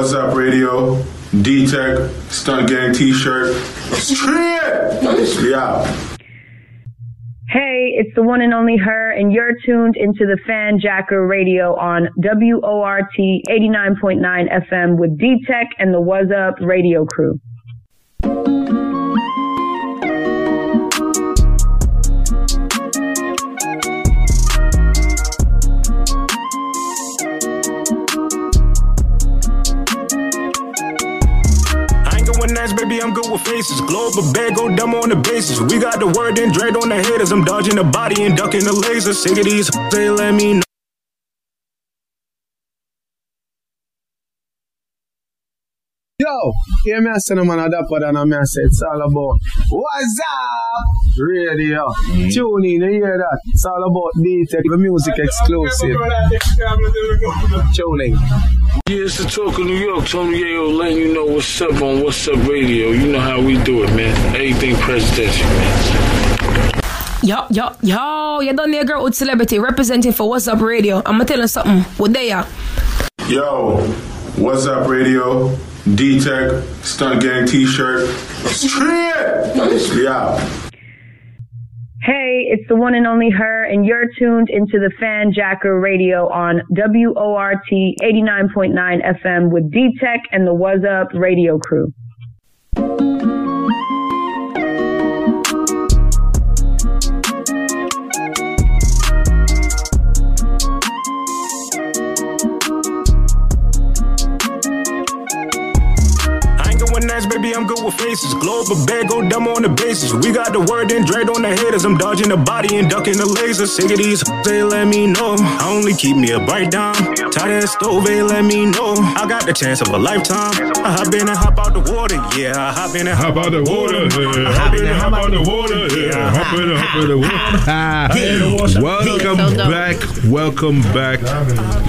What's Up Radio, D Tech, Stunt Gang t shirt. Out. Hey, it's the one and only her, and you're tuned into the Fan Jacker Radio on WORT 89.9 FM with D Tech and the What's Up Radio crew. Baby, I'm good with faces. Global bag, go dumb on the basis. We got the word and dread on the haters. I'm dodging the body and ducking the laser. Sick of these, they let me know. Yo, hear me I say no man a dapper than a me I say it's all about What's up? Radio. Mm-hmm. Tune in, you hear that? It's all about D-Tech, the music exclusive. Tune in. Yeah, it's the talk of New York. Tony Yayo letting you know what's up on What's Up Radio. You know how we do it, man. Everything presidential, man. Yo, yo, yo, you done there, girl with celebrity representing for What's Up Radio. I'm gonna tell you something. What they are? Yo, What's Up Radio, D Tech, Stunt Gang t shirt. Straight! We out. Hey, it's the one and only her, and you're tuned into the Fan Jacker Radio on WORT 89.9 FM with D Tech and the Was Up Radio crew. I ain't going nice, baby, I'm good with faces. Global bag, go dumb on the basis. We got the word and dread on the haters. I'm dodging the body and ducking the laser. Sick of these, they let me know. I only keep me a bright down. Tight ass stove, they let me know. I got the chance of a lifetime. I hop in and hop out the water, yeah. I hop in and hop out the water. I hop in and hop out the water, yeah. Hop in, hop in the water. Ah, welcome back. Welcome back.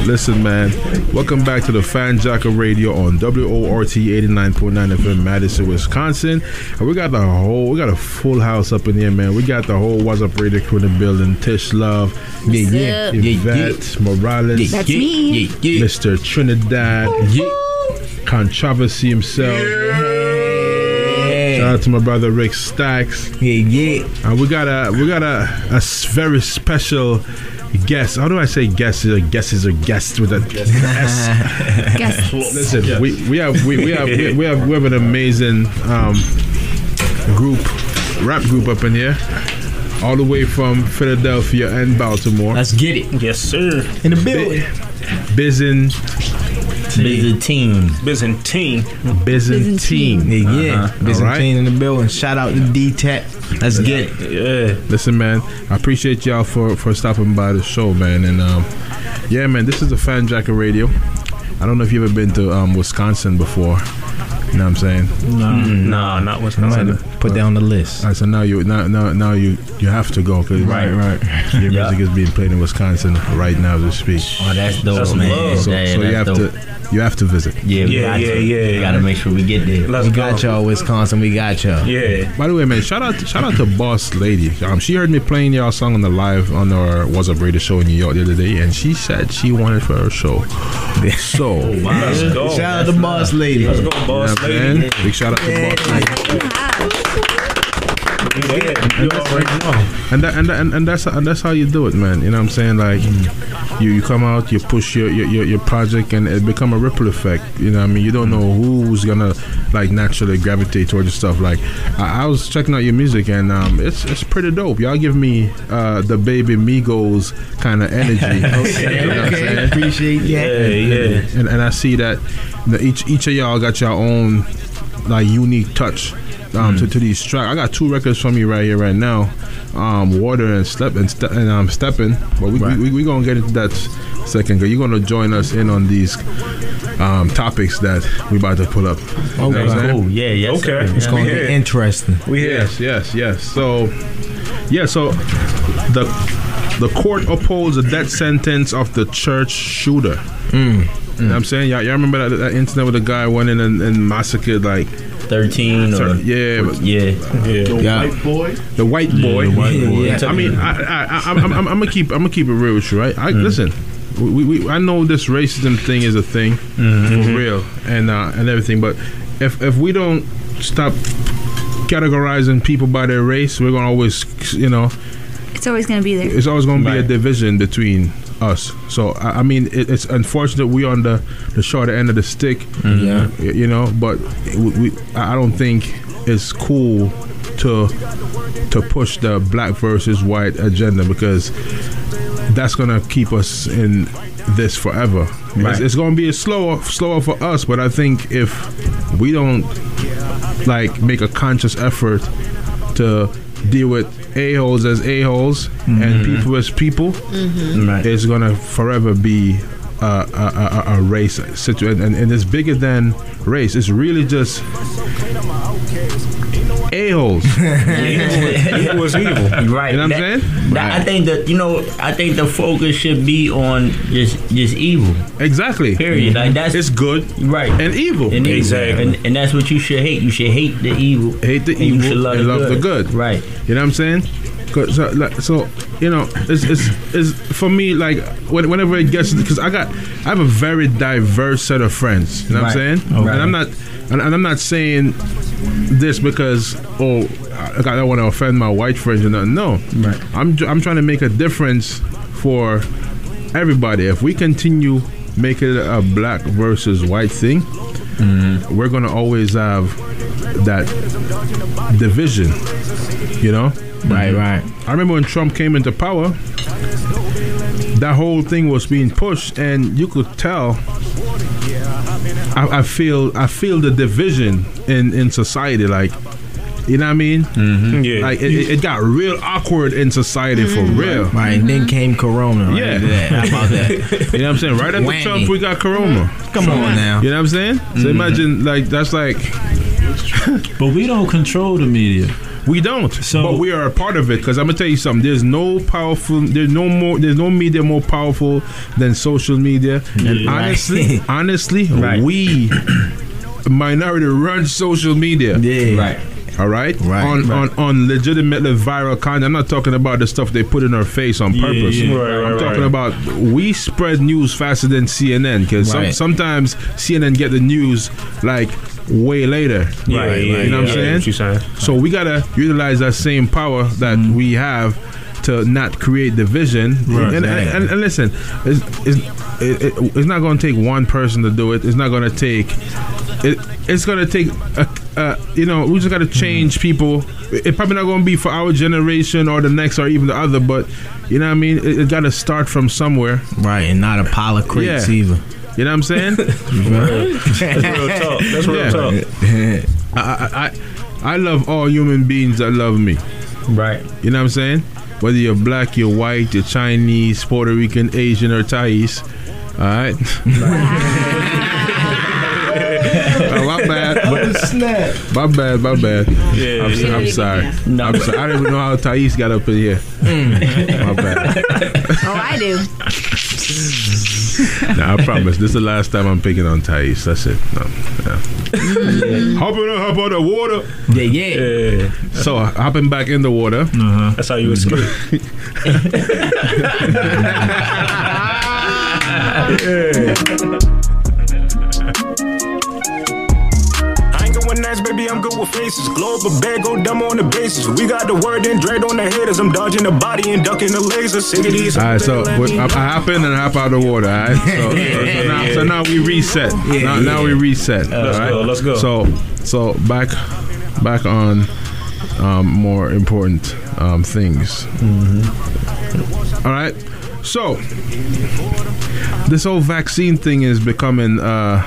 Listen, man. Welcome back to the Fan Jacker Radio on WORT 89.9 FM, Madison, Wisconsin. And we got the whole, we got a full house up in here, man. We got the whole What's Up Radio crew in the building. Tish Love, Yeah, yeah, up? yeah, Yvette Morales, That's yeah, me. Yeah, yeah, Mr. Trinidad, Controversy himself. Shout out to my brother Rick Stacks. yeah, yeah. Uh, we got a we got a, a very special guest. How do I say guest? Is a guest is a guest with a S. Guess. Listen, we, we have we, we have we, we have we have an amazing um, group, rap group up in here, all the way from Philadelphia and Baltimore. Let's get it. Yes, sir. In the building. Bizin Byzantine. Byzantine. Byzantine. Yeah, yeah. Uh-huh. Byzantine All right. in the building. Shout out to D-Tech. Let's get it. Yeah. Listen, man, I appreciate y'all for for stopping by the show, man. And um, yeah, man, this is the Fan Jacker Radio. I don't know if you've ever been to um, Wisconsin before. You know what I'm saying? Nah, not Might Wisconsin. put that on the list. All right, so now you now now, now you you have to go because Right, right. your Yeah. music is being played in Wisconsin right now as we speak. Oh, that's dope, That's man. love. So, Yeah, so you have dope. to you have to visit. Yeah, we Yeah, got yeah, to. yeah. We gotta make sure we get there. Let's we go. got y'all, Wisconsin. We got y'all. Yeah. By the way, man, shout out shout out to Boss Lady. Um, she heard me playing y'all song on the live on our Was Up Radio show in New York the other day, and she said she wanted for her show. So, you know Let's go. Shout out to Boss Lady. Let's go, what boss I'm lady. saying? Big shout out to Boss Lady. Yeah. You already. And that, and, that, and and that's and that's how you do it, man. You know what I'm saying? Like you, you come out, you push your, your, your, your project, and it become a ripple effect. You know what I mean? You don't know who's gonna like naturally gravitate towards your stuff. Like I, I was checking out your music, and um, it's it's pretty dope. Y'all give me uh, the baby Migos kind of energy. You know what I'm Okay, saying? appreciate that. Yeah, yeah. and, and I see that each each of y'all got your own like unique touch um, to, to these tracks. I got two records from you right here, right now. Um, Water and Step and, Ste- and um, Stepping. But we, we, we, we gonna get into that second. Cause you're gonna join us in on these um, topics that we about to pull up. You know Okay, cool. Yeah, yes. Okay. sir. It's gonna We be interesting. We here. Yes, yes, yes. So, yeah, so the the court upholds the death sentence of the church shooter. You know what I'm saying? Y'all, y'all remember that, that incident with the guy went in and, and massacred like Thirteen or yeah, but yeah, Yeah. yeah. the white boy. The white boy. I mean, I, I, I, I'm, I'm, I'm gonna keep I'm gonna keep it real with you, right? I, Listen, we, we I know this racism thing is a thing Mm-hmm. for real and uh, and everything, but if if we don't stop categorizing people by their race, we're gonna always you know It's always going to be there. it's always going to be a division between us. So I, I mean, it, it's unfortunate we're on the the shorter end of the stick. Mm-hmm. Yeah. y- you know, but we, we I I don't think it's cool to to push the black versus white agenda because that's gonna keep us in this forever. It's, it's gonna be a slower slower for us, but I think if we don't like make a conscious effort to deal with a holes as a holes and mm-hmm. people as people, mm-hmm. Right. it's gonna forever be a, a, a, a race situation, and, and it's bigger than race. It's really just a holes. Evil was evil. Right. You know what I'm saying? that- I think that you know. I think the focus should be on just just evil. Exactly. Period. Mm-hmm. Like that's It's good right. and evil. And evil. Exactly. And, and that's what you should hate. You should hate the evil. Hate the and you should love, and the, love good. the good. Right. You know what I'm saying? 'Cause, So, like, so you know, it's, it's, it's for me like when, whenever it gets because I got I have a very diverse set of friends. You know what I'm saying? Okay. And I'm not and, and I'm not saying this because oh I, I don't want to offend my white friends or nothing. No, Right. I'm I'm trying to make a difference for everybody. If we continue making it a black versus white thing, mm-hmm. we're gonna always have that division. You know. Right. Right. I remember when Trump came into power, that whole thing was being pushed, and you could tell. I, I feel I feel the division in in society, like you know what I mean. Mm-hmm. Yeah. Like it, it- it got real awkward in society for mm-hmm. real. Right. And then came Corona. Right Yeah. after that. How about that? You know what I'm saying? Right after Whammy. Trump, we got Corona. Mm-hmm. Come on now. You know what I'm saying? So imagine like that's like But we don't control the media. We don't, So- but we are a part of it. Because I'm gonna tell you something. There's no powerful. There's no more. There's no media more powerful than social media. And Yeah. honestly, honestly, Right. we minority run social media. Yeah. Right. All right, Right, on, right. on on legitimately viral content. I'm not talking about the stuff they put in our face on purpose. yeah. Right, right, I'm talking right. about we spread news faster than CNN because Right. sometimes CNN get the news like way later. Yeah, Right, yeah, right. You know what I'm yeah, saying? What? So we gotta utilize that same power that mm-hmm. we have to not create division. Right. And, and, and, and listen, it's, it's, it, it, it's not going to take one person to do it. It's not going to take. It, it's going to take. A, a, you know, we just got to mm-hmm. change people. It probably not going to be for our generation or the next or even the other, but you know what I mean. It, got to start from somewhere. Right. And not a pile of crates Yeah. either. You know what I'm saying? That's real talk. That's real Yeah. talk. I, I, I, I love all human beings that love me. Right. You know what I'm saying? Whether you're black, you're white, you're Chinese, Puerto Rican, Asian, or Thais. All right. oh, my bad. My bad. My bad. Yeah, I'm, yeah. I'm sorry. No. I'm sorry. I don't even know how Thais got up in here. Mm. My bad. Oh, I do. Nah, I promise. This is the last time I'm picking on Thais. That's it. No. Yeah. Mm. Hopping up, hop on the water. Yeah. Yeah. Yeah. So uh, hopping back in the water. Uh-huh. That's how you mm. escape. I baby, I'm good with faces. Global bag, go dumb on the basis. We got the word and dread on the haters. I'm dodging the body and ducking the laser. Sick of these. All right, so we- I, I hop in and hop out of the water. All right, so, so, so now, so now we reset. now, now we reset. Let's all right? go, let's go. So, so back, back on um, more important um, things. All right, so this whole vaccine thing is becoming uh,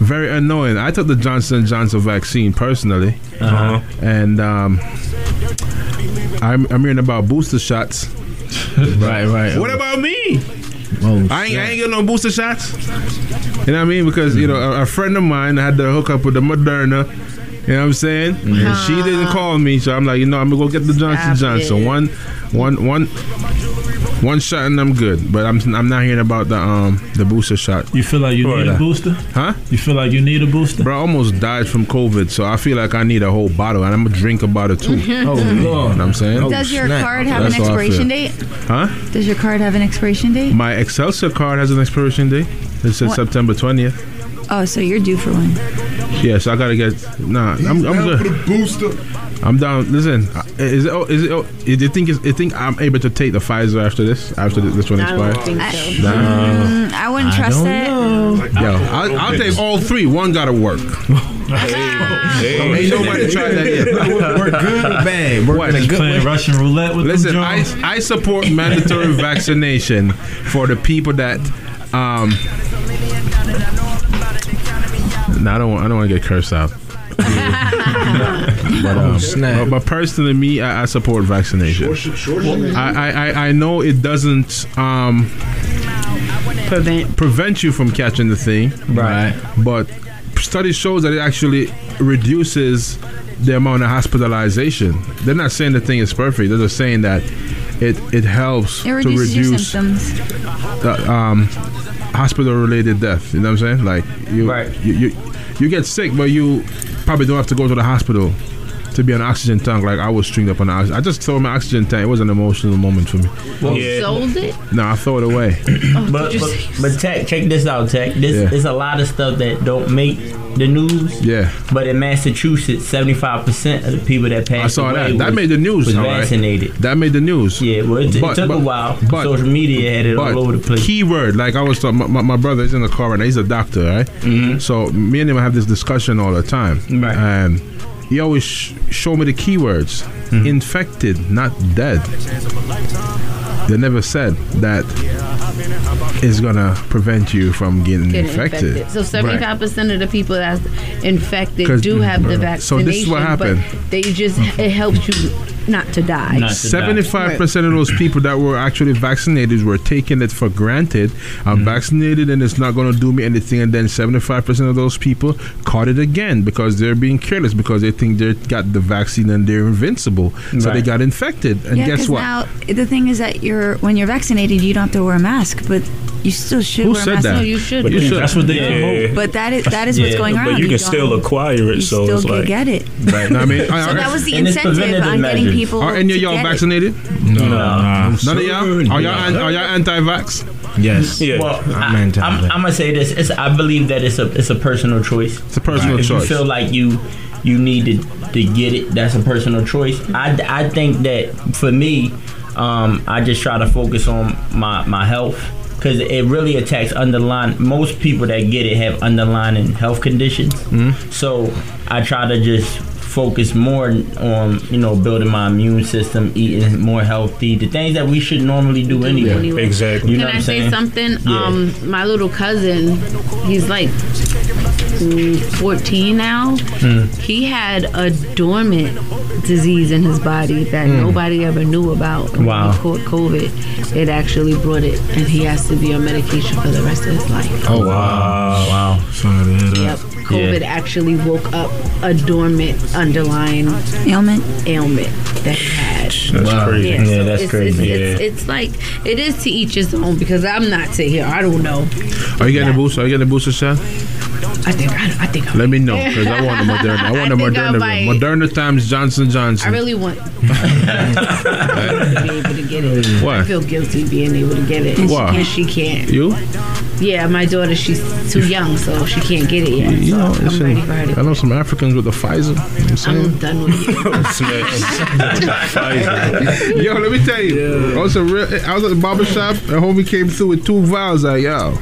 very annoying. I took the Johnson Johnson vaccine personally, Uh-huh. and um, I'm, I'm hearing about booster shots. Right. Right. What about me? Oh, I ain't, I ain't getting no booster shots. You know what I mean? Because you know a, a friend of mine had to hook up with the Moderna. You know what I'm saying? And she didn't call me, so I'm like, you know, I'm gonna go get the Johnson Stop Johnson. it. One, one, one, One shot and I'm good. But I'm I'm not hearing about the um the booster shot. You feel like you need a booster? Huh? You feel like you need a booster? Bro, I almost died from COVID, so I feel like I need a whole bottle, and I'm gonna drink a bottle too. Oh, you know what I'm saying? Does your card have That's an how I expiration feel. date? Huh? Does your card have an expiration date? My Excelsior card has an expiration date. It says What? September 20th. Oh, so you're due for one. Yeah, so I gotta get. Nah, I'm, I'm good. booster. I'm down. Listen, uh, is it? Oh, is it? Oh, you think? Is, you think I'm able to take the Pfizer after this? After this one I don't expires? think so. Nah. Mm, I wouldn't trust it. Yo, I'll, I'll take all three. One gotta work. Ain't nobody tried that yet. We're good or bad? We're What? in a good Playing way. Russian roulette with Listen, them I, Jones? I support mandatory vaccination for the people that. Um, no, I don't. I don't want to get cursed out. But, um, but, but personally, me, I, I support vaccination. I, I, I- I know it doesn't um, prevent prevent you from catching the thing, Right. But study shows that it actually reduces the amount of hospitalization. They're not saying the thing is perfect. They're just saying that it it helps It to reduces your reduce the, um, hospital-related death. You know what I'm saying? Like you, you, you, you get sick, but you probably don't have to go to the hospital to be an oxygen tank. Like I was stringed up on oxygen. I just threw my oxygen tank. It was an emotional moment for me. Yeah. Sold it? No, I throw it away. but, but but tech, check this out, tech. This Yeah. there's a lot of stuff that don't make the news. Yeah. But in Massachusetts, seventy five percent of the people that passed I saw away that. That was- made the news. Was all right? vaccinated. That made the news. Yeah, well, it, it took but- a while. but- Social media had it But all over the place. keyword, like I was talking, my, my, my brother is in the car and he's a doctor, right? Mm-hmm. So me and him have this discussion all the time. Right. And he always sh- show me the keywords: Mm-hmm. infected, not dead. They never said that is gonna prevent you from getting, Getting infected. infected. So Right. seventy-five percent of the people that's infected do have the vaccine. So vaccination. this is what happened. But they just it helps you not to die. Seventy-five percent of those people that were actually vaccinated were taking it for granted. I'm mm-hmm. vaccinated and it's not going to do me anything. And then seventy-five percent of those people caught it again because they're being careless because they think they got the vaccine and they're invincible. So they got infected. And yeah, guess 'cause what? now the thing is that you're when you're vaccinated, you don't have to wear a mask, but you still should Who wear said a mask. that? No, you should. But you should. That's what they Yeah. promote. But that is that is what's going on. But you can don't- still acquire it, you so still it's can like get it. Right. I mean, So that was the incentive on getting people. Are any of to y'all get it. vaccinated? No. None of Sir, y'all? Are y'all, no. an- are y'all anti-vax? Yes. Yeah. Well, I'm I, anti- I'm, I'm gonna say this. It's, I believe that it's a it's a personal choice. It's a personal if choice. you feel like you you need to, to get it, that's a personal choice. I, I think that for me, um, I just try to focus on my my health because it really attacks underlying. Most people that get it have underlying health conditions. Mm-hmm. So I try to just focus more on you know building my immune system, eating more healthy, the things that we should normally do anyway. anyway. Exactly. You know Can what I I'm say saying? something? Yeah. Um, my little cousin, he's like 14 now. Hmm. He had a dormant disease in his body that Hmm. nobody ever knew about. And Wow. When he caught COVID, it actually brought it, and he has to be on medication for the rest of his life. Oh wow. Wow. Sorry to hear that. Yep. COVID actually woke up a dormant underlying ailment ailment that he had. That's crazy. Yeah, Yeah, so that's it's, crazy. It's, it's, it's like it is to each his own because I'm not sitting here. I don't know. Are you getting a booster? Are you getting a booster shot? I think I, I think I, Let me know because I want a Moderna. I want a I think I Moderna. Moderna times Johnson Johnson. I really want be able to get it. Why? I feel guilty being able to get it. And Why? She, and she can't. You? Yeah, my daughter, she's too young, so she can't get it yet. You So know, I'm ready for her to I know some Africans with the Pfizer. You know I'm saying? I'm done with you. Yo, let me tell you. I was a real. I was at the barber shop. and homie came through with two vials. Like, yo,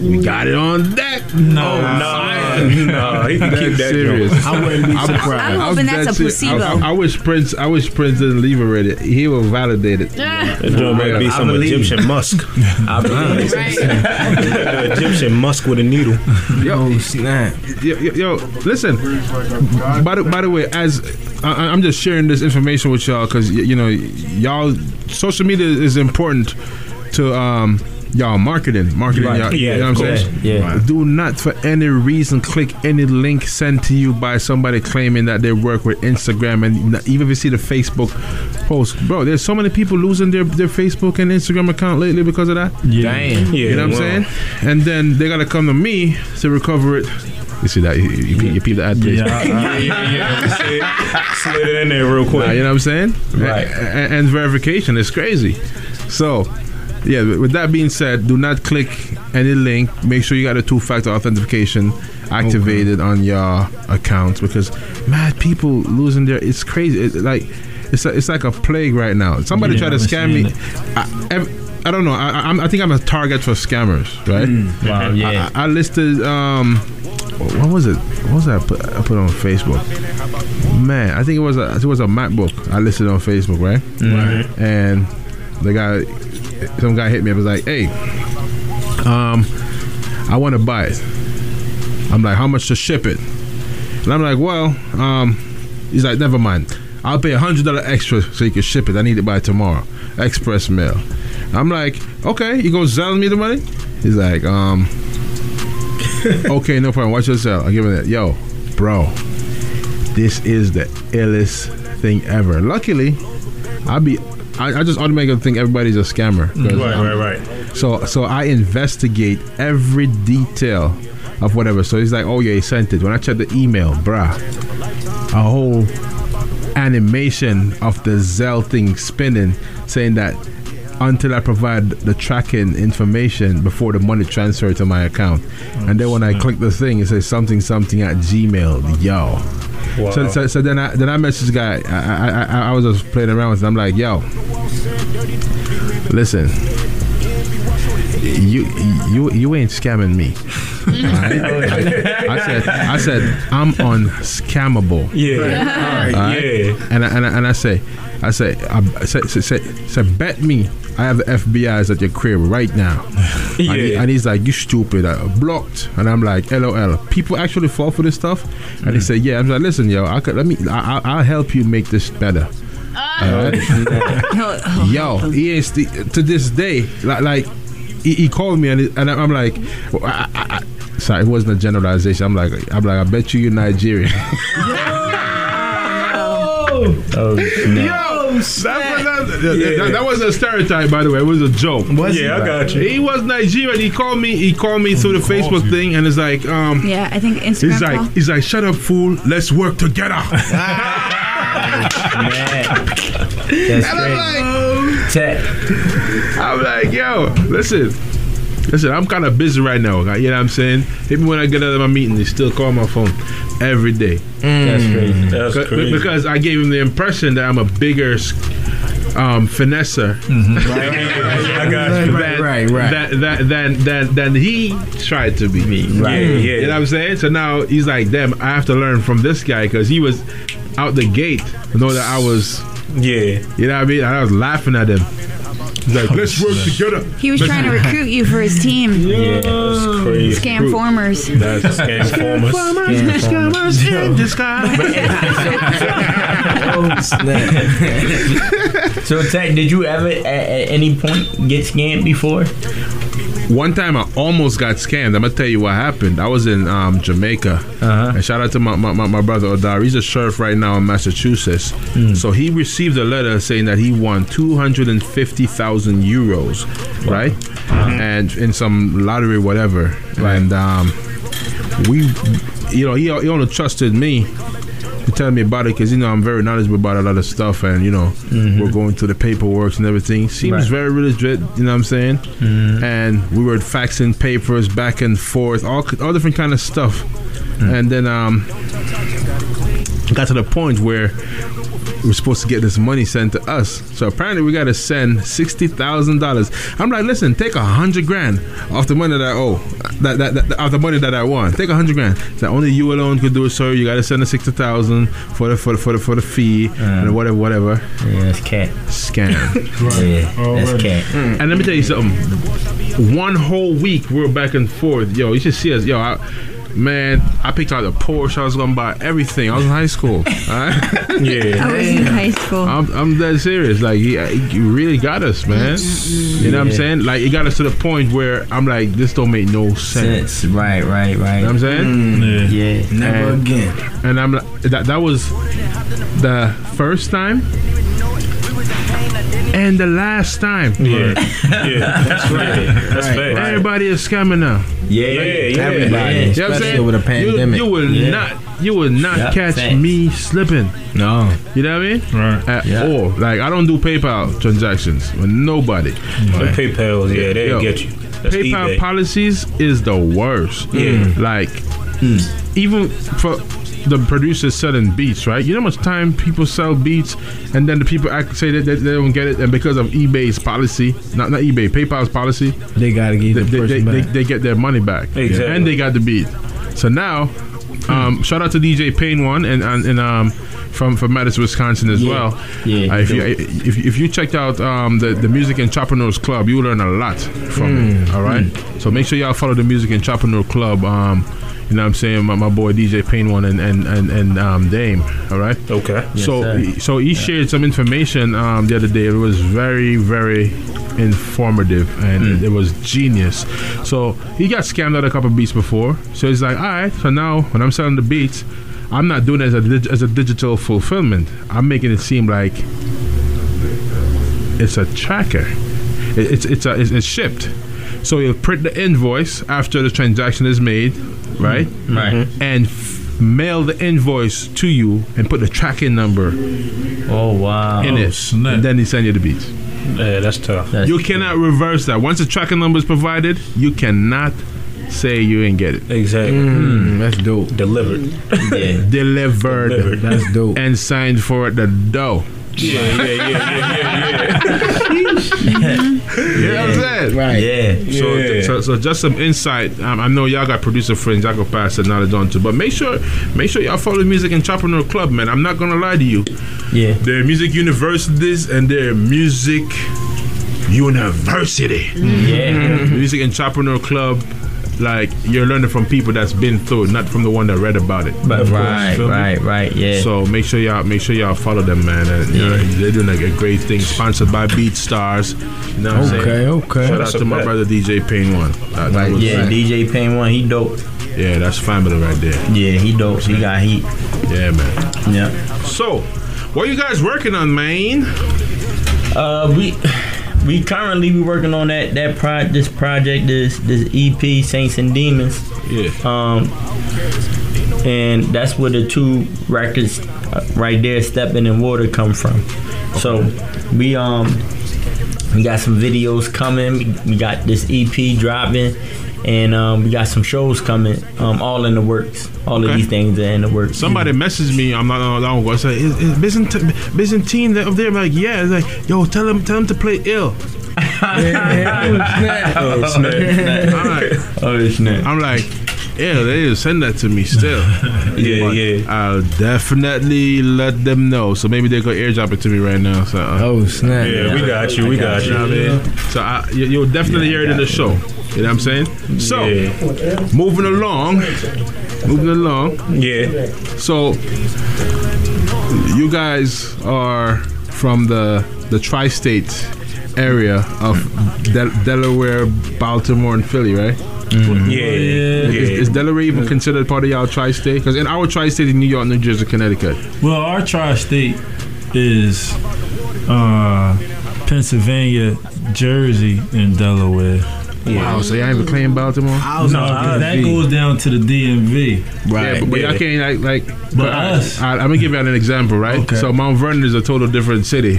we got it on deck. No, no, no. He can keep that serious. joint. I wouldn't be surprised. I'm I was hoping that's dead a serious. I- placebo. I, I wish Prince. I wish Prince didn't leave already. He will validate it. Yeah. That joint might be I some believe Egyptian musk. I believe The Egyptian musk with a needle. Yo, snap. Yo, yo, yo, listen. By the, by the way, as I, I- I'm just sharing this information with y'all because you know y'all social media is important to um y'all marketing, marketing. Right. Y'all, Yeah, you know what I'm course. saying? Yeah. Do not for any reason click any link sent to you by somebody claiming that they work with Instagram, and even if you see the Facebook post, bro. There's so many people losing their their Facebook and Instagram account lately because of that. Yeah. Damn. you know what I'm Yeah, saying? And then they gotta come to me to recover it. You see that? You, you, you, you peep the ad, please. Yeah, uh, yeah, yeah. Slid, slid it in there real quick. Nah, you know what I'm saying? Right. And, and verification is crazy. So, yeah, with that being said, do not click any link. Make sure you got a two factor authentication activated on your account because, mad people losing their. It's crazy. It's like. It's, a, it's like a plague right now. Somebody Yeah, tried to scam me. I, I don't know. I, I, I'm- think I'm a target for scammers, right? Mm. Wow, yeah. I, I listed. Um, what was it? What was that I put, I put on Facebook? Man, I think it was a it was a MacBook I listed on Facebook, right? Right. And the guy, some guy hit me. I was like, "Hey, um, I want to buy it." I'm like, "How much to ship it?" And I'm like, "Well, um," he's like, "Never mind. I'll pay a hundred dollar extra so you can ship it. I need it by tomorrow, express mail." I'm like, "Okay." He goes, "Sell me the money." He's like, "Um." okay, no problem. Watch yourself. I'll give him that. Yo, bro, this is the illest thing ever. Luckily, I'll be I, I just automatically think everybody's a scammer. Right, um, right, right. So so I investigate every detail of whatever. So he's like, oh yeah, he sent it. When I check the email, bruh, a whole animation of the Zelle thing spinning, saying that until I provide the tracking information before the money transfer to my account. and then when I click the thing, it says something something at Gmail. Yo. Wow. So, so, so then I then I messaged the guy. I, I, I, I was just playing around with it. I'm like, yo, listen, you you you ain't scamming me. Alright? I said I said I'm unscammable. Yeah. Alright? Yeah. And I, and I, and I say I say I say, say, say, say bet me I have the FBI's at your crib right now. Yeah. And, he- and he's like, you stupid, I blocked. And I'm like, LOL. People actually fall for this stuff. And he mm. said, yeah. I'm like, listen, yo, I could let me. I, I, I'll help you make this better. Oh. Alright? Oh. yo, he is the, to this day like like he, he called me and, it, and I'm like, well, I, I, I, sorry, it wasn't a generalization. I'm like, I'm like, I bet you you're Nigerian. Oh, Yo, that's what that, that, that, that wasn't a stereotype, by the way. It was a joke. Was Yeah, I got you. He was Nigerian. He called me. He called me through the Facebook thing, and it's like, um, Yeah, I think Instagram. he's call. like, he's like, shut up, fool. Let's work together. That's And I'm crazy. Tech. I'm like, yo, listen. Listen, I'm kind of busy right now. You know what I'm saying? Even when I get out of my meeting, they still call my phone every day. Mm. That's crazy. Mm. That's Because- crazy. Because I gave him the impression that I'm a bigger um, finesser mm-hmm. I got you. than, right, right. Than, than, than, than, than he tried to be. Mm-hmm. me. Yeah, yeah. You know what I'm saying? So now he's like, damn, I have to learn from this guy because he was out the gate. Know that I was, Yeah. you know what I mean? I was laughing at him. He's like, let's work together. he was Let's trying to recruit you for his team. Yeah. That's crazy. Scam formers. That's scam formers. Scammers in disguise. Oh, snap. So, Tech, did you ever at, at any point get scammed before? One time I almost got scammed. I'm gonna tell you what happened. I was in um, Jamaica. Uh-huh. And shout out to my, my, my, brother Odar. He's a sheriff right now in Massachusetts. So he received a letter saying that he won 250,000 euros, right? And in some lottery, whatever. And um, we, you know, he, he only trusted me tell me about it because you know I'm very knowledgeable about a lot of stuff, and you know mm-hmm. we're going through the paperwork and everything. Seems Right. very legit, you know what I'm saying? Mm-hmm. And we were faxing papers back and forth, all all different kind of stuff, mm. and then um got to the point where we're supposed to get this money sent to us. So apparently we got to send sixty thousand dollars. I'm like, listen, take a hundred grand off the money that I owe, that, that, that off the money that I won. Take a hundred grand. So only you alone could do it, sir. You got to send the sixty thousand for the for the for the for the fee and uh-huh. whatever whatever. Yeah, that's cat. Scam. Yeah, that's cat. And let me tell you something. One whole week we're back and forth. Yo, you should see us. Yo, I, Man, I picked out a Porsche. I was gonna buy everything. I was in high school. alright? Yeah. I was in high school. I'm, I'm dead serious. Like he, he really got us, man. You know what I'm saying? Like it got us to the point where I'm like, this don't make no sense. Sense. Right, right, right. You know what I'm saying? Mm. Mm. Yeah. Never And- again. And I'm like, that that was the first time and the last time. Yeah, yeah, that's right. That's Right. fact. Everybody is scamming now. Yeah, Yeah, yeah. Everybody, You know what I'm especially saying? over the You- pandemic. You, will Yeah. not, you will not Yeah, catch facts. me slipping. no. You know what I mean? Right. At Yeah. all. Like I don't do PayPal transactions with nobody. The PayPal, yeah, they'll Yo, get you. That's PayPal eBay. policies is the worst. Yeah. Like mm. even for the producers selling beats, right? You know how much time people sell beats, and then the people act say that they, they don't get it, and because of eBay's policy, not not eBay, PayPal's policy, They gotta they, get the they, person they, they get their money back, Exactly. and they got the beat. So now, um, shout out to DJ Payne One and and, and um. From, from Madison, Wisconsin as Yeah. well. Yeah, Uh, if, you, dope. if, if you checked out um, the, the Music Entrepreneurs Club, you learn a lot from Mm. it. All right. So make sure y'all follow the Music Entrepreneur Club. Um, you know what I'm saying? My, my boy DJ Payne one and and and, and um, Dame. All right. Okay. so sir. so he shared some information um, the other day. It was very very informative and Mm. it, it was genius. So he got scammed out a couple beats before. So he's like, all right. So now when I'm selling the beats. I'm not doing it as a dig- as a digital fulfillment. I'm making it seem like it's a tracker. It, it's it's a, it's, it's shipped. So you'll print the invoice after the transaction is made, right? Right. And f- mail the invoice to you and put the tracking number Oh wow. in Oh, it. snap. And then they send you the beats. Yeah, that's tough. That's You cannot reverse that. Once the tracking number is provided, you cannot say you didn't get it. Exactly. Mm, that's dope. Delivered. yeah. Delivered, Delivered. That's dope. and signed for the dough. Yeah, yeah, yeah, yeah, yeah, You know what I'm saying? Right. Yeah. So, Yeah. so, so just some insight. Um, I know y'all got producer friends. Y'all go pass that knowledge on to. But make sure, make sure y'all follow the Music Entrepreneur Club, man. I'm not gonna lie to you. Yeah. Their music universities and their music university, Yeah. music entrepreneur club. Like you're learning from people that's been through not from the one that read about it. But Of course, right, feel me? right, right. Yeah. So make sure y'all make sure y'all follow them, man. And, you know, they're doing like a great thing. Sponsored by BeatStars. You know what I'm saying? Okay, okay. Shout out to my bet. brother DJ Payne one. That- that Right, was- yeah. DJ Payne one. He dope. yeah, that's family right there. Yeah. He dope. He got heat. Yeah, man. Yeah. So, what are you guys working on, man? Uh, we we currently we working on that that pro this project this this EP Saints and Demons. Yeah. Um, and that's where the two records uh, right there, "Stepping in Water," come from. So we um we got some videos coming. We, we got this EP dropping. And um, we got some shows coming, um, all in the works. All Okay. of these things are in the works. Somebody messaged me. I'm not on long ago. I said, "Is, is Byzantine, Byzantine up there?" I'm like, yeah. It's like, yo, tell him, tell him to play ill. Oh snap! I'm like, Oh snap! I'm like, yeah, they didn't send that to me still. Yeah, But yeah. I'll definitely let them know. So maybe they could airdrop it to me right now. So, uh, Oh snap! Yeah, we got you. We got you you know what I mean? So I, you, you'll definitely hear it in the show. You know what I'm saying? So Yeah. moving along, moving along. Yeah. So you guys are from the the tri-state area of Del- Delaware, Baltimore, and Philly, right? Yeah. Is, Yeah. is Delaware even considered part of y'all tri-state? Because in our tri-state, in New York, New Jersey, Connecticut. Well, our tri-state is uh, Pennsylvania, Jersey, and Delaware. Wow, so y'all even claim Baltimore? No, 'cause that goes down to the DMV. Yeah, but, but y'all can't like like. But I, us- I, am gonna give you an example, right? Okay. So Mount Vernon is a total different city,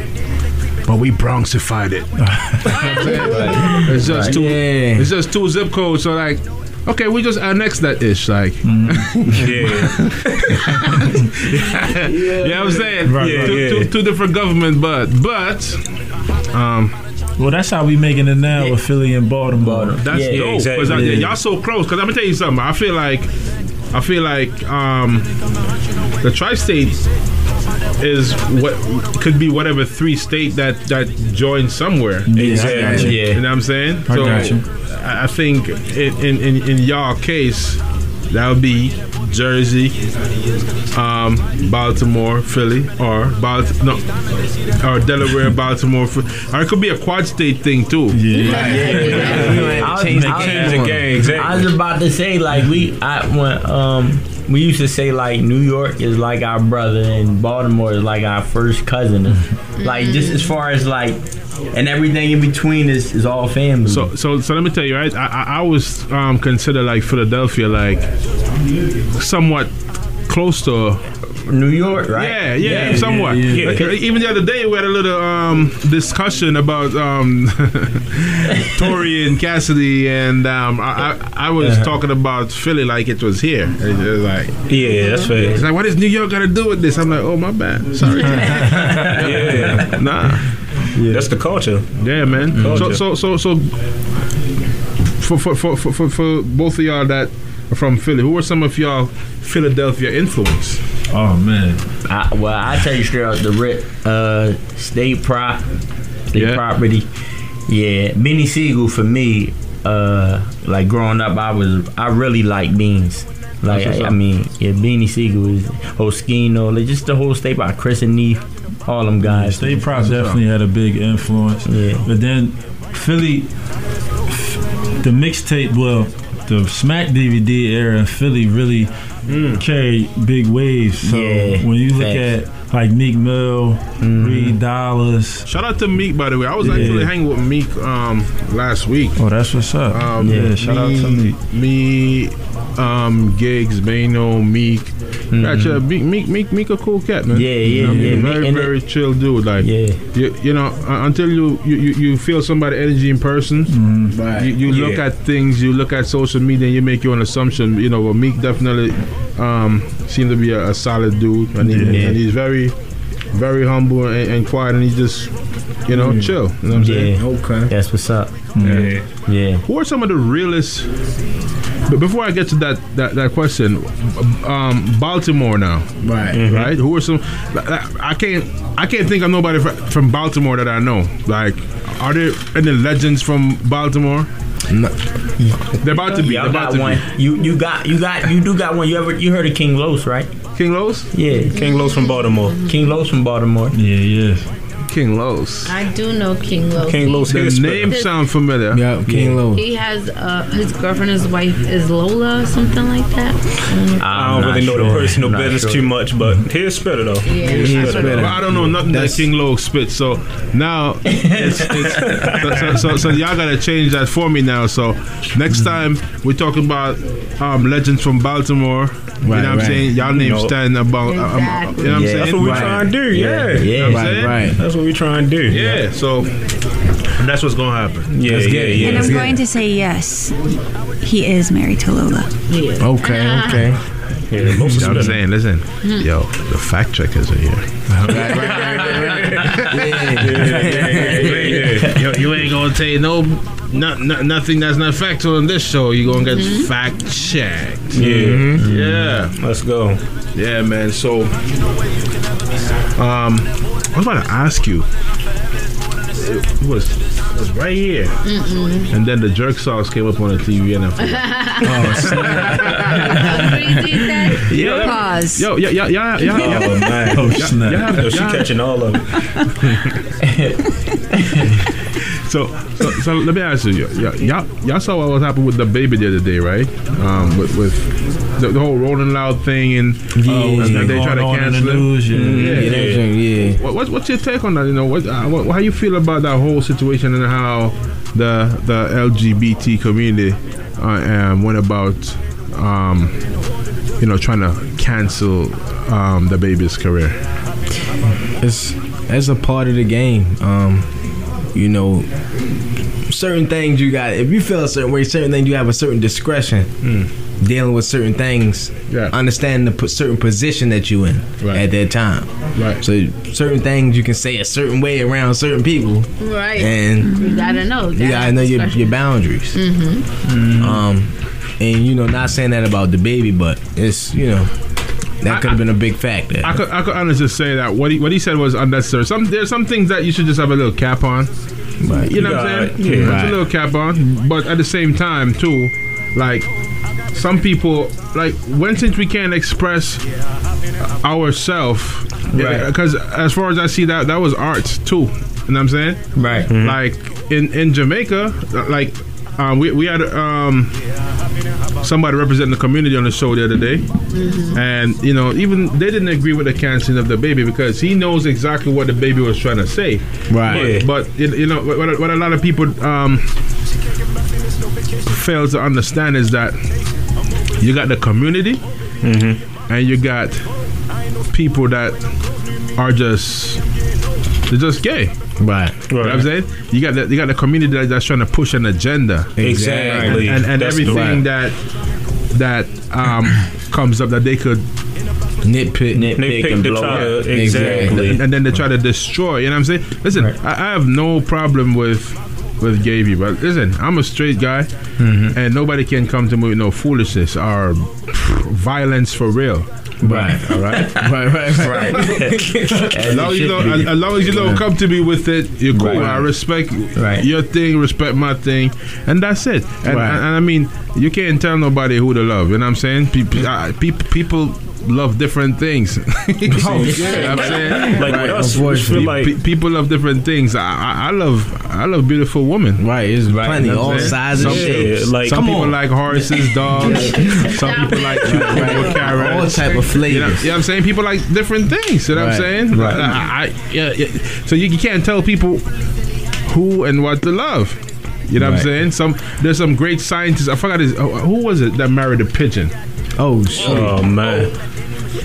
but we Bronxified it. it's just two. Yeah. It's just two zip codes. So like, okay, we just annex that ish. Like, Yeah. yeah, you know what I'm saying? Right, two, right. Yeah. two- two different government, but but um, Well, that's how we making it now with Philly and Baltimore. that's Yeah, dope. exactly. 'Cause I- Yeah. y'all so close. Cause I'm gonna tell you something. I feel like I feel like um, the tri-state is what could be whatever three state that that join somewhere. Exactly. You Yeah. know what I'm saying? I got you. I I think in, in, in, in y'all case, that would be Jersey, um, Baltimore, Philly, or Balt- no, or Delaware, Baltimore, Philly. or it could be a quad state thing too. Yeah, I was, Change the I was- game. Change the game, exactly. I was about to say like we, I went. um we used to say like New York is like our brother and Baltimore is like our first cousin. like just as far as like and everything in between is, is all family. So, so, so let me tell you, right? I, I, I was um, consider like Philadelphia, like somewhat close to New York, right? Yeah, yeah, Yeah, somewhat. yeah, yeah. Like, even the other day, we had a little um, discussion about um, Tory and Cassidy, and um, I, I, I was Uh-huh. talking about Philly like it was here. It was like, Yeah, that's fair. It's like, what does New York got to do with this? I'm like, oh my bad, sorry. Yeah. nah. That's the culture. Yeah, man. So, Culture. so, so, so, for for, for, for, for for both of y'all that are from Philly, who are some of y'all Philadelphia influence? Oh man. I, well, I tell you straight out the rip, uh, state prop, state property. Yeah, Beanie Sigel for me. Uh, like growing up, I was I really like beans. Like I, I mean, yeah, Beanie Sigel is Oschino, like just the whole state by Chris and Neef, all them guys. State Prop definitely had a big influence. Yeah. But then Philly, the mixtape, well, the Smack DVD era in Philly really mm. carried big waves. So Yeah, when you look facts. at like Meek Mill, Reed Dollaz. Shout out to Meek, by the way. I was Yeah. actually hanging with Meek um, last week. Oh, that's what's up. Um, yeah, shout out to Meek. Me, um, Gigs, Bano, Meek. Actually, Meek, Meek, Meek, Meek, a cool cat, man. Yeah, yeah, You know I mean? yeah. Very, Meek- and very chill dude. Like, yeah. you, you know, uh, until you, you, you, you feel somebody energy in person, Mm-hmm. you, you look at things, you look at social media, and you make your own assumption. You know, but Meek definitely um, seemed to be a, a solid dude, and, he, and he's very, very humble and, and quiet, and he's just, you know, chill. You know what I'm saying? Yeah, okay. That's what's up. Yeah. Yeah. Who are some of the realest? But before I get to that that, that question, um, Baltimore now, Right. Mm-hmm. right? Who are some? I can't I can't think of nobody from Baltimore that I know. Like, are there any legends from Baltimore? They're about to be. Y'all about got to one. You you got you got you do got one. You ever you heard of King Los, right? King Los? Yeah. King Los from Baltimore. King Los from Baltimore. Yeah, yeah. King Los. I do know King Los. King Los The name sound familiar. Yeah, King Low. He has uh, his girlfriend, his wife is Lola, or something like that. I don't really know the personal business too much, but here's spitter though. Yeah. Here's He's spitter. better. Well, I don't know nothing That's- that King Lo spit. So now, it's, it's, so, so, so y'all gotta change that for me now. So next time we're talking about um, legends from Baltimore. you know Right, what I'm right. saying? Y'all names know. stand about. Uh, um, Exactly. you know what I'm Yeah. saying? That's what we Right. trying to do. Yeah. Yeah. You know what I'm Right, right. That's what we trying to do. Yeah. So that's what's gonna happen. Yeah, That's yeah, yeah. And I'm good. going to say yes. He is married to Lola. Yeah. Okay, okay. Yeah, most You know what I'm saying? Listen, yo, the fact checkers are here. yo, you ain't gonna tell you no, not, not, nothing that's not factual in this show. You gonna get fact checked. Yeah. Yeah. Let's go. Yeah, man. So, um, I was about to ask you. It was it was right here, and then the jerk sauce came up on the TV, and I forgot. Yo, Yo, Pause. yo, yeah, yeah, yeah, yeah, yeah. Oh man. Oh snap. Yeah, Yo, she yeah. catching all of it. So, so, so let me ask you, y'all, y'all, y'all saw what was happening with DaBaby the other day, right? Um, with, with the, the whole Rolling Loud thing, and, Yeah, and they try to Going on in the cancel it. yeah. Yeah, Yeah, yeah. What, what's what's your take on that? You know, what, uh, what how you feel about that whole situation and how the the LGBT community uh, um, went about, um, you know, trying to cancel um, DaBaby's career. it's it's a part of the game. Um, you know, certain things you got. If you feel a certain way, certain things you have a certain discretion dealing with certain things. Yeah. Understand the po- certain position that you in Right. at that time. Right. So certain things you can say a certain way around certain people, Right. and you gotta know. you gotta know your, your boundaries. Hmm. Um, and you know, not saying that about DaBaby, but it's you know that could have been a big factor. I could I could honestly say that what he what he said was unnecessary. Some there's some things that you should just have a little cap on. Right. You know what I'm saying? Yeah. Right. a little cap on. But at the same time too, like some people like when since we can't express ourselves, Right. Because as far as I see that, that was art too. You know what I'm saying? Right. Like in in Jamaica, like um, we we had um somebody representing the community on the show the other day, and you know even they didn't agree with the canceling of DaBaby because he knows exactly what DaBaby was trying to say. Right. But, but you you know what, what a lot of people um fail to understand is that you got the community and you got people that are just they're just gay. Right. You know what I'm saying? You got the, you got the community that, that's trying to push an agenda. Exactly. And, and, and everything right. that that um, comes up that they could nitpick, Nitpick and blow try up. exactly. and, and then they try to destroy. You know what I'm saying? Listen, I, I have no problem with with gay people. But listen, I'm a straight guy, Mm-hmm. and nobody can come to me with no foolishness or violence for real. Right. All right. right, right, right. As long as you don't, as, as long as you don't come to me with it, you're cool. Right. I respect Right. your thing, respect my thing, and that's it. And, Right. and, and I mean, you can't tell nobody who to love. You know what I'm saying? People, uh, people, people love different things. you know what I'm saying? Like with us, we feel like Pe- people love different things. I, I, I love, I love beautiful women. Right, it's plenty, You know all saying? sizes, Some, shapes. some Like, come people on. like horses, dogs. some people like cucumber, carrots. All type of flavors. You know, you know what I'm saying? People like different things. You know what I'm saying? right. I, I, yeah, yeah. So you, you can't tell people who and what to love. You know what I'm saying? Some there's some great scientists. I forgot his. oh, Who was it that married a pigeon? Oh shit! Oh man.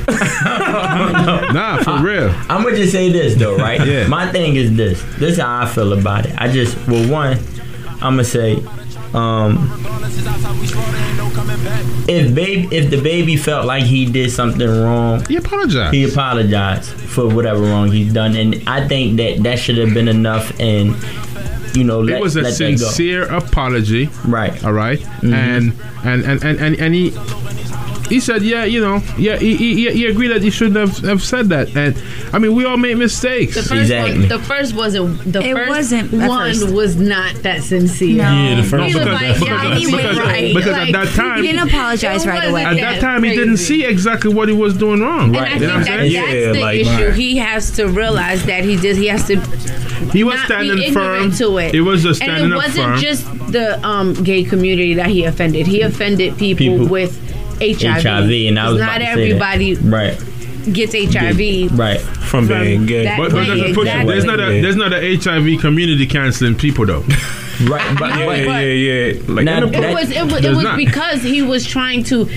nah, for real. I'm gonna just say this though, right? Yeah. My thing is this. This is how I feel about it. I just well one, I'm gonna say, um, if baby if DaBaby felt like he did something wrong, he apologized. He apologized for whatever wrong he's done, and I think that that should have been enough. And you know, let, it was a sincere apology. Right. All right? Mm-hmm. And, and and and and and he he said, yeah, you know, yeah, he, he, he agreed that he shouldn't have, have said that. And I mean, we all make mistakes. The first one, the first wasn't the It first wasn't one first. was not that sincere. No. Yeah, the first was one- like, because- yeah, because- he because- right. because Like, at that time He didn't apologize right away. At that time, he didn't see exactly what he was doing wrong. And I You know what I'm think that, saying? that's the issue. He has to realize that he just he has to. He was not standing be firm. to it. He was just and it wasn't firm. just the um, gay community that he offended. He offended people, People- with HIV. HIV, and I was not about that. everybody right, gets HIV. right, from being gay. that But, but there's, but exactly. there's not a there's not a HIV community canceling people though. right, but, yeah, but yeah, yeah. Like Now, in the- It was it was, it was not. because he was trying to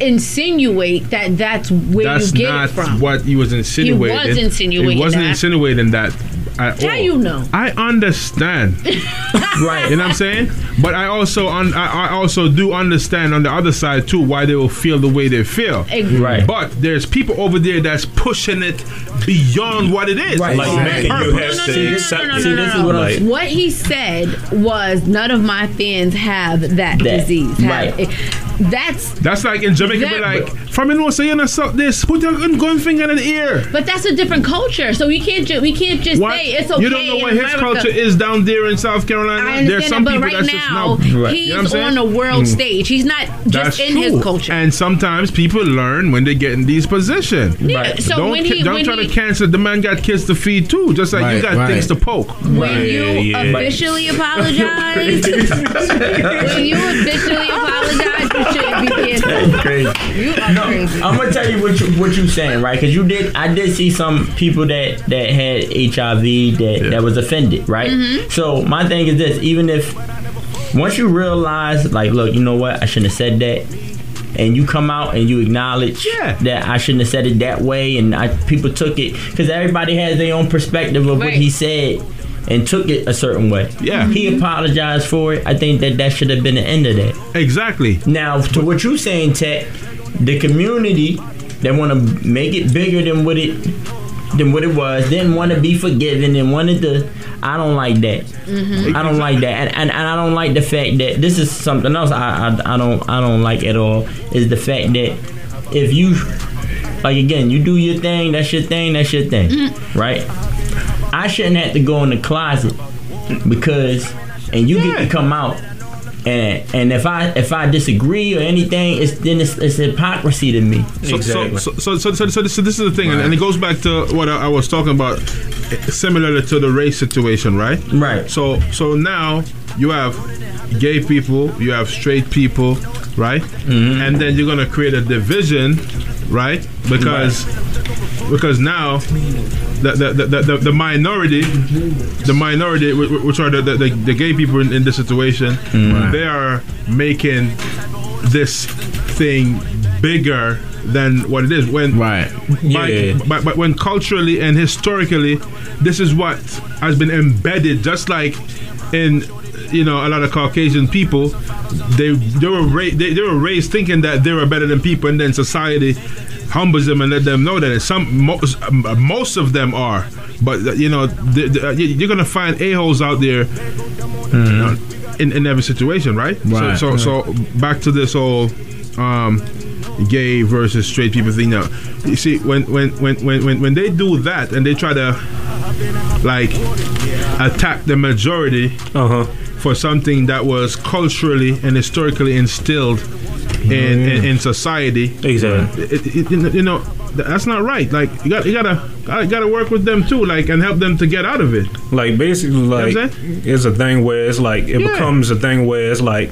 insinuate that that's where That's you get not it from. what he was insinuating. He was insinuating He wasn't that. insinuating that at How all. you know? I understand. right. You know what I'm saying? But I also un- I, I also do understand on the other side too why they will feel the way they feel. Right. But there's people over there that's pushing it beyond what it is. Right. like making you have No, no, to no, no, accept no, no, this is what no. What he said was none of my fans have that, That, disease. Have right. it. That's That's like in Jamaica, be like, from you know, say you know, suck this, put your gun finger in the ear. but that's a different culture. So we can't ju- we can't just What? say it's okay. you don't know what his culture is down there in South Carolina. There's some that, but people right that's now just no. he's You know what I'm saying? on a world Mm. stage. He's not just That's in true. his culture. And sometimes people learn when they get in these positions. Yeah, Right. so don't when he- don't when try he- to cancel. The man got kids to feed too. Just like you got right. things to poke. when you yeah. officially apologize, when you officially apologize, you shouldn't be canceled. crazy. You are crazy. I'm gonna tell you what you what you saying, right? Because you did, I did see some people that that had HIV that that was offended, right? Mm-hmm. So my thing is this: even if once you realize, like, look, you know what, I shouldn't have said that. And you come out and you acknowledge Yeah. that I shouldn't have said it that way, and I, people took it because everybody has their own perspective of what he said and took it a certain way. Yeah. he apologized for it. I think that that should have been the end of that. Exactly. Now, to what you're saying, Tech, the community that want to make it bigger than what it than what it was, didn't want to be forgiven and wanted to. I don't like that. Mm-hmm. I don't like that, and, and and I don't like the fact that this is something else. I, I I don't I don't like at all. Is the fact that if you like again, you do your thing, that's your thing, that's your thing, mm-hmm. right? I shouldn't have to go in the closet because, and you get to come out And and if I if I disagree or anything, it's then it's, it's hypocrisy to me. So, so, so, so, so, so, so, this, so this is the thing, and, and it goes back to what I, I was talking about, similar to the race situation, right? Right. So, so now you have gay people, you have straight people, right? Mm-hmm. And then you're gonna create a division, right? Because because now the the, the, the, the minority, the minority, wh- wh- which are the, the, the, gay people in, in this situation, Right. they are making this thing bigger than what it is. When right, Yeah. but, but when culturally and historically, this is what has been embedded, just like in you know a lot of Caucasian people, they they were ra- they, they were raised thinking that they were better than people, and then society humbles them and let them know that some most, most of them are. But uh, you know the, the, uh, you- you're gonna find a holes out there uh, in, in every situation, right? Right. So so, so back to this whole um, gay versus straight people thing. Now, you see, when when when when when, when they do that and they try to like attack the majority for something that was culturally and historically instilled in, in, mm-hmm. in society. Exactly. It, it, it- you know, that's not right. Like you got you gotta gotta, gotta work with them too, like and help them to get out of it. Like basically, like what it's a thing where it's like it Yeah. becomes a thing where it's like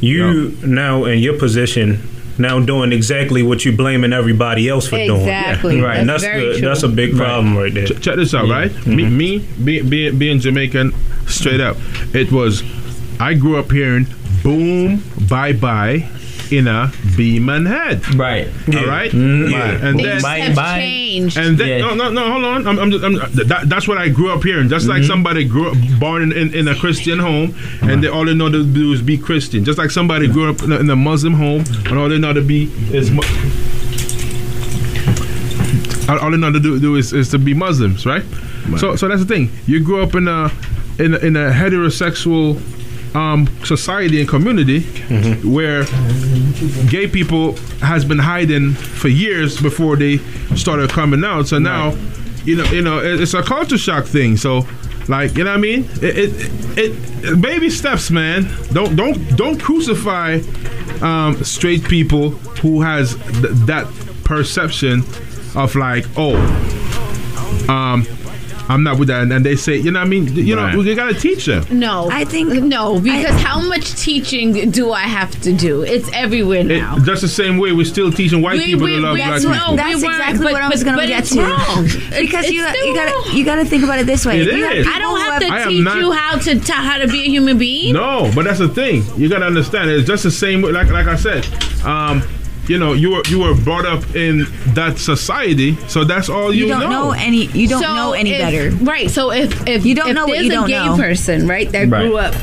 you now in your position now doing exactly what you blaming everybody else for doing. Exactly. doing. Right. And That's that's very the, true. that's a big problem right, there. Ch- check this out, right? Me, mm-hmm. me be, be, being Jamaican, straight up, it was. I grew up hearing "boom, bye bye" in a Beeman head. Right. All right. Mm, Yeah. right. And Things then have Bye, bye. changed. And then Yeah. no, no, no. Hold on. I'm, I'm, I'm that, that's what I grew up hearing. Just like somebody grew up born in, in, in a Christian home, and they all they know to do is be Christian. Just like somebody grew up in a, in a Muslim home, and all they know to be is. Mu- all, all they know to do, do is, is to be Muslims, right? So, so that's the thing. You grew up in a in a, in a heterosexual um, society and community where gay people has been hiding for years before they started coming out. So now, you know, you know, it- it's a culture shock thing. So, like, you know what I mean? It, it, it baby steps, man. Don't don't don't crucify um, straight people who has th- that perception of like, oh, um, I'm not with that, and, and they say, you know, what I mean, you know, we gotta teach them. No, I think no because how much teaching do I have to do? It's everywhere It, now. just the same way we're still teaching white We- people we- to love black that's people. what- That's we weren't, exactly but- what I was going to but get to. wrong. Because It's you got, you gotta, you got to think about it this way. It You have is. I don't have to teach not- you how to t- how to be a human being. No, but that's the thing. You gotta understand. It's just the same. way- Like like I said, um, you know, you were you were brought up in that society, so that's all you, You don't know any. You don't So know any if- better. Right. So if if You don't if know what there's you a don't gay know. person, right, that Right. grew up.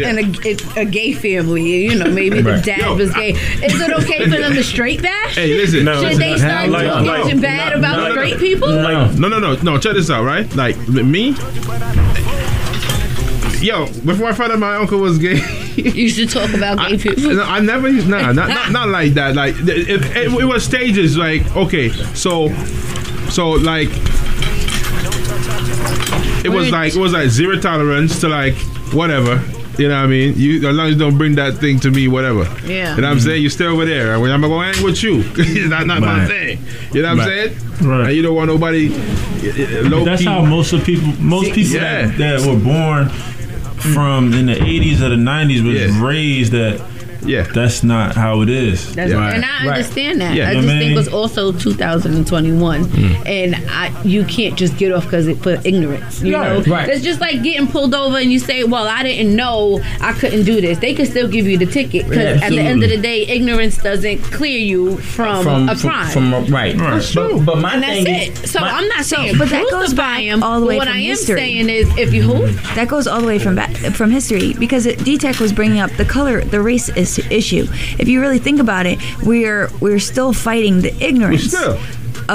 In a, a gay family, you know, maybe Right. the dad Yo, was gay. Is it okay for them to straight bash? Hey, listen. Should they start Like- talking like- bad about no, no, straight no. people? No, no, no, no, no. Check this out, right? Like me. Yo, before I found out my uncle was gay, you should talk about gay people. No, I never. Nah, not, not not like that. Like it, it, it, it was stages. Like okay, so so like it was like it was like zero tolerance to like whatever. You know what I mean? You as long as you don't bring that thing to me, whatever. Yeah. You know what I'm mm. saying? You stay over there. I'm gonna hang with you. That's not my thing. You know what I'm saying? Right. And you don't want nobody eh, eh, low That's key. how most of people, most people Yeah. that, that were born from in the 80s or the 90s was raised that. Yeah, that's not how it is. That's, right. And I understand that. I You know just what think it was also 2021, Mm. and I, you can't just get off because for ignorance. You Right, know, right. it's just like getting pulled over and you say, "Well, I didn't know I couldn't do this." They can still give you the ticket because at the end of the day, ignorance doesn't clear you from, a crime. From, right. But, but my and that's thing it. is, So my- I'm not So, saying but that goes crucify back him, all the but way what from I am history. saying is, if you who That goes all the way from back, from history because it, D-Tech was bringing up the color, the race is, issue. If you really think about it, we're we're still fighting the ignorance still.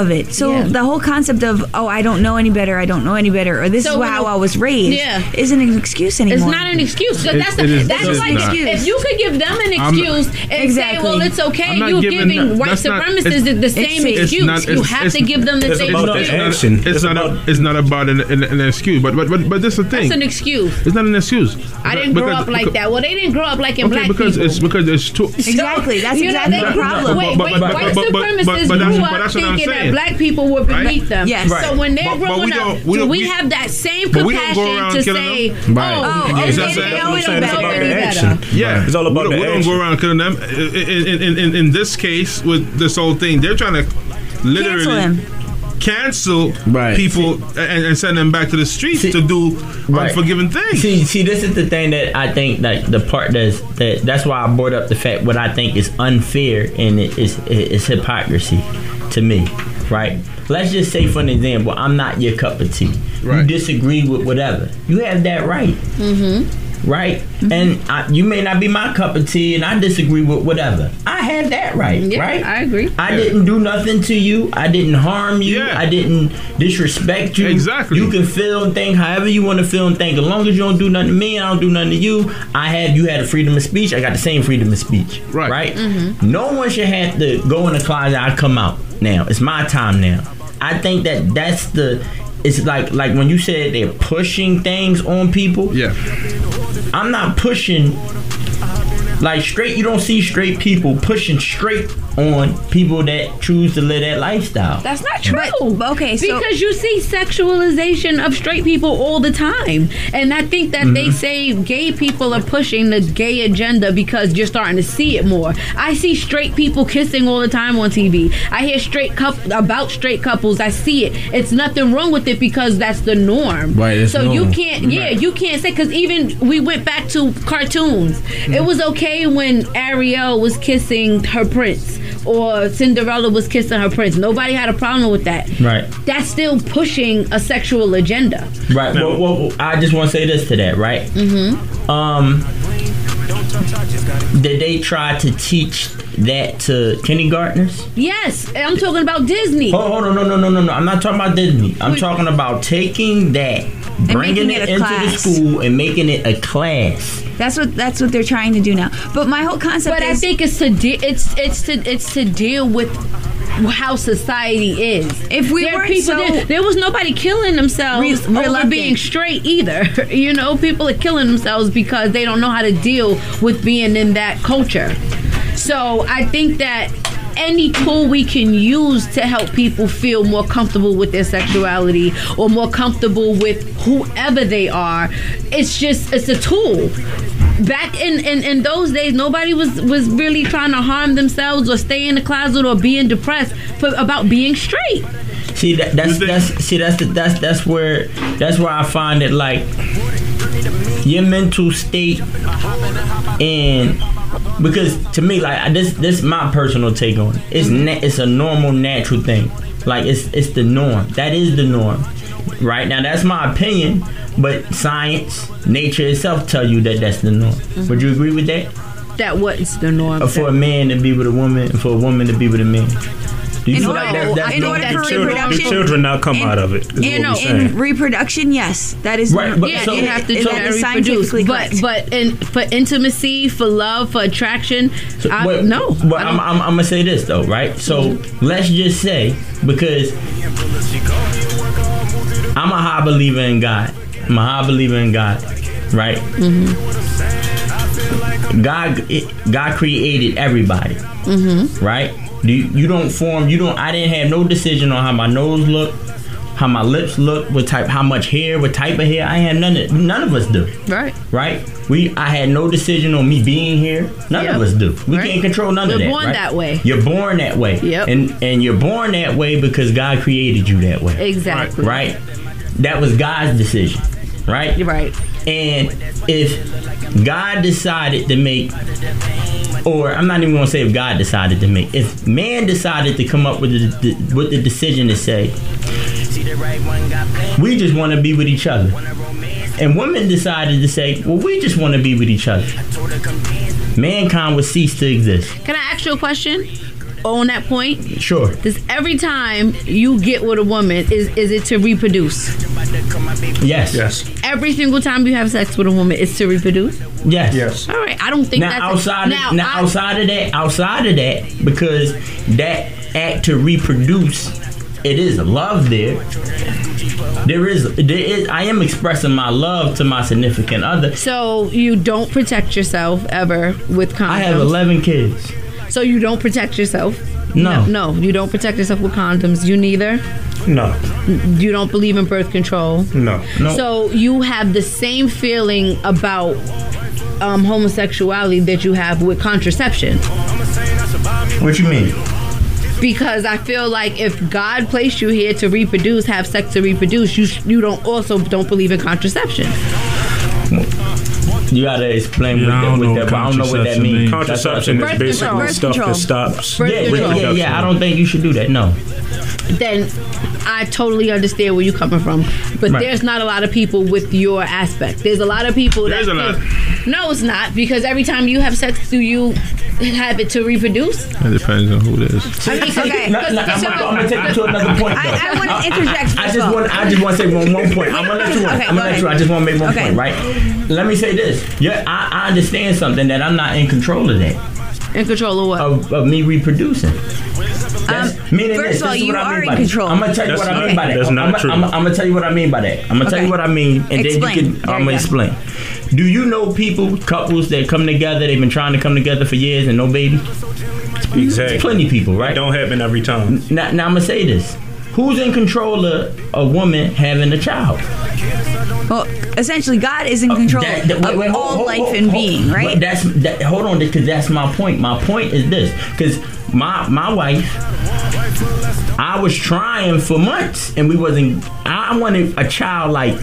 Of it. So Yeah. the whole concept of oh I don't know any better, I don't know any better, or this So is how I was raised, Yeah. isn't an excuse anymore. It's not an excuse. 'cause It- that's it the, is- that's it is like not. if you could give them an I'm- excuse and Exactly. say, "Well, it's okay," you're giving giving that- white that's not- supremacists the, the it's- same it's excuse. not- you have to give them the it's same about the excuse. action. It's, It's not. about- a, it's not about an, an, an excuse, but but but but this is the thing. That's an excuse. It's not an excuse. I didn't grow up like that. Well, they didn't grow up like in Okay, black because it's because it's too. Exactly. That's exactly the problem. Wait, But- wait, but- but- white but- but- supremacists but- but grew that's- but up that's what I'm thinking that saying. black people were Right? beneath them. Yes. Right. So when they're But- but growing we up, don't- we do don't- we we- have that same but we don't go compassion to say, them. Oh, right. "Oh, Oh, oh, okay, they that's- they that's know what I'm it's saying. It's better, about any the better." action. Yeah, It's all about we don't, the we don't go around killing them. In, in, in, in, in this case, with this whole thing, they're trying to literally cancel Right. people and, and send them back to the streets See- to do Right. unforgiving things. See, see, this is the thing that I think that the part that's that that's why I brought up the fact what I think is unfair and it is is hypocrisy to me, right? Let's just say for an example, I'm not your cup of tea. You disagree with whatever. You have that right. Mm-hmm. Right, and I, you may not be my cup of tea, and I disagree with whatever. I have that right, Yeah, right? I agree. I didn't do nothing to you. I didn't harm you. Yeah. I didn't disrespect you. Exactly. You can feel and think however you want to feel and think. As long as you don't do nothing to me and I don't do nothing to you, I have you had a freedom of speech. I got the same freedom of speech. Right. Right. Mm-hmm. No one should have to go in the closet. I come out now. It's my time now. I think that that's the. It's like like when you said they're pushing things on people. Yeah, I'm not pushing like straight. You don't see straight people pushing straight on people that choose to live that lifestyle. That's not true. But- but okay, so- because you see sexualization of straight people all the time, and I think that they mm-hmm. say gay people are pushing the gay agenda because you're starting to see it more. I see straight people kissing all the time on TV. I hear straight coup about straight couples. I see it. It's nothing wrong with it because that's the norm. Right, it's so you can't. Yeah, you can't say because even we went back to cartoons. It mm-hmm. was okay when Ariel was kissing her prince or Cinderella was kissing her prince. Nobody had a problem with that. Right. That's still pushing a sexual agenda. Right. Well, well, I just want to say this to that. Right. Mm-hmm. Um. Did they try to teach that to kindergartners? Yes, I'm talking about Disney. Hold, hold on, no, no, no, no, no. I'm not talking about Disney. I'm talking about taking that, bringing it, it into class. the school, and making it a class. That's what that's what they're trying to do now. But my whole concept But I think it's to de- it's it's to it's to deal with how society is. If we there, weren't people, so- there, there was nobody killing themselves Re- over being straight either. you know, people are killing themselves because they don't know how to deal with being in that culture. So I think that any tool we can use to help people feel more comfortable with their sexuality or more comfortable with whoever they are, it's just it's a tool. Back in, in, in those days, nobody was, was really trying to harm themselves or stay in the closet or being depressed for, about being straight. See that that's that's see that's the, that's that's where that's where I find it like your mental state and because to me like this this my personal take on it. It's mm-hmm. na- it's a normal natural thing. Like it's it's the norm. That is the norm. Right now that's my opinion, but science, nature itself tell you that that's the norm. Mm-hmm. Would you agree with that? That what's the norm? For a man to be with a woman and for a woman to be with a man? You In order- like that's, in order for children, the reproduction- children now come in- out of it. Is you what know, we're saying. in reproduction, yes, that is Right, but yeah, so- you have to that try to reproduce. But but in, for intimacy, for love, for attraction, So, I, but, no. But I I'm, I'm, I'm gonna say this though, right? So let's just say because I'm a high believer in God. I'm a high believer in God, right? Mm-hmm. God, God created everybody, mm-hmm. right? You, you don't form. You don't. I didn't have no decision on how my nose looked, how my lips look, what type, how much hair, what type of hair. I had none. Of, none of us do right. right? We I had no decision on me being here. None Yep. of us do. We Right. can't control none of We're that. You're born right? that way. You're born that way. Yep. And and you're born that way because God created you that way. Exactly. Right? That was God's decision. Right? Right. And if God decided to make or I'm not even gonna say if God decided to make. If man decided to come up with the, the with the decision to say, we just want to be with each other, and women decided to say, well, we just want to be with each other, mankind would cease to exist. Can I ask you a question? On that point? Sure. Does every time you get with a woman is is it to reproduce? Yes. Yes. Every single time you have sex with a woman, it's to reproduce. Yes. Yes. All right. I don't think now that's outside now, of, now I- outside of that outside of that because that act to reproduce it is love there there is there is I am expressing my love to my significant other So you don't protect yourself ever with condoms. I have 11 kids So you don't protect yourself. No. no, you don't protect yourself with condoms. You neither. No. You don't believe in birth control. No. No. So you have the same feeling about um, homosexuality that you have with contraception. what you mean Because I feel like if God placed you here to reproduce, have sex to reproduce, you you don't also don't believe in contraception. You gotta explain Yeah, I what, don't that, know but I don't know what that means means. Contraception That's is I- basically Birth stuff control. that stops. Birth yeah, yeah, yeah, yeah, I don't think you should do that. No. then I totally understand where you're coming from. But Right. there's not a lot of people with your aspect. There's a lot of people There's that a lot. think- No, it's not because every time you have sex, do you have it to reproduce? It depends on who it is. I mean, Okay. No, no, I'm, gonna, I'm gonna take you to another point. though. I, I want to interject. I as just want I just want to say one, one point. I'm gonna let you. Okay, I'm gonna let you. I just want to make one Okay. point, right? Let me say this. Yeah, I, I understand something that I'm not in control of that. In control of what? Of, of me reproducing. That's, meaning Um, first this, of all, you what I are mean in by control. That. I'm gonna tell you That's what I not- mean by that. that's I'm, not I'm, true. I'm, I'm gonna tell you what I mean by that. I'm gonna tell you what I mean, and Explain. then you can. There I'm gonna go. Explain. Do you know people, couples that come together? They've been trying to come together for years and no baby. Exactly. Plenty of people, right? Don't happen every time. Now, now I'm gonna say this: Who's in control of a woman having a child? Well, essentially, God is in control That- that- wait, of hold- all hold- life hold- and hold- being, right? That's that, hold on, because that's my point. My point is this: because my my wife, I was trying for months, and we wasn't. I wanted a child like,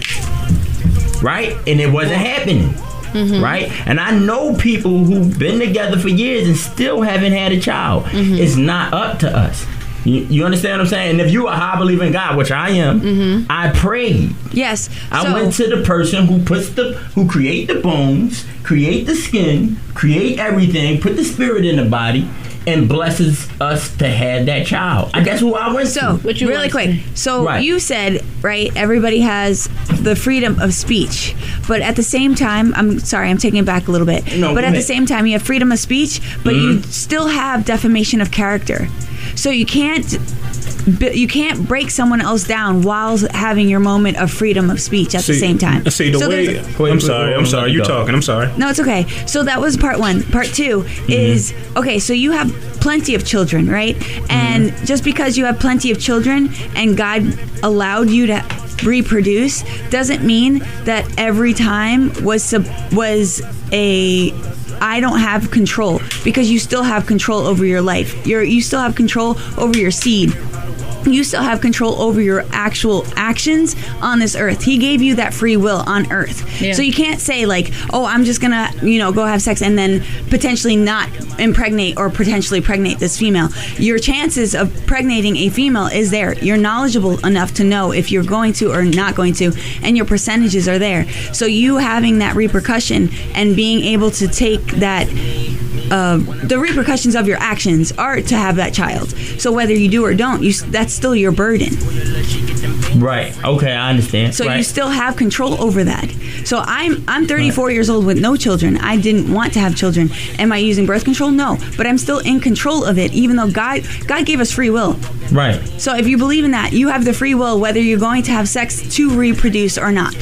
right, and it wasn't happening. Mm-hmm. Right, and I know people who've been together for years and still haven't had a child. Mm-hmm. It's not up to us. You, you understand what I'm saying? And if you are a high believer in God, which I am, mm-hmm. I prayed. yes. I so, went to the person who puts the who create the bones, create the skin, create everything, put the spirit in the body, and blesses us to have that child. I guess who I went So, to. you really want to quick. So, Right. you said, right, everybody has the freedom of speech. But at the same time, I'm sorry, I'm taking it back a little bit. No, but go at the same time, you have freedom of speech, but you mm-hmm. still have defamation of character. So, you can't. Bi- You can't break someone else down while having your moment of freedom of speech at the same time. See the So way. there's- I'm sorry. I'm sorry. You're talking? I'm sorry. No, it's okay. So that was part one. Part 2 mm-hmm. is okay, so you have plenty of children, right? Mm-hmm. And just because you have plenty of children and God allowed you to reproduce doesn't mean that every time was sub- was a I don't have control because you still have control over your life. You're you still have control over your seed you still have control over your actual actions on this earth. He gave you that free will on earth. Yeah. So you can't say like, "Oh, I'm just going to, you know, go have sex and then potentially not impregnate or potentially pregnate this female." Your chances of pregnating a female is there. You're knowledgeable enough to know if you're going to or not going to, and your percentages are there. So you having that repercussion and being able to take that uh, the repercussions of your actions are to have that child. So whether you do or don't, you that's still your burden. Right. Okay, I understand. So right. you still have control over that. So I'm I'm 34 years old with no children. I didn't want to have children. Am I using birth control? No, but I'm still in control of it, even though God God gave us free will. right. So if you believe in that, you have the free will whether you're going to have sex to reproduce or not.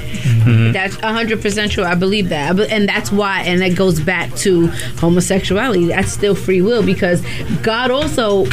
That's 100% true. I believe that. And that's why, and that goes back to homosexuality. That's still free will because God also,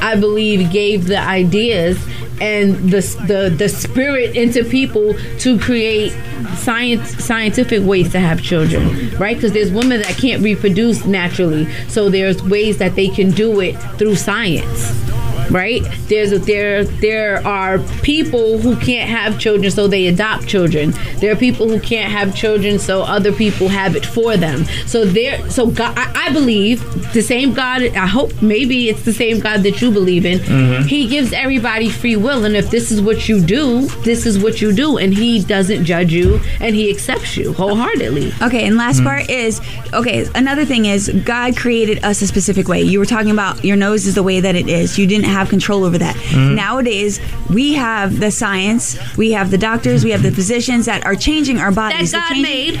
I believe, gave the ideas and the, the, the spirit into people to create science scientific ways to have children right? Because there's women that can't reproduce naturally. So there's ways that they can do it through science right? There's a, there there are people who can't have children, so they adopt children. There are people who can't have children, so other people have it for them. So there, so God, I, I believe the same God. I hope maybe it's the same God that you believe in. Mhm. He gives everybody free will, and if this is what you do, this is what you do, and He doesn't judge you, and He accepts you wholeheartedly. Okay, and last Mm. part is okay. Another thing is God created us a specific way. You were talking about your nose is the way that it is. You didn't have control over that. Mm-hmm. Mhm. Nowadays, we have the science, we have the doctors, we have the physicians that are changing our bodies. That God changing- made.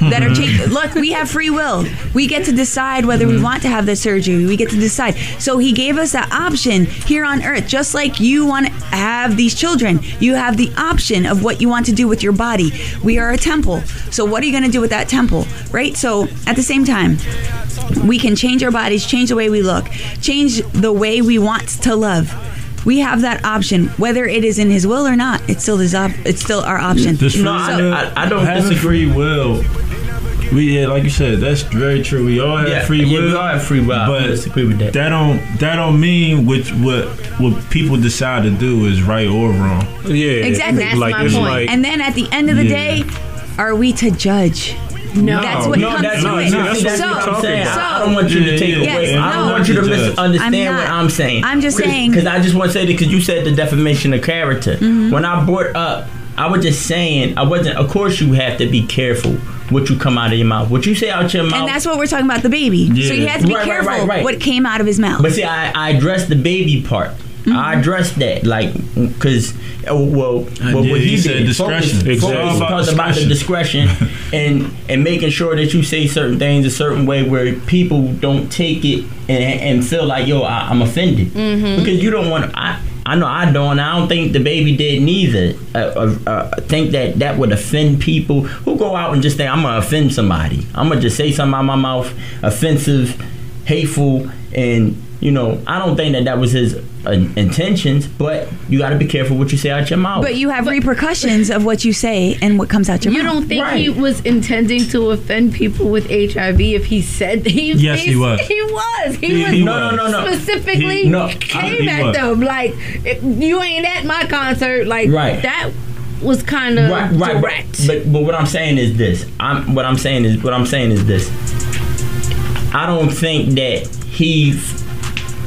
That are changing. Look, we have free will. We get to decide whether we want to have the surgery. We get to decide. So he gave us that option here on earth, just like you want to have these children. You have the option of what you want to do with your body. We are a temple. So what are you going to do with that temple? Right? So at the same time, we can change our bodies, change the way we look, change the way we want to love. We have that option, whether it is in His will or not. It's still His op- It's still our option. This free So- will, having free will. We yeah, like you said, that's very true. We all have Yeah, free yeah, will. we all have free will. But don't disagree with that. That don't that don't mean which what what people decide to do is right or wrong. Yeah, Exactly. That's my point. and then at the end of the Yeah. day, are we to judge? No. that's what No, comes that's to what- it. no, that's so, what I'm saying. so- I don't want you to take Yes, away. I don't no. want you to I'm misunderstand what. I'm saying. I'm just saying- because I just want to say that because you said the defamation of character. Mhm. When I brought up, I was just saying I wasn't. Of course, you have to be careful what you come out of your mouth. What you say out your mouth. And that's what we're talking about DaBaby. So he Yeah. had to be Right, right, careful right, right. what came out of his mouth. But see, I, I addressed DaBaby part. Mm-hmm. I addressed that, like, because well, I well, what He he, said did, discretion. Focus, Exactly. focus About talked about the discretion and and making sure that you say certain things a certain way where people don't take it and, and feel like yo, I, I'm offended Mhm. because you don't want. I I know I don't. I don't think DaBaby did neither. Uh, uh, uh, think that that would offend people who go out and just think I'm gonna offend somebody. I'm gonna just say something out my mouth, offensive, hateful, and you know I don't think that that was his uh, intentions. But you got to be careful what you say out your mouth. But you have repercussions of what you say and what comes out your You mouth. You don't think he was intending to offend people with HIV if he said he Yes, he was. He was. He, He- was he No, was. no, no, no. specifically He- no, came he at was. them like you ain't at my concert. Like Right. that was kind of right, right, direct. But, but but what I'm saying is this. I'm what I'm saying is what I'm saying is this. I don't think that he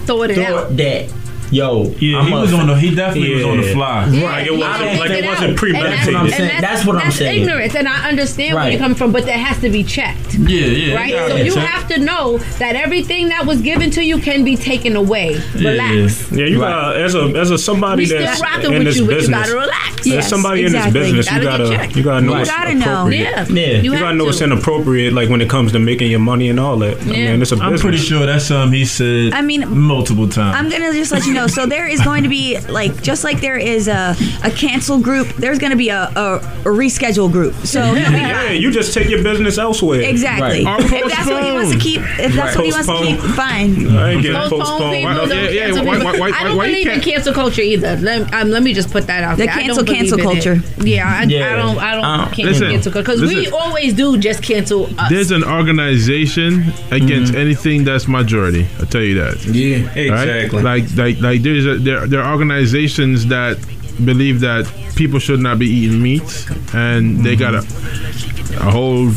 Thought it thought that. Yo, Yeah, I'm he a- was on the- he definitely was on the fly. Yeah, Right, it he wasn't- like, it out. wasn't And premeditated. That's what I'm and saying. That's what I'm that's saying. ignorance, and I understand where you're coming from, but that has to be checked. Yeah, yeah, Right. yeah, so yeah, you check. have to know that everything that was given to you can be taken away. Relax. Yeah, you got as a as a somebody We that's rocking in with this you, but you business. gotta relax. As Yes, somebody in exactly. this business, Gotta you gotta you gotta know You gotta know. appropriate. Yeah. Yeah. You, You gotta know what's inappropriate, like when it comes to making your money and all that. I mean, it's a I'm pretty sure that's something he said. I mean, multiple times. I'm gonna just let you know. So there is going to be like just like there is a, a cancel group. There's going to be a, a, a reschedule group. So he'll yeah, you just take your business elsewhere. Exactly. If that's what he wants to keep, if that's what he wants to keep, fine. I ain't getting Postpone postponed. people, don't yeah, yeah, cancel why- people. why- why- I don't why you believe in cancel culture either. Let, um, let me just put that out The there. I cancel cancel culture. Yeah, I, Yeah. I don't. I don't cancel listen, cancel because we listen. always do just cancel us. There's an organization against anything that's majority. I tell you that. Yeah, exactly. Like, like, like. There's a, there, there are organizations that believe that people should not be eating meat, and they got a, a whole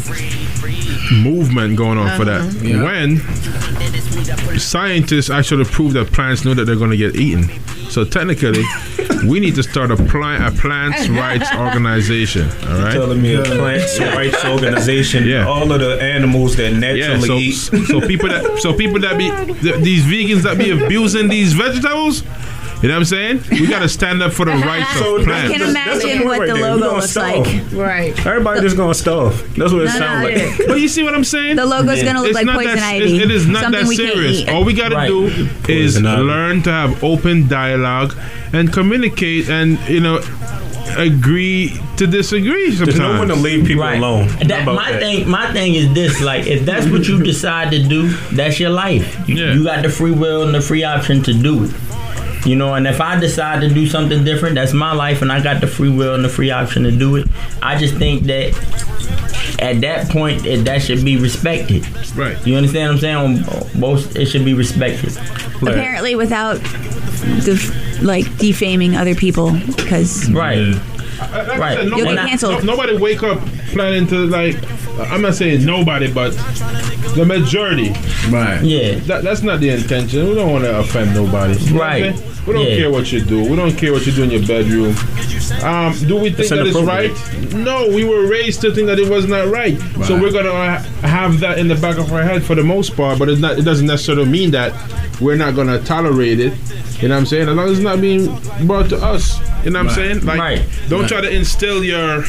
movement going on for that. Uh-huh. Yeah. When scientists actually prove that plants know that they're going to get eaten, so technically, we need to start a plant a plants rights organization. All right, telling me a plants rights organization. Yeah. All of the animals that Yeah, naturally so, eat. so people that so people that be th- these vegans that be abusing these vegetables, you know what I'm saying? We got to stand up for the rights So of plants. I can that's- that's the imagine what right the there. Logo looks starve. like. Right. Everybody just gonna starve. That's what it No, sounds no, like. But you see what I'm saying? The logo's gonna look It's like not poison that, ivy. It, it is not Something that serious. eat. All we got to Right. do is Poison ivy. learn to have open dialogue and communicate, and you know, agree to disagree. Sometimes. There's no one to leave people Right. alone. That, my that? thing, my thing is this: like, if that's what you decide to do, that's your life. You, Yeah. you got the free will and the free option to do it. You know, and if I decide to do something different, that's my life, and I got the free will and the free option to do it. I just think that at that point, it, that should be respected. Right. You understand what I'm saying? On both, it should be respected. Apparently, without def- like defaming other people because right. Like Right. said, You'll nobody, get canceled. no- nobody wake up planning to like. I'm not saying nobody, but the majority. Right. Yeah. That, that's not the intention. We don't want to offend nobody. You know Right. We don't Yeah. care what you do. We don't care what you do in your bedroom. Um, do we think It's that it's right? No, we were raised to think that it was not right. So we're gonna uh, have that in the back of our head for the most part. But it's not. It doesn't necessarily mean that we're not gonna tolerate it. You know what I'm saying? As long as it's not being brought to us. You know what I'm saying? Like, Right. don't try to instill your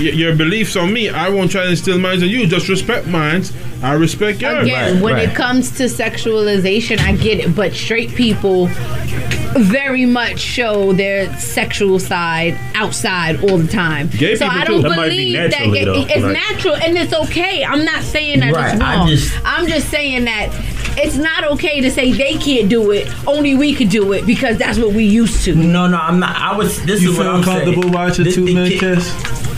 your, your beliefs on me. I won't try to instill mine on you. Just respect mine. I respect yours. Again, when right. it comes to sexualization, I get it, but straight people very much show their sexual side outside all the time. Gay so people I don't too. That might be believe that naturally, gay- though, it's right. natural and it's okay. I'm not saying that Right, it's wrong. just- I'm just saying that it's not okay to say they can't do it, only we could do it because that's what we used to. No, no, I'm not. I was. This You is what feel I'm saying. watching This- two men kiss?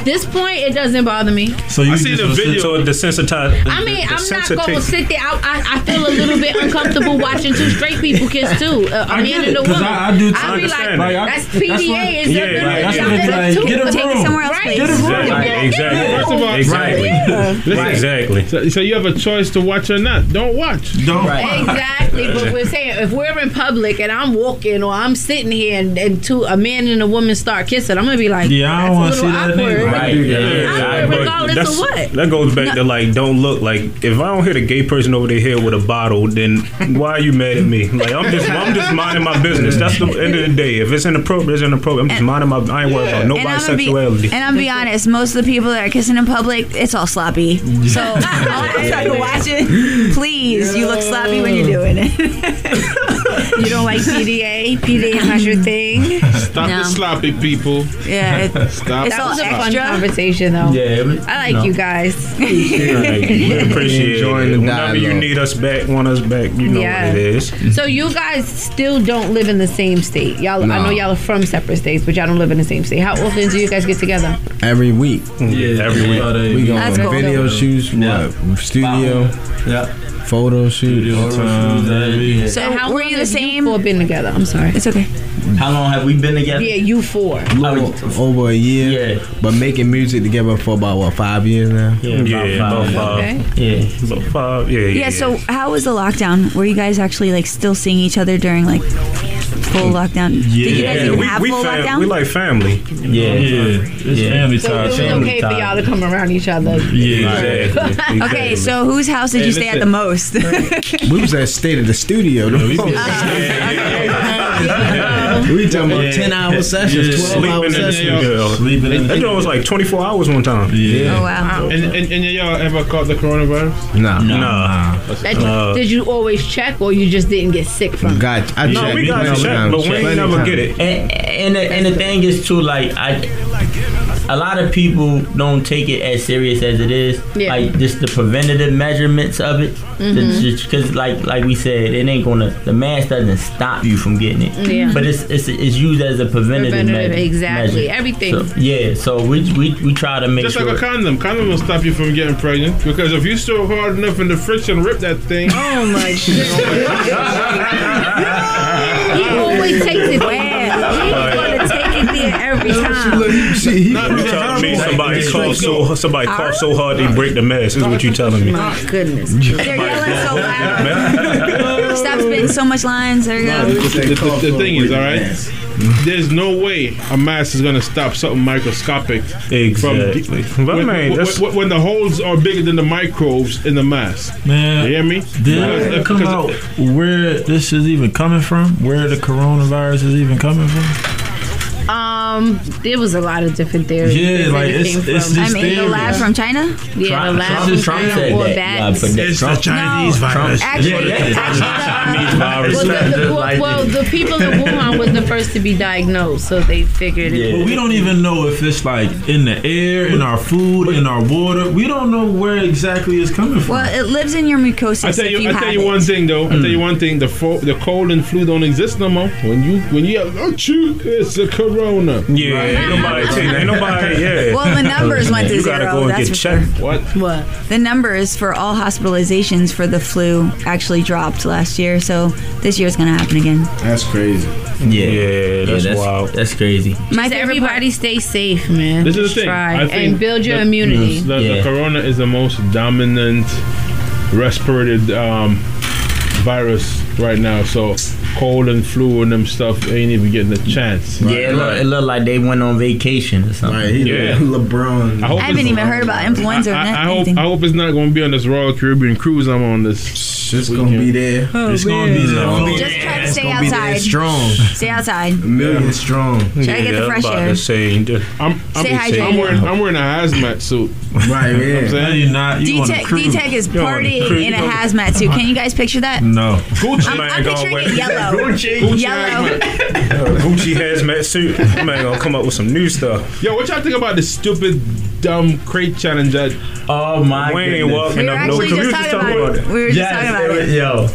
At this point, it doesn't bother me. So you I seen the video. So desensitized. I mean, I'm not gonna sit there. I, I, I feel a little bit uncomfortable watching two straight people kiss too. Uh, a I man get and it, a 'cause woman. I- I do too. I'll be like, Like, I- that's that's PDA. why- is Yeah, that- yeah, that's yeah. not- That's that's like, too- get a take it room. somewhere else, Right. please. Get a room. Exactly. Exactly. First of all, Exactly. Listen, Exactly. So, so you have a choice to watch or not. Don't watch. Don't. Exactly, but we're saying if we're in public and I'm walking or I'm sitting here and, and two a man and a woman start kissing, I'm gonna be like, Yeah, I don't want to that's a see little that awkward. Right. Yeah. Awkward but regardless that's- of what. That goes back to like, don't look like. If I don't hit a gay person over their head with a bottle, then why are you mad at me? Like I'm just, I'm just minding my business. That's the end of the day. If it's inappropriate, it's inappropriate. I'm just minding my. I ain't worried about And I'm nobody's gonna be, sexuality. and I'm be honest, most of the people that are kissing in public, it's all sloppy. So I'll try to watch it. Please, you look sloppy when you're doing it. You don't like PDA? PDA is not your thing. Stop No. the sloppy people. Yeah, it, Stop. It's That all was a fun conversation though. Yeah. was- I like no. you guys. Right. We appreciate Enjoying it. the Whenever you need us back, want us back, you know Yeah. what it is. So you guys still don't live in the same state. Y'all, I know y'all are from separate states, but y'all don't live in the same state. How often do you guys get together? Every week. Yeah, Every week. We go That's on cool. video shoots, Yeah. studio, Yeah. Photo shoot. Video times, every- So And how were you the same? You four been together. I'm sorry. It's okay. How long have we been together? Yeah, you four. Little over a year. Yeah. But making music together for about what five years now. Yeah, about Yeah, about five. five. Okay. Yeah. About five. Yeah, yeah. Yeah. So how was the lockdown? Were you guys actually like still seeing each other during like full lockdown? Did you guys Yeah, even we, have we, full fam- lockdown? we like family. Yeah. Yeah, it's Yeah. family So it was family okay for y'all to come around each other. Yeah. Exactly. Okay, so whose house did Hey, you stay at the listen. Most? We was at state of the studio. though. we talking about ten hour sessions, Yeah. twelve hour in sessions. studio. Sleeping in That the joint was like 24 hours one time. Yeah. oh wow. And, and, and y'all ever caught the coronavirus? Nah, Nah. That- Uh, did you always check, or you just didn't get sick from? it? got I No, checked we got checked, but we ain't never get it. And and the, and the thing is too, like I, a lot of people don't take it as serious as it is. Yeah. Like just the preventative measurements of it. Mm-hmm. Because like like we said, it ain't gonna. The mask doesn't stop you from getting it. Yeah. But it's it's, it's used as a preventative, Preventative, measure. exactly. measure. Everything. So, yeah. So we we we try to make Just sure. like a condom. Condom will stop you from getting pregnant because if you still hard enough in the friction, rip that thing. Oh my god! he always takes it there. Every time. See, he- Not You because telling me I'm somebody straight cough so somebody cough so hard they break the mask is what you telling me? My goodness. They're yelling so loud. Stop spitting so much lines. There you go. the- the thing is, all right. There's no way a mask is gonna stop something microscopic Exactly. from But when, man, when- that's- when- when the holes are bigger than the microbes in the mask. Man, You hear me? Did Because- it uh, come out where this is even coming from? Where the coronavirus is even coming from? Um, there was a lot of different theories. Yeah, They like, it it's- came it's from- just I mean, the lab from China. Yeah, the lab Trump- from Trump China said or that. bats. Yeah, but It's the Chinese Trump- virus. Actually, Yeah, yeah. actually, Chinese virus. well, the, the, well, well, the people in Wuhan was the first to be diagnosed, so they figured it. But we don't even know if it's like in the air, in our food, in our water. We don't know where exactly it's coming from. Well, it lives in your mucosa. I tell you, if you I have tell you it. one thing though. I tell you one thing: the fo- the cold and flu don't exist no more. When you when you have achoo, it's the corona. Yeah, ain't nobody take, ain't nobody. Yeah. Well, the numbers went to You zero. gotta go and that's get for checked. sure. What? What? The numbers for all hospitalizations for the flu actually dropped last year, so this year's gonna happen again. That's crazy. Yeah, Yeah, that's that's wild. That's crazy. My Just favorite everybody stay safe, man. This is Just the thing. Try I think and build your the- immunity. The, the Yeah. corona is the most dominant respirated um, virus right now. So cold and flu and them stuff ain't even getting a chance. Yeah, it looked it look like they went on vacation or something. Right, Yeah. LeBron. I, I haven't it's- even heard about influenza or I, I, I hope anything. I hope it's not going to be on this Royal Caribbean cruise I'm on this. Oh, it's gonna be there. it's gonna be there. gonna be Just try to It's stay gonna be there outside. strong. Stay outside. A million strong. Try to get the fresh I'm about air. to I'm, I'm, Stay I'm, wearing, I'm wearing a hazmat suit. Right, You know I'm saying? you're not. You on a D-Tech. D-Tech is You're on a partying cruise. in a hazmat suit. Can you guys picture that? No. Gucci. I'm, Man, I'm picturing it yellow. Gucci Yellow. hazmat. Gucci hazmat suit. Man, gonna come up with some new stuff. Yo, what y'all think about this stupid, dumb crate challenge that Oh my we goodness. walking We were up actually we just was talking talking about it. We were just Yes, talking about it. Yo,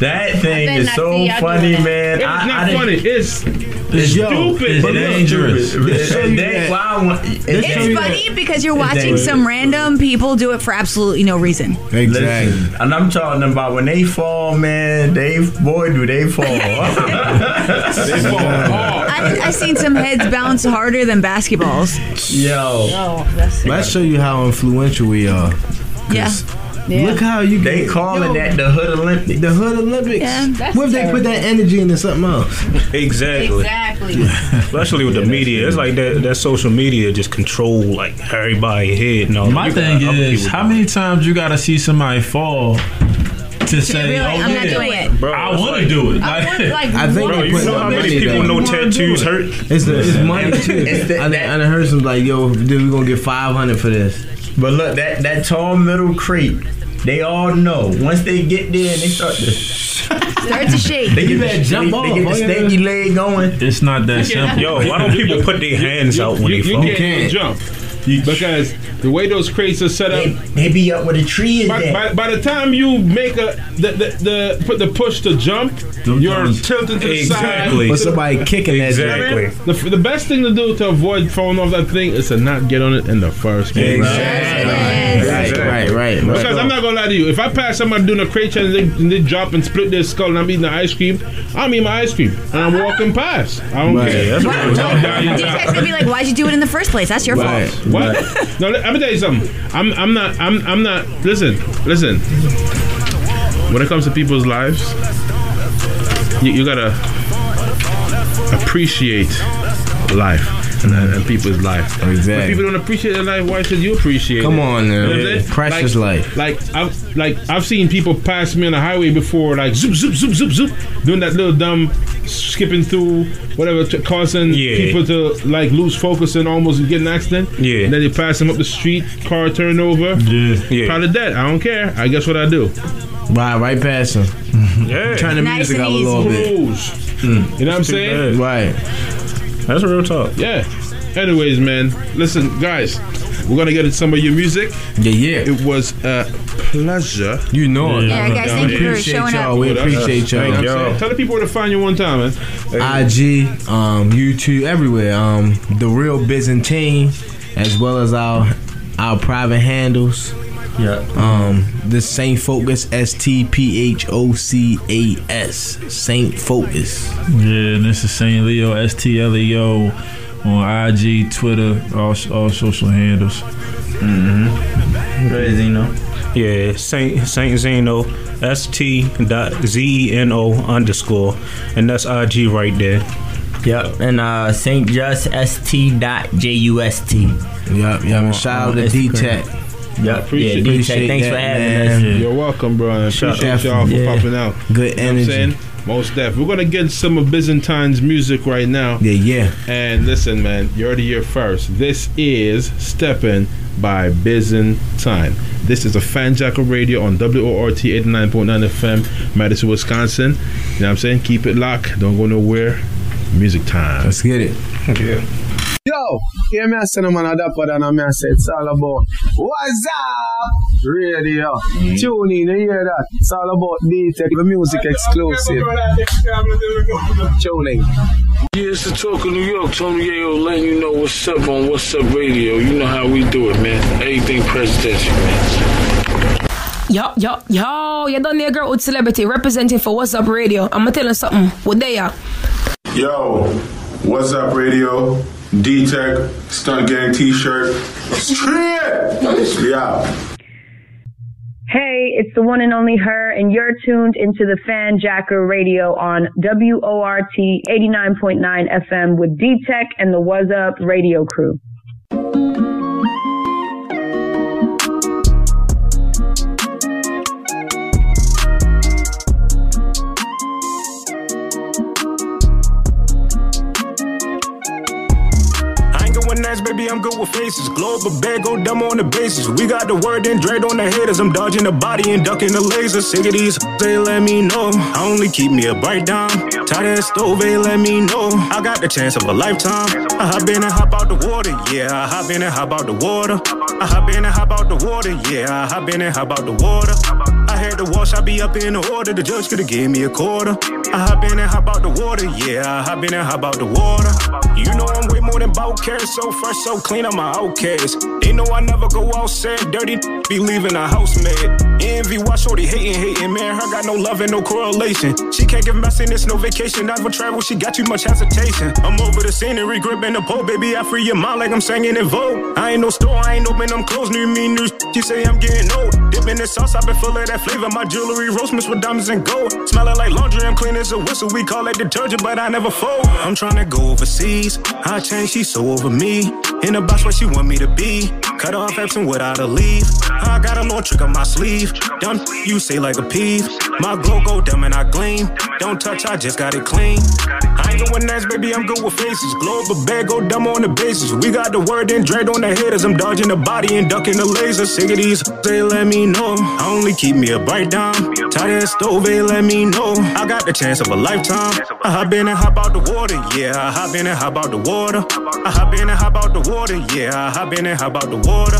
that thing is so funny, man. it's I- I not didn't- funny. It's It's stupid. It's but look, dangerous. It's show you that- that- why I want- it's It's dangerous. funny because you're watching some random people do it for absolutely no reason. Exactly. Listen, and I'm talking about when they fall, man. They boy, do they fall. They fall hard. I, I've seen some heads bounce harder than basketballs. Yo, that's Let's show you how influential we are. Yeah. Look how you they get- calling that the Hood Olympics. the Hood Olympics. Yeah, that's what if they put that energy into something else? Exactly. Exactly. Especially with the media. It's like that that social media just control like everybody head No, all My You thing got is, how doing many times you gotta see somebody fall to say, Really, "Oh I'm not doing it. it. Bro, I want to like- do it"? I Like, want, like, I think Bro, you know how many money people know tattoos hurt? It's the it's money too. It's the- I, I heard some like, yo, dude, we gonna get five hundred for this. But look, that that tall middle crate, they all know. Once they get there and they start to, Start to shake. they get that jump they, off, they get the oh, yeah. stanky leg going. it's not that simple. Yo, why don't people put their hands out when you, they you fall? can't even jump because the way those crates are set up. they be up where the tree is By, by, by the time you make a the, the, the put the push to jump, Them you're times- tilted to the Exactly. But side. somebody kicking that joint. Exactly. The, the best thing to do to avoid falling off that thing is to not get on it in the first place. Right, right, right. Because I'm not gonna lie to you, if I pass somebody doing a crate challenge and they, and they drop and split their skull and I'm eating the ice cream, I'm eating my ice cream and I'm walking past. I don't Right. care. That's What? real talk. D-Tech's gonna be like, why'd you do it in the first place? That's your Right. fault. What? No, let, let me tell you something. I'm I'm not I'm I'm not listen, listen. When it comes to people's lives, you, you gotta appreciate life. And, uh, and people's life. Exactly. If people don't appreciate their life, why should you appreciate Come it? on, You know man. what I'm saying? Precious like, life. Like I've like I've seen people pass me on the highway before, like zoop zoop zoop zoop zoop, doing that little dumb skipping through whatever, t- causing Yeah. people to like lose focus and almost get an accident. Yeah. And then they pass them up the street, car turn over. Yeah. Yeah. Probably dead. I don't care. I guess what I do. Right, right past him. Yeah. Turn the Nice music and up a little bit. Rules. Hmm. You know what I'm too saying? Right. That's real talk. Yeah. Anyways, man, listen, guys, we're gonna get into some of your music. Yeah, yeah. It was a pleasure. You know it. Yeah, guys, thank you for appreciate showing y'all. up. We appreciate y'all. You know what I'm Yo. saying? Tell the people where to find you one time, man. IG, um, YouTube, everywhere. Um, the real Byzantine, as well as our our private handles. Yeah. Um, the Saint Phocas, S T P H O C A S, Saint Phocas. Yeah, and this is Saint Leo, S T L E O, on IG, Twitter, all all social handles. Crazy, you know. Yeah, Saint Saint Zeno, S T dot Z E N O underscore, and that's IG right there. Yep. And uh, Saint Just S T dot J U S T. Yep, yep. And shout out to D Tech. Yep. Appreciate- yeah, appreciate Thanks that, for having man. us. You're welcome, bro. and I appreciate out. y'all for Yeah. popping out. Good You know what I'm energy. saying? Most def. We're gonna get some of Byzantine's music right now. Yeah, yeah. And listen, man, you're already here first. This is Steppin' by Byzantine. This is a Fan Jacker Radio on WORT 89.9 FM, Madison, Wisconsin. You know what I'm saying? Keep it locked. Don't go nowhere. Music time. Let's get it. Yeah. Yo, hear me a say no man a dapper than a me a say it's all about What's up? Radio. Mm. Tune in, you hear that? It's all about D-Tech, the music exclusive. Tuning. Yeah, it's the talk of New York. Tony Yayo letting you know what's up on What's Up Radio. You know how we do it, man. Anything presidential, man. Yo, yo, yo, you done there, girl with celebrity representing for What's Up Radio. I'ma tell you something. What they are? Yo, what's up, radio? D Tech, Stunt Gang t shirt. Straight! Yeah. Hey, it's the one and only her, and you're tuned into the Fan Jacker Radio on WORT 89.9 FM with D Tech and the Was Up radio crew. I ain't baby, I'm good with faces. Global bag, go dumb on the basis. We got the word and dread on the haters. I'm dodging the body and ducking the laser. Sick of these, they let me know. I only keep me a bright down. Tie that stove, they let me know. I got the chance of a lifetime. I hop in and hop out the water, yeah. I hop in and hop out the water. I hop in and hop out the water, yeah. I hop in and hop out the water. I had to wash, I be up in the order. The judge could've gave me a quarter. I hop in and hop out the water, yeah. I hop in and hop out the water. You know I'm way more than bout cares. So fresh, so clean, I'm my outcast. They know I never go outside dirty. Be leaving the house mad. Envy, why shorty hating, hating, man. Her got no love and no correlation. She can't give messiness, no vacation. Never travel, she got too much hesitation. I'm over the scenery, gripping the pole, baby. I free your mind like I'm singing in Vogue. I ain't no store, I ain't open, I'm closed. New me, new. She say I'm getting old. Dipping the sauce, I've been full of that flavor. My jewelry roast mixed with diamonds and gold. Smelling like laundry, I'm clean as a whistle. We call it detergent, but I never fold. I'm trying to go overseas. I change, she's so over me. In the box where she want me to be. Cut off absent without a leave. I got a little trick on my sleeve. Dumb, you say like a peeve. My glow go dumb and I gleam. Don't touch, I just got it clean. I ain't going next, baby, I'm good with faces. Global bag go dumb on the basis. We got the word and dread on the haters. I'm dodging the body and ducking the laser. Sick of these, they let me know. I only keep me a bright. Tie that stove, they let me know. I got the chance of a lifetime. I hop in and hop out the water, yeah. I hop in and hop out the water. I hop in and hop out the water, yeah. I hop in and hop out the water.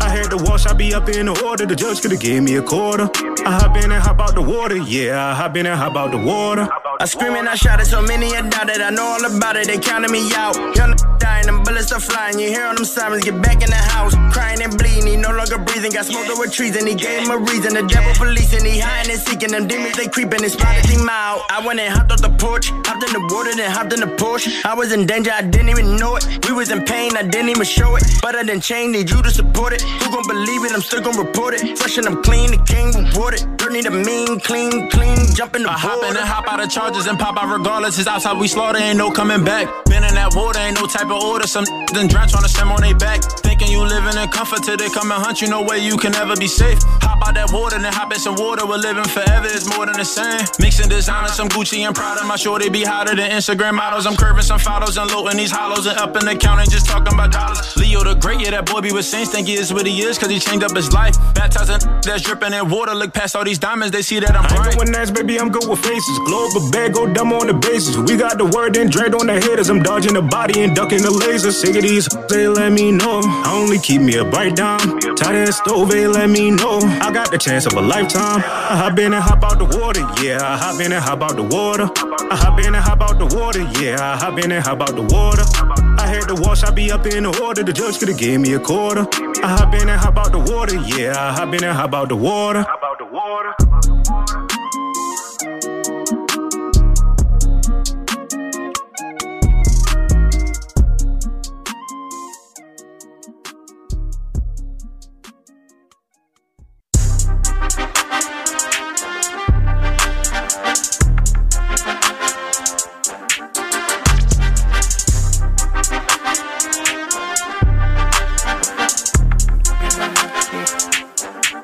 I had to wash, I be up in the order. The judge could've gave me a quarter. I hop in and hop out the water, yeah. I hop in and hop out the water. I scream and I shout it, so many a doubt it. I know all about it, they counting me out. Young dying, them bullets are flying. You hear them sirens, get back in the house. Crying and bleeding, he no longer breathing. Got smoked over trees and he gave him a reason. The devil policing, he hiding and seeking. Them demons, they creeping and spotted him out. I went and hopped off the porch, hopped in the water, then hopped in the Porsche. I was in danger, I didn't even know it. We was in pain, I didn't even show it. But I didn't change, need you to support it. Who gon' believe it? I'm still gon' report it. Fresh and I'm clean, the king rewarded. Dirt need a mean, clean, clean, jump in the I hop in and hop out of charges and pop out regardless. It's outside we slaughter, ain't no coming back. Been in that water, ain't no type of order. Some then drown trying to swim on their back. Thinking you living in comfort till they come and hunt you. No way you can ever be safe. Hop out that water, then hop in some water. We're living forever, it's more than the same. Mixing designer, some Gucci and Prada. My sure they be hotter than Instagram models. I'm curving some photos and loading these hollows and up in the counter just talking about dollars. Leo the Great, yeah, that boy be with saints. Think he is what he is, cause he changed up his life. Baptizing that's dripping in water. Look past all these diamonds, they see that I'm bright. ain't going next, baby, I'm good with faces. Global bag, go dumb on the bases. We got the word and dread on the haters. I'm dodging the body and ducking the laser. Sick of these, they let me know. I only keep me a bright down. Tie that stove, they let me know. I got the chance of a lifetime. I hop in and hop out the water, yeah. I hop in and hop out the water. I hop in and hop out the water, yeah. I hop in and hop out the water. Had to wash, I be up in the order. The judge could've gave me a quarter. I hop in and hop out the water, yeah. I hop in and hop out the water.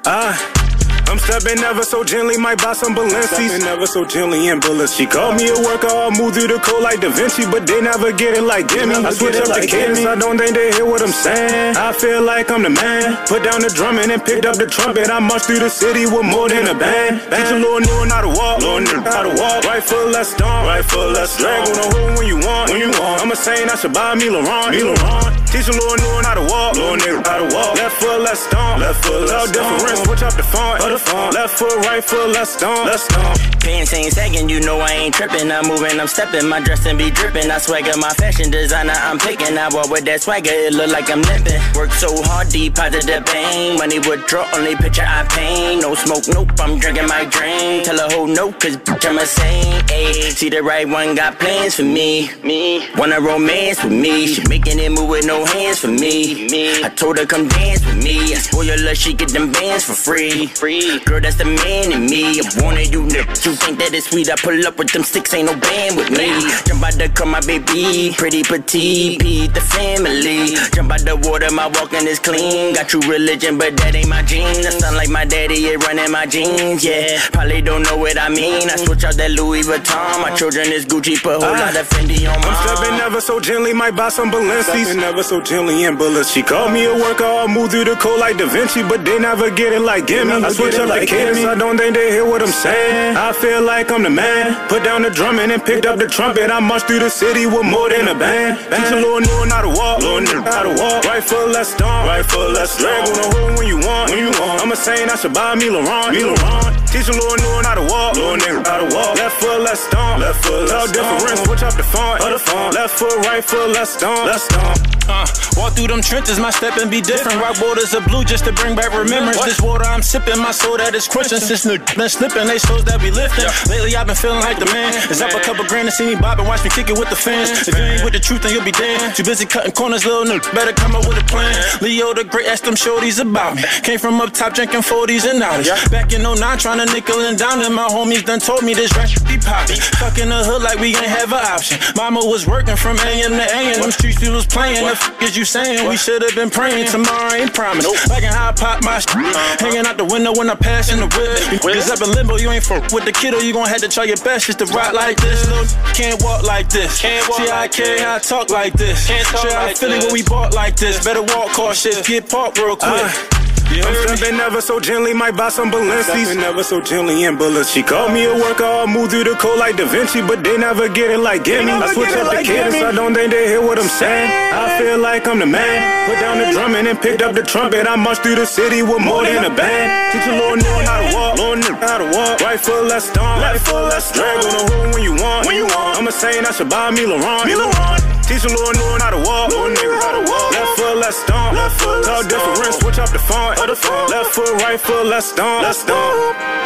Ah. Uh. I'm stepping ever so gently, might buy some Balenci's. Stepping ever so gently in bullets. She called me a worker, I'll move through the cold like Da Vinci, but they never get it like Gimme. I switch up like the cadence, I don't think they hear what I'm saying. I feel like I'm the man. Put down the drumming and picked up the trumpet. I march through the city with more than a band. Teach a little new and how to walk, little new how to walk. Right foot less stomp, right foot let's Drag on the hood when you want, when you want. I'm a saying I should buy me Laurent, me Laurent. Teach a little new how to walk, little nigga how to walk. Left foot, let's stomp, left foot, let's different. Switch up the font, of the font. Left foot, right foot, let's stomp, let's stomp. Pants ain't sagging, you know I ain't tripping. I'm moving, I'm stepping, my dressing be dripping. I swagger my fashion designer, I'm picking. I walk with that swagger, it look like I'm limping. Work so hard, deposit the pain. Money withdraw, only picture I paint. No smoke, nope, I'm drinking my drink. Tell a whole no, cause bitch, I'm a saint. Ayy, see the right one got plans for me. Me, wanna romance with me. She making it move with no hands for me. Me, I told her come dance with me. I spoil her, she get them bands for free. Free, girl, that's the man in me. I wanted you to, you think that it's sweet. I pull up with them sticks, ain't no band with me. Jump out the car, my baby, pretty petite, beat the family. Jump out the water, my walking is clean. Got true religion, but that ain't my genes. I sound like my daddy, it running my jeans, yeah. Probably don't know what I mean. I switch out that Louis Vuitton. My children is Gucci, put a whole ah. lot of Fendi on my I'm stepping ever so gently, might buy some Balenci's. Stepping ever so gently bullets. She called me a worker, I'll move through the code like Da Vinci, but they never get it like Gimme. I switch up the cadence, I don't think they hear what I'm saying. I feel like I'm the man. Put down the drumming and picked up the trumpet. I marched through the city with more than a band. Teach a little new how to walk, little new how to walk. Right foot, let's stomp, right foot, let's drag on the hood when you want, when you want. I'm a saying I should buy me Laurent, me Laurent. Teach a little new how to walk, little nigga how to walk. Left foot, let's stomp, left foot, let's different. Switch up the font, of the font. Left foot, right foot, let's stomp, let's stomp. Uh, walk through them trenches, my step and be different. Rock waters of blue just to bring back remembrance. This water I'm sipping, my soul that is quenching. Since new been slipping, they souls that be lifting. Lately I've been feeling like the man. Is up a couple grand to see me bob and watch me kick it with the fans. If you ain't with the truth, then you'll be dead. Too busy cutting corners, little nigga. Better come up with a plan. Leo the great, asked them shorties about me. Came from up top drinking 40s and 90s. Back in 09, trying to nickel and dime. And my homies done told me this rap shit be poppin'. Fucking the hood like we ain't have an option. Mama was working from AM to AM. Them streets we was playing. The fuck is you saying? We should have been praying. Tomorrow ain't promised. Nope. Like how I pop my shit. Uh-huh. Hanging out the window when I pass in the whip. Cause up in limbo, you ain't for with the kiddo. You gon' have to try your best just to rock like this. Little can't walk like this. Can't walk See how I carry, how I talk like this. Can't talk Shit, I like feel it this. when we bought like this. Better walk cautious. Get parked real quick. Uh. I'm stepping ever so gently, might buy some Balenci's. Stepping ever so gently in bullets. She called me a worker, I'll move through the code like Da Vinci, but they never get it like Gimme. I switch up the cadence, I don't think they hear what I'm saying. I feel like I'm the man. Put down the drumming and then picked up the trumpet. I marched through the city with more than a band. Teach a little new how to walk, little new how to walk. Right foot, let's stomp. Left foot, let's drag on the hood when you want, when you want. I'm a saying I should buy me Laurent, me Laurent. Teach a little new how to walk, little nigga how to walk. Left foot, let's stomp. Left foot, talk different. Switch up the font, of the font. Left foot, right foot, let's stomp. Let's stomp.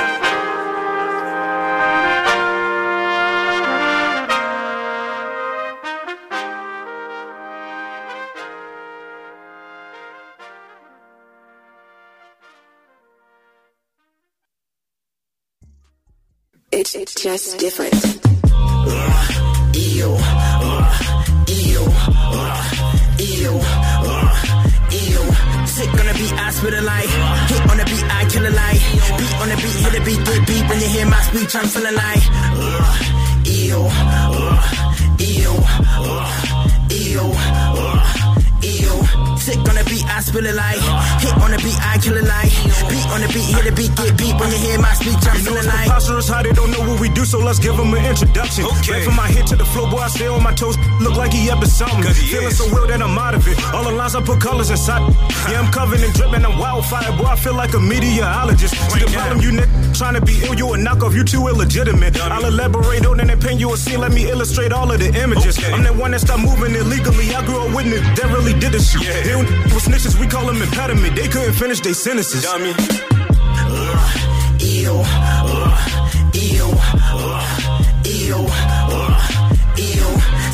It's, it's just different. Ew, ew, ew, ew. Sick on the beat, I spit a light. Hit on the beat, I kill a light. Beat on the beat, hit the beat, get beat. When you hear my speech, I'm feeling like. Uh, ew, uh, ew, uh, ew, uh, ew. Sick on the beat, I spill a light. Hit on the beat, I kill a light. Beat on the beat, hit the beat, get beat. When you hear my speech, I'm feeling like. preposterous how they don't know what we do, so let's give them an introduction. Okay. Right from my head to the floor, boy, I stay on my toes. Look like he up to something. Feeling so real that I'm out of it. All the lines I put colors inside. Yeah, I'm covered in dripping, I'm wildfire, boy. I feel like a meteorologist. See the problem, you nigga trying to be ill, you a knockoff, you too illegitimate. I'll elaborate on it and paint you a scene. Let me illustrate all of the images. I'm that one that stopped moving illegally. I grew up with it, that really did the shit. Yeah. They snitches, we call them impediment. They couldn't finish their sentences. Dummy. Uh, ew, uh, ew, uh, ew, uh.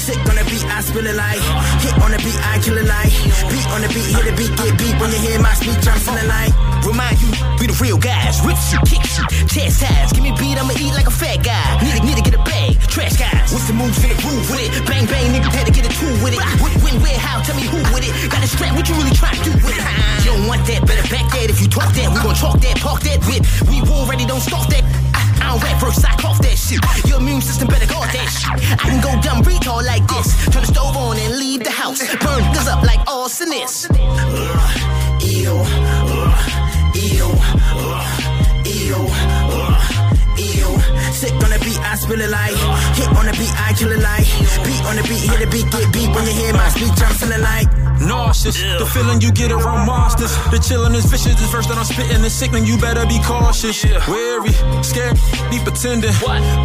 Sick on the beat, I spill a light. Hit on the beat, I kill a light. Beat on the beat, hit the beat, get beat. When you hear my speech, I'm feeling like. Remind you, we the real guys. Rip you, kick you, chastise. Give me beat, I'ma eat like a fat guy. Need to, need to get a bag, trash guys. What's the moves in the groove with it? Bang, bang, nigga, had to get a tool with it. What, when, where, how? Tell me who with it. Got a strap, what you really trying to do with it? You don't want that, better back that. If you talk that, we gon' talk that, park that whip. We already don't stop that. I, I don't rap first, I cough that shit. Your immune system better guard that shit. I can go dumb retard like this. Turn the stove on and leave the house. Burn this up like arsonist. Uh, ew, uh, ew, uh, ew, uh, ew. Sick on the beat, I spill it like. Hit on the beat, I kill it like. Beat on the beat, hit the beat, get beat. When you hear my speech, I'm feeling like. Nauseous, the feeling you get around monsters. The chillin' is vicious. The first that I'm spitting is sickening. You better be cautious. Wary, scared, be pretending.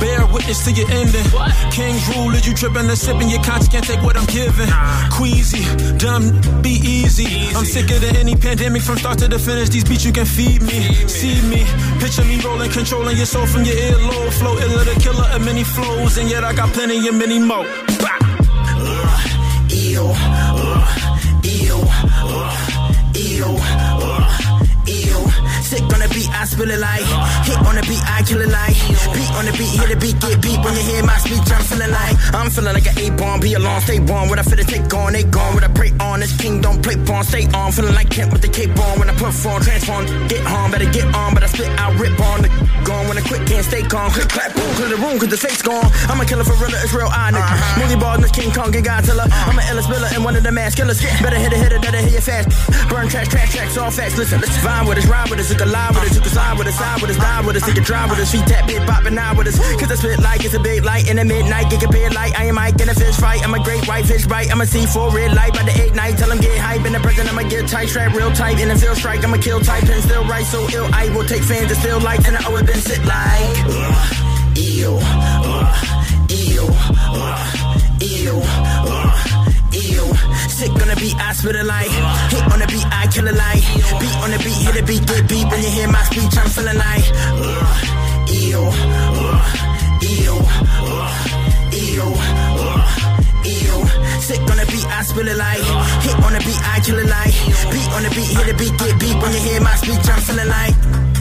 Bear witness to your ending. King's rule is you tripping and sipping. Your conscience can't take what I'm giving. Queasy, dumb, be easy. I'm sicker than any pandemic from start to the finish. These beats you can feed me, see me. Picture me rolling, controlling your soul from your earlobe. Flow iller, the killer of many flows, and yet I got plenty of many more. Bah! Uh, ew, uh, uh. Sick on the beat, I spill it like. Hit on the beat, I kill it like. Beat on the beat, hit the beat, get beat. When you hear my speech, I'm feeling like. I'm feeling like an A-bomb, be alone, stay born. What I feel to take on, they gone. What I pray on, this king don't play pawn, stay on. Feeling like Kent with the cape on. When I perform, transform, get home, better get on. But I spit, I rip on the gone. When I quit, can't stay calm. Quick clap, boom, clear the room, cause the fake's gone. I'm a killer for real, it's real, I nigga. Millie ball, this King Kong, and Godzilla. Uh-huh. I'm an illest spiller and one of the mass killers. Better hit it, hit it, better hit it fast. Burn trash, trash, tracks, all fast. Listen, let's vibe with us, ride with us, you can lie with us, you can slide with us, side with us, die with us, you can drive with us, feet tap, bit poppin' out with us. Cause I spit like it's a big light in the midnight, get compared like I am Mike in a fish fight. I'm a great white fish bite, I'm a C4 red light by the eight night. Tell them get hype in the present, I'ma get tight, strap real tight. In the field strike, I'ma kill tight, pen still right, so ill. I will take fans that still like, and I always been sit like. Uh, ew, uh, ew, uh, ew, uh, ew. Sick on the beat, I spit it like. Hit on the beat, I kill it like. Beat on the beat, hit the beat, get beat. When you hear my speech, I'm feeling like. Uh, ew, uh, ew, uh, ew, uh, ew. Sick on the beat, I spill it like. Hit on the beat, I kill it like. Beat on the beat, hit the beat, get beat. When you hear my speech, I'm feeling like.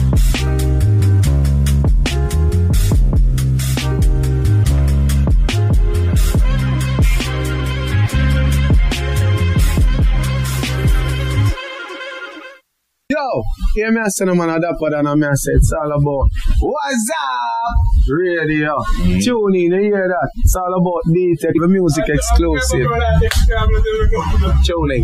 Yo, hear me I say no man a dapper than a me I say it's all about What's up? Radio. Tune in, you hear that? It's all about D-Tech, the music exclusive. Tune in.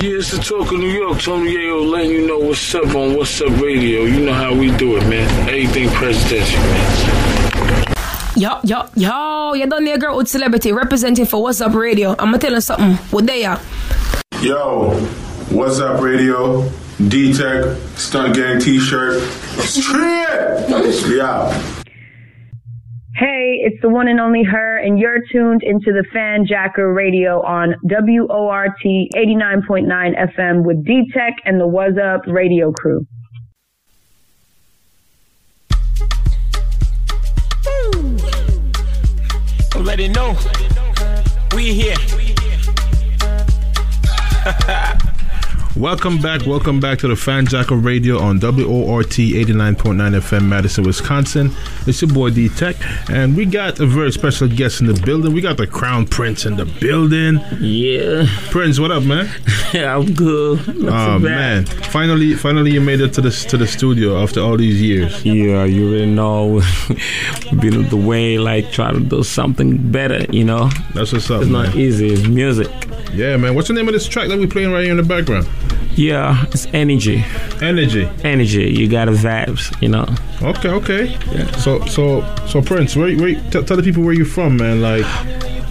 Yeah, it's the talk of New York. Tony Yayo letting you know what's up on What's Up Radio. You know how we do it, man. Everything presidential, man. Yo, yo, yo, you done there, girl with celebrity representing for What's Up Radio. I'ma tell you something. What they are? Yo, what's up, radio? D Tech, Stunt Gang t shirt. Straight! We out. Hey, it's the one and only her, and you're tuned into the Fan Jacker Radio on WORT 89.9 FM with D Tech and the Was Up radio crew. Let it know. We here. Welcome back, welcome back to the Fan Jacker Radio on WORT 89.9 FM, Madison, Wisconsin. It's your boy D Tech, and we got a very special guest in the building. We got the Crown Prince in the building. Yeah. Prince, what up, man? yeah, I'm good. oh man, finally, finally, you made it to the to the studio after all these years. Yeah, you really know, been the way like try to do something better. You know, that's what's up. Man. It's man. not easy. It's music. Yeah, man. What's the name of this track that we're playing right here in the background? Yeah, it's energy. Energy. Energy. You got a vibes. You know. Okay, okay. Yeah. So, so, so, Prince, where, where, t- tell the people where you're from, man. Like,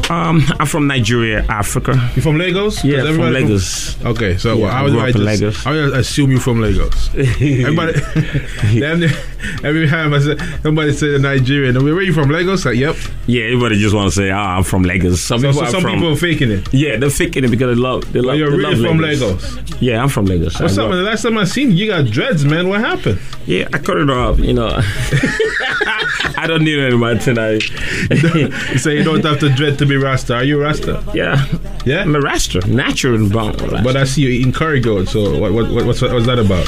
um, I'm from Nigeria, Africa. You from Lagos? Yeah, from Lagos. From, okay, so Yeah, well, I was I just, Lagos. I would assume you're from Lagos. everybody, every time I say somebody say Nigerian, where are you from? Lagos? Like, yep. Yeah, everybody just want to say, "Ah, I'm from Lagos." Some So- people so are some from, people are faking it. Yeah, they're faking it because they love. They love. you're they really love from Lagos. Lagos. Yeah, I'm from Lagos. What's up? The last time I seen you, you got dreads, man. What happened? Yeah, I cut it off. You know, I don't need anymore tonight. you say you don't have to dread to be Rasta. Are you a Rasta? Yeah. Yeah? I'm a Rasta. Natural born. Rasta. But I see you eating curry goat. So what, what, what what's what's that about?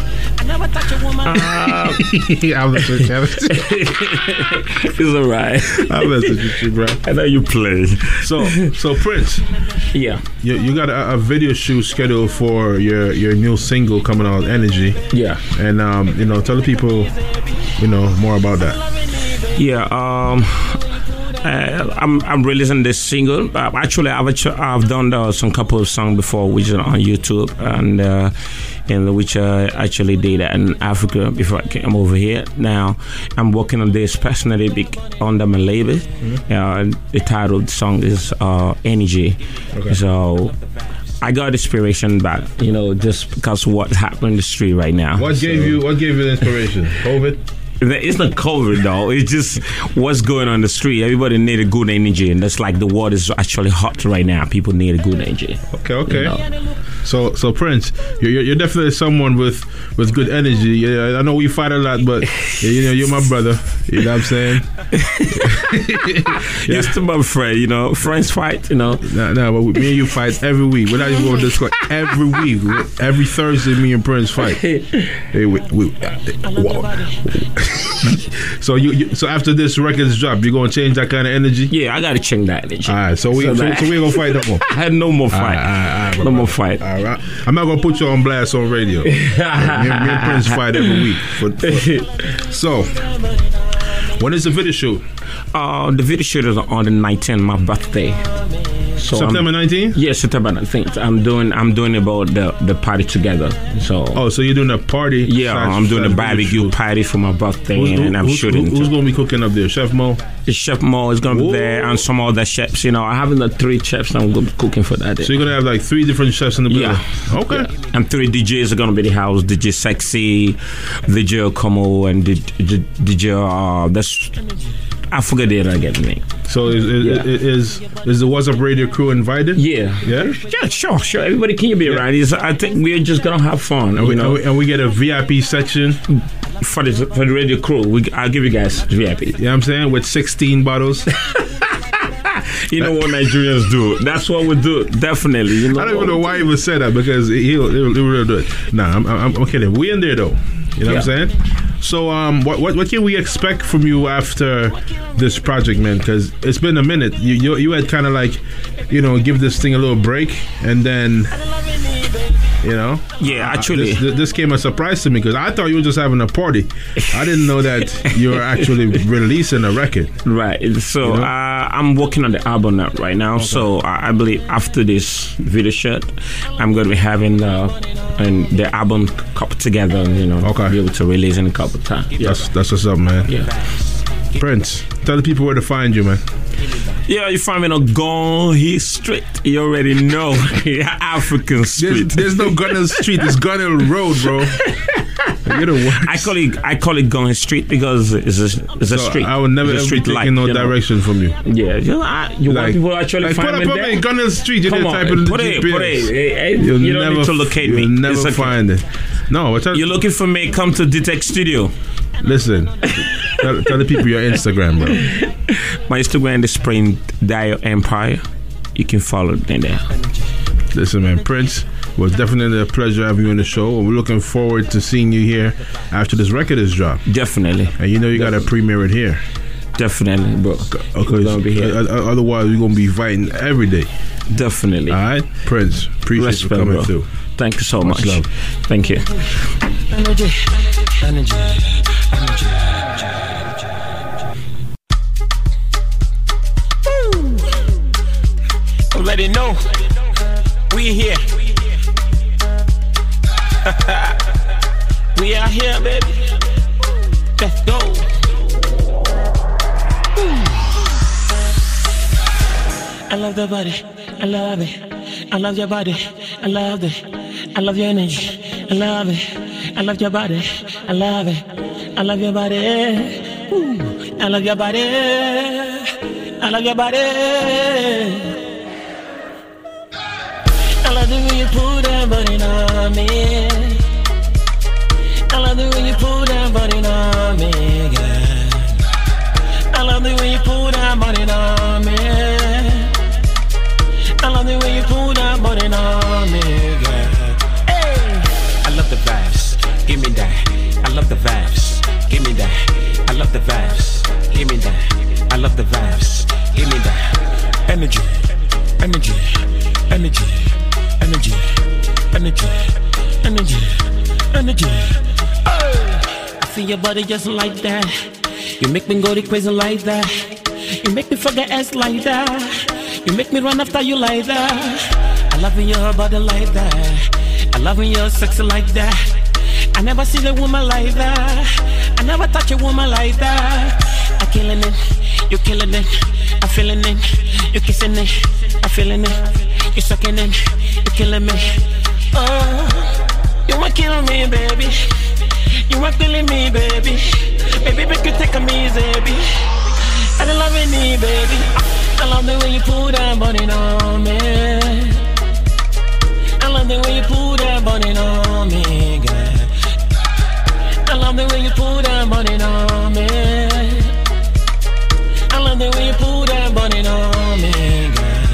Uh, I'm messing with you. it's alright. I'm messing with you, bro. I know you play. So so Prince. Yeah. You, you got a, a video shoot scheduled for your your new single coming out, Energy. Yeah. And um, you know, tell the people, you know, more about that. Yeah, um, uh, I'm I'm releasing this single. Uh, actually, I've I've done uh, some couple of songs before, which are on YouTube, and uh, in which I actually did in Africa before I came over here. Now I'm working on this personally under my label. Uh, the title of the song is uh, Energy. Okay. So. I got inspiration back, you know, just because what happened in the street right now. What gave you what gave you the inspiration? COVID? It's not COVID though. It's just what's going on the street. Everybody need a good energy, and that's like the world is actually hot right now. People need a good energy. Okay, okay. You know? So, so Prince, you're, you're you're definitely someone with with good energy. Yeah, I know we fight a lot, but you know you're my brother. You know what I'm saying? You're still my friend. You know, friends fight. You know. No, no, but me and you fight every week. We're not even going to discuss every week. Every Thursday, me and Prince fight. Hey, we, we, so you, you, so after this record's drop, you're gonna change that kind of energy? Yeah, I gotta change that energy. All right, so we so, So so, we ain't gonna fight no more. I had no more fight. All right, all right, no more fight. All right, I'm not gonna put you on blast on radio. me, me and Prince fight every week. For, for- so, when is the video shoot? Uh, the video shoot is on the 19th, my birthday. So September 19th? Yeah, September 19th. I'm doing I'm doing about the the party together. So Oh, so you're doing a party? yeah, slash- I'm doing a barbecue party for my birthday, Who's, and I'm who's, shooting. who's gonna be cooking up there? Chef Mo. It's Chef Mo is gonna be there, and some other chefs. You know, I have the three chefs. I'm gonna be cooking for that. Day. So you're gonna have like three different chefs in the building. Yeah. Okay. And three DJs are gonna be the house. DJ Sexy, DJ Como, and DJ, DJ uh, that's I forget the other name. So is is, Yeah. is is the What's Up Radio crew invited? Yeah. Yeah. Yeah, sure, sure. Everybody can you be around. It's, I think we're just gonna have fun. And we, know, and we, get a VIP section. for the for the radio crew. We, I'll give you guys VIP. You know what I'm saying? With 16 bottles. You know what Nigerians do. That's what we do. Definitely. You know. I don't even know why he would say that because he'll, he'll, he'll do it. Nah, I'm, I'm, I'm kidding. We in there though. You know what I'm saying? So, um, what, what what can we expect from you after this project, man? Because it's been a minute. You you, you had kind of like, you know, give this thing a little break, and then, you know, Yeah, uh, actually. this, this came a surprise to me because I thought you were just having a party. I didn't know that you were actually releasing a record. Right. So You know? uh, I'm working on the album right now. So I, I believe after this video shoot, I'm going to be having uh, and the album coupled together. You know, okay. be able to release in a couple times. Yeah. That's that's what's up, man. Yeah. Prince, tell the people where to find you, man. Yeah, you find me on Gone Street. You already know. African Street. There's, there's no Gunnell Street. It's Gunnell Road, bro. You're the worst. I call it I call it Gone Street because it's a it's a So street. I would never ever street light, no you know. direction from you. Yeah, you, know, I, you want Like- people to actually like, find put me put there? me in Street, you Come on, type it put it, put it. Hey, hey, You'll you don't never need to locate you'll me. never It's okay. find it. No, what You're looking for me? Come to D Tech Studio. listen. Tell, tell the people your Instagram, bro. My Instagram is Spring Dial Empire. You can follow me there. Listen, man, Prince it was definitely a pleasure having you on the show. We're looking forward to seeing you here after this record is dropped. Definitely. And you know you got to premiere it here. Definitely, bro. Okay, gonna be here. o- o- otherwise we're gonna be fighting every day. Definitely. All right, Prince. Appreciate you coming bro. through. Thank you so Much much. love. Thank you. Energy, energy, energy. Already know we here. we are here, baby. Let's go. I love the body. I love it. I love your body. I love it. I love your energy. I love it. I love your body. I love it. I love your body. Ooh. I love your body. I love your body. that body on me. I love the way you pull that body on me, girl. I love the way you pull that body on me. I love the way you pull that body on me, girl. Hey, I love the vibes. Give me that. I love the vibes. Give me that. I love the vibes. Give me that. I love the vibes. Give me that. Energy. Energy. Energy energy, energy, energy, energy. I feel your body just like that. You make me go crazy like that. You make me forget ass like that. You make me run after you like that. I love your body like that. I love you're sexy like that. I never see a woman like that. I never touch a woman like that. I killing it, you killing it. I feeling it, you kissing it. I feeling it, you sucking it. You killing me. Oh, you want killing me, baby. You want killing me, baby. Baby, make you take me easy, baby. I don't love me, baby. I love the way you put that body on me. I love the way you put that body on me, girl. I love the way you put that body on me. I love the way you put that body on me, girl.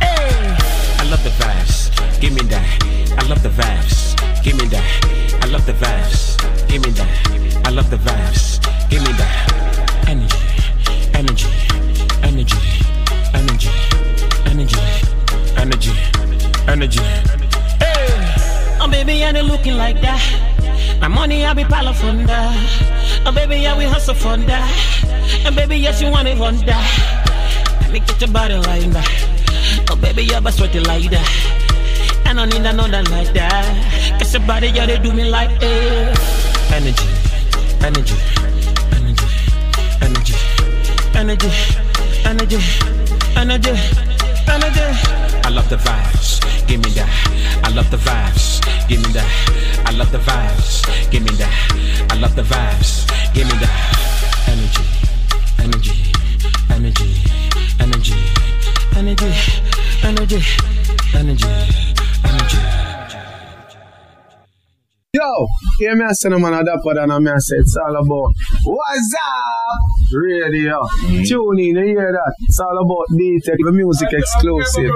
Hey, I love the vibes. Give me that. I love the vibes. Give me that. I love the vibes. Give me that. I love the vibes. Give me that. Energy, energy, energy, energy, energy, energy, energy. Hey, oh baby, I ain't looking like that. My money, I be pile of funda. Oh baby, I we hustle for that. And baby, yes, you want it on. Let me get your body like that. Oh baby, you're sweaty like that. I don't need another like that. Cause your body, yeah, they do me like eh. Energy, energy, energy, energy, energy, energy, energy, energy. I love the vibes, give me that. I love the vibes, give me that. I love the vibes, give me that. I love the vibes, give me that. Energy, energy, energy, energy, energy, energy, energy. Yo, hear me I say no man a dapper than a me I say it's all about What's up? Radio. Tune in, you hear that? It's all about D-Tech, the music exclusive.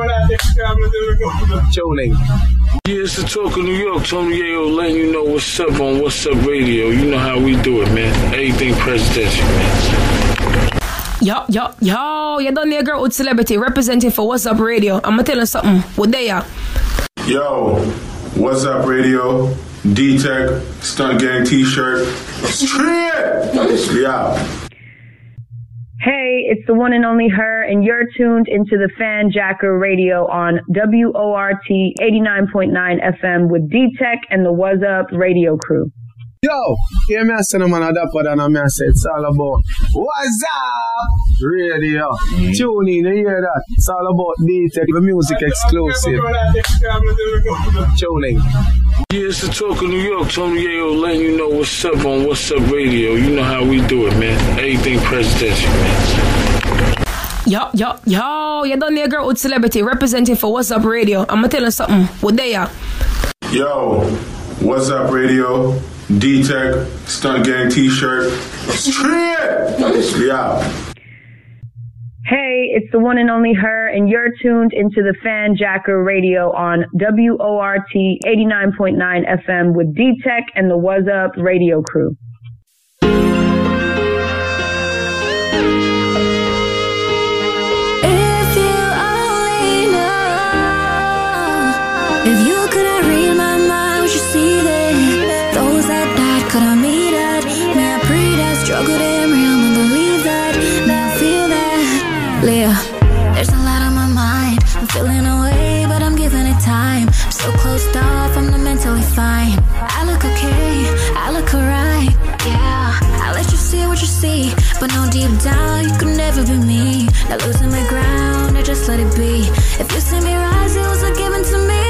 Tune in. Yeah, it's the talk of New York. Tony Yayo letting you know what's up on What's Up Radio. You know how we do it, man. Everything presidential, man. Yo, yo, yo, you done there, girl with celebrity representing for What's Up Radio. I'm gonna tell you something. What they are? Yo, what's up, radio? D Tech, Stunt Gang t shirt. Yeah. Hey, it's the one and only her, and you're tuned into the Fan Jacker Radio on WORT 89.9 FM with D Tech and the Was Up Radio crew. Yo, hear me I say no man a dapper than a me I say it's all about What's up? Radio. Mm. Tune in, you hear that? It's all about D-Tech, the music exclusive. Tune in. Yeah, it's the talk of New York. Tony Yayo letting you know what's up on What's Up Radio. You know how we do it, man. Everything presidential, man. Yo, yo, yo, you done there, girl with celebrity representing for What's Up Radio. I'm gonna tell you something. What they are? Yo, what's up, radio? D Tech, Stunt Gang t shirt. Yeah. Hey, it's the one and only her, and you're tuned into the Fan Jacker Radio on WORT 89.9 FM with D Tech and the Was Up Radio crew. You see, but no deep down, you could never be me. Not losing my ground, I just let it be. If you see me rise, it was a given to me.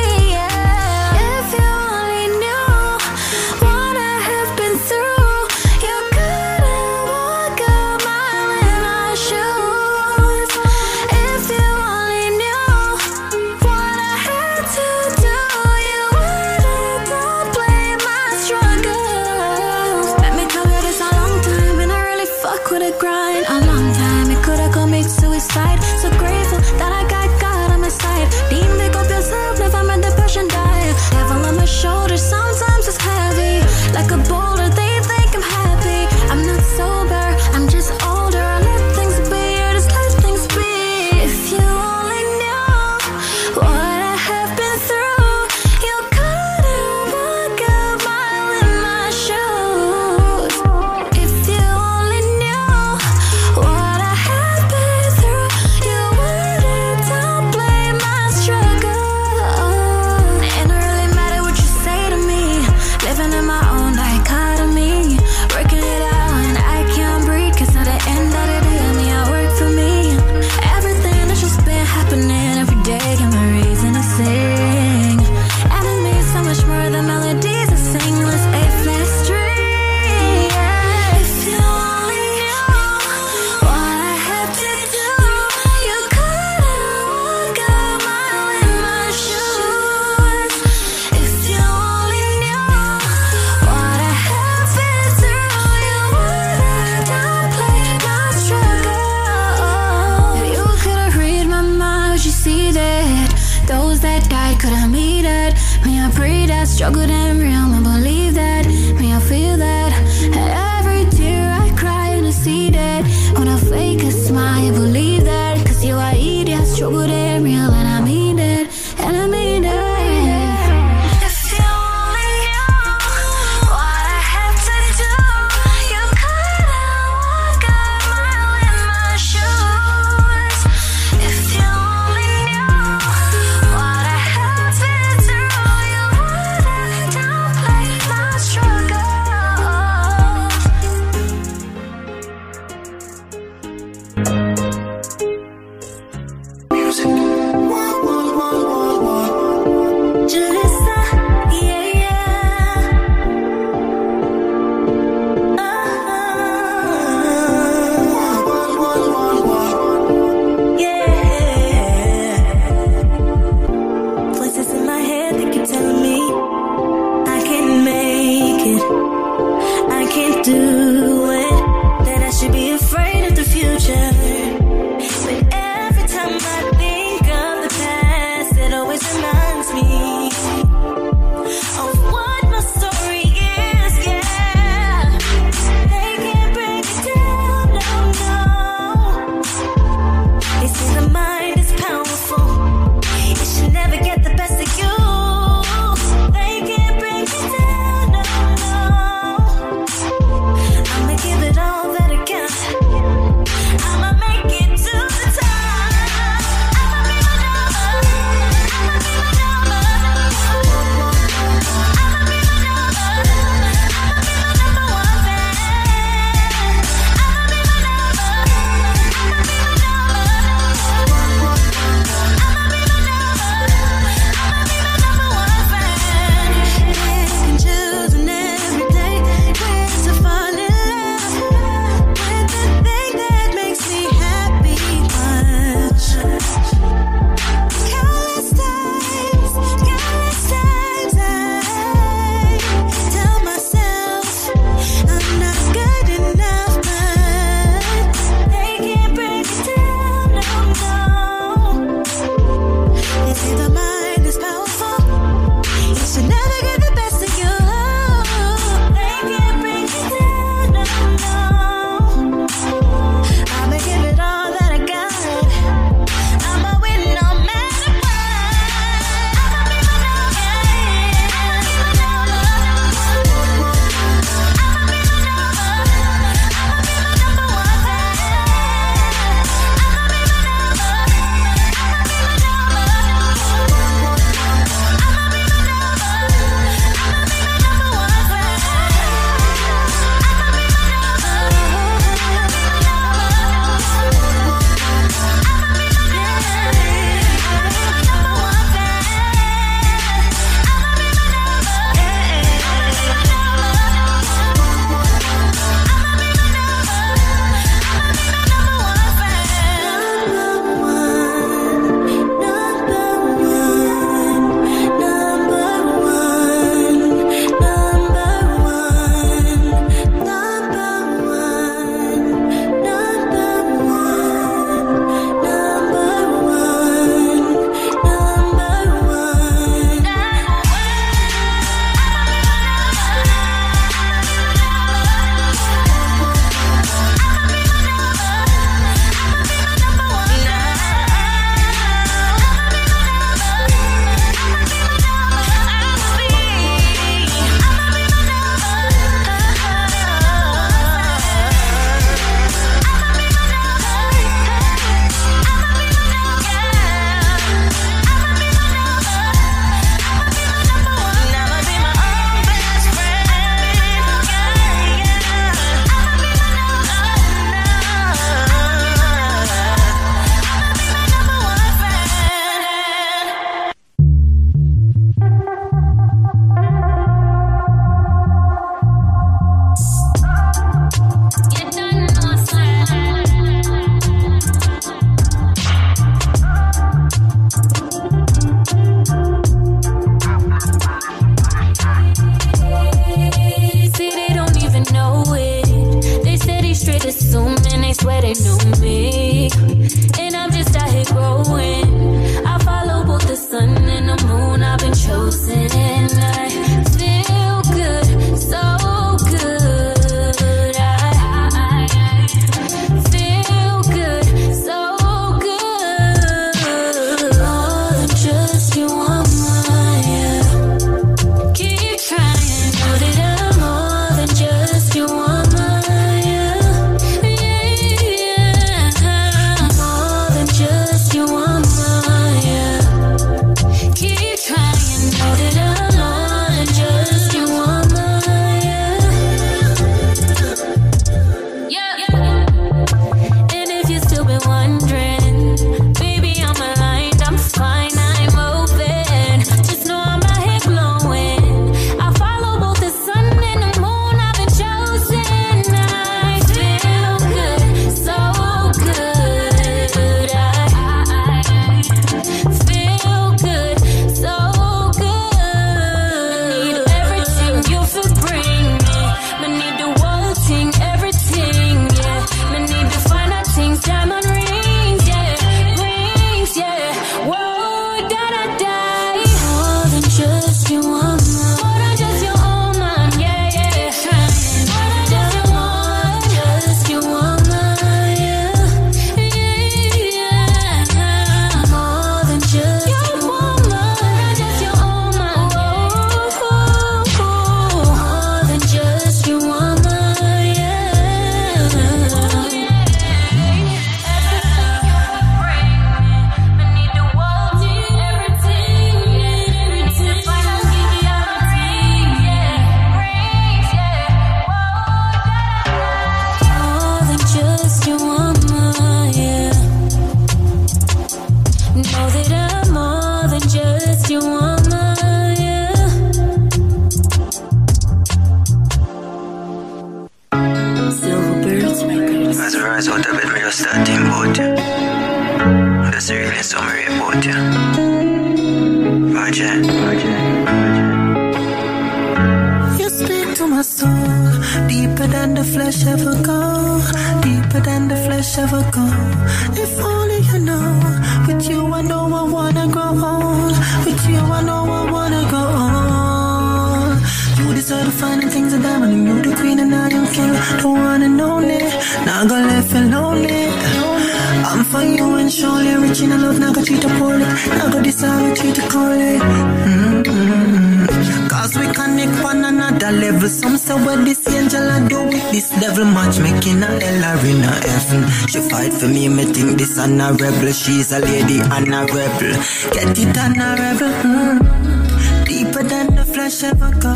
Say what this angel I do this devil matchmaking a hell or in a heaven. She fight for me, me think this and a rebel. She's a lady and a rebel. Get it and a rebel. Mm. Deeper than the flesh ever go.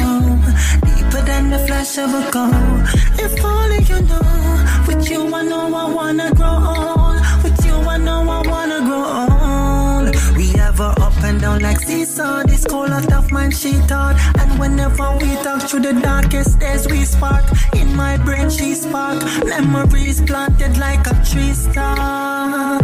Deeper than the flesh ever go. If only you know, with you I know I wanna grow down like seesaw. This cold out of mine she thought. And whenever we talk through the darkest days, we spark. In my brain she spark. Memories planted like a tree star.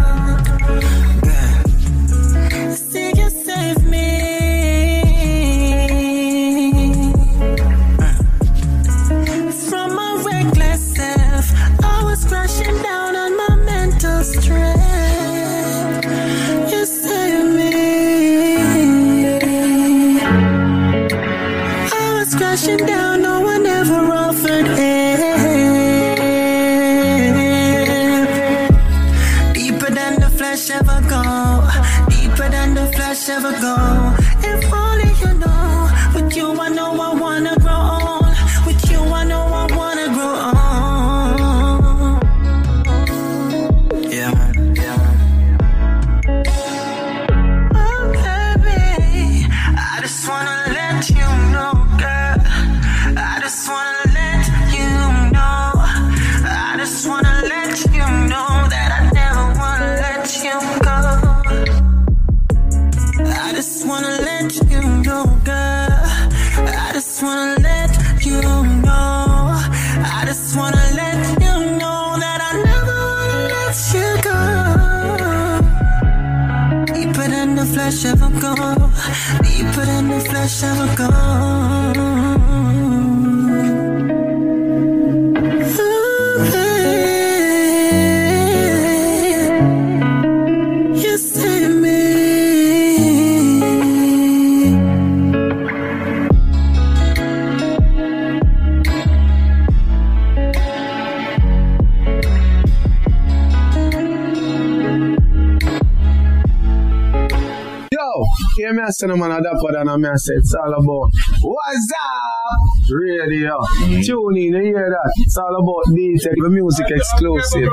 Hear me I say no man a dapper than a me I say it's all about What's up radio. Mm. Tune in, you hear that? It's all about D-Tech, the music exclusive.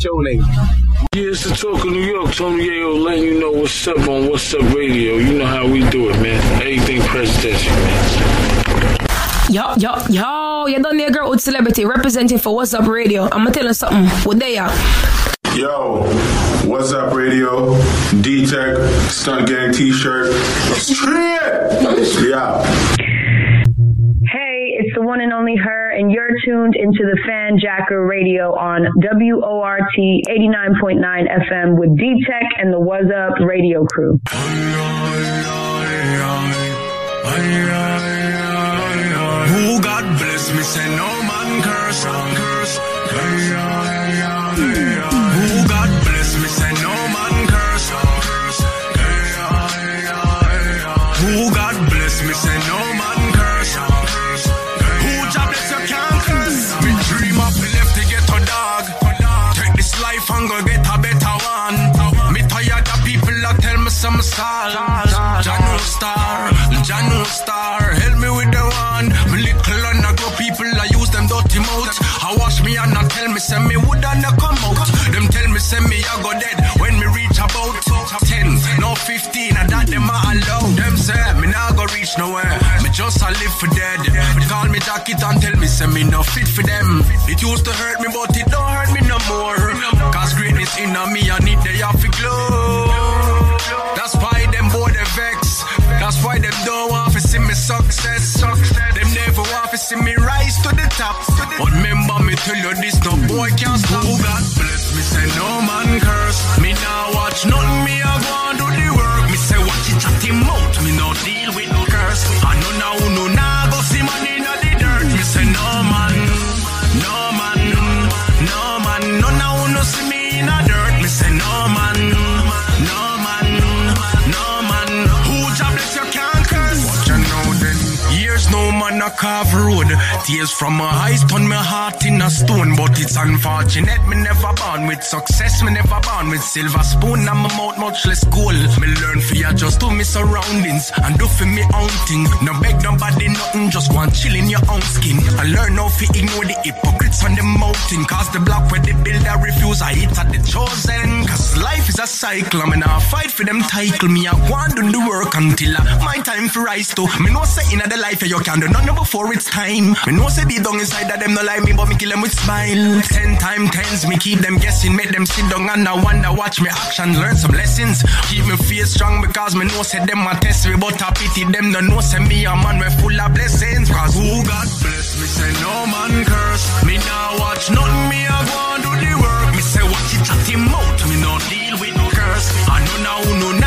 Tune in. Yeah, it's the talk of New York. Tony Yayo letting you know what's up on What's Up Radio. You know how we do it, man. Everything presidential, man. Yo, yo, yo, you done there, girl with celebrity representing for What's Up Radio. I'ma tell you something. What they are? Yo, what's up, radio? D Tech, Stunt Gang t shirt. Straight! Yeah. Hey, it's the one and only her, and you're tuned into the Fan Jacker Radio on WORT 89.9 FM with D Tech and the What's Up Radio crew. Who God bless me, say no man curse. curse. Who star. Janu star, Janu star. Help me with the one. Me little and I grow people. I use them dirty mouth. I wash me and I tell me send me would and I come out. Them tell me send me I go dead when me reach about 10, no 15. I that them are allow. Them say me nah go reach nowhere. Me just a live for dead. Me call me jacket and tell me say me no fit for them. It used to hurt me but it don't hurt me no more. Cause greatness in me I need the off glow. That's why them boy they vex. That's why them don't want to see me success. Them never want to see me rise to the top. But remember me tell you this, no boy can't stop. Who God bless me say no man curse. Me now watch none me I go and do the work. Me say watch it chat him out. Me no deal with no curse. I know now no now. carved road. Tears from my eyes turn my heart in a stone, but it's unfortunate. Me never born with success, me never born with silver spoon, and my mouth much less gold. Me learn fear just to me surroundings and do for me own thing. No beg nobody nothing, just go and chill in your own skin. I learn how to ignore the hypocrites on the mountain, cause the block where they build I refuse, I hate at the chosen. Cause life is a cycle, I'm in a fight for them title. Me I want to do the work until my time for rise to. Me no say in the life you can do nothing for it's time. Me know say the dung inside that them no like me, but me kill them with smile. Ten time tens, me keep them guessing, make them sit down and I wonder, watch me action, learn some lessons. Keep me feel strong because me know say them a test me, but I pity them no know say me a man we full of blessings. Cause who God bless me say no man curse. Me now watch nothing, me a go and do the work. Me say watch it at him out, me no deal with no curse. I know now, no. now.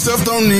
Myself, don't need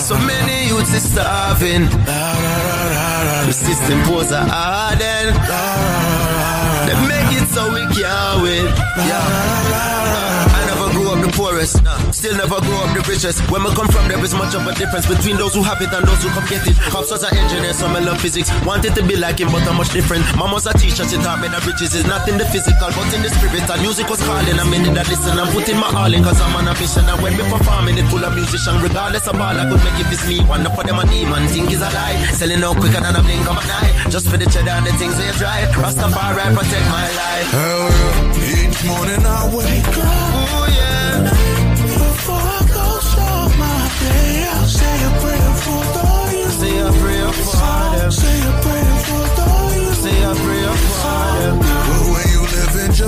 So many youths is starving. The system pose a harden. They make it so we can't win. Yeah. Poorest. Still never grow up the richest. When we come from, there is much of a difference between those who have it and those who come get it. Cops was an engineer, some I love physics. Wanted to be like him, but I'm much different. Mom was a teacher, she taught me that riches is not in the physical, but in the spirit. And music was calling, in it that listen. I'm putting my all in, cause I'm on a mission. And when me performing it full of musician, regardless of all I could make if it's me. One up for them a demon, think is a lie. Selling out quicker than a blink of an eye. Just for the cheddar and the things they try. Rastafari protect my life. Each morning I wake up.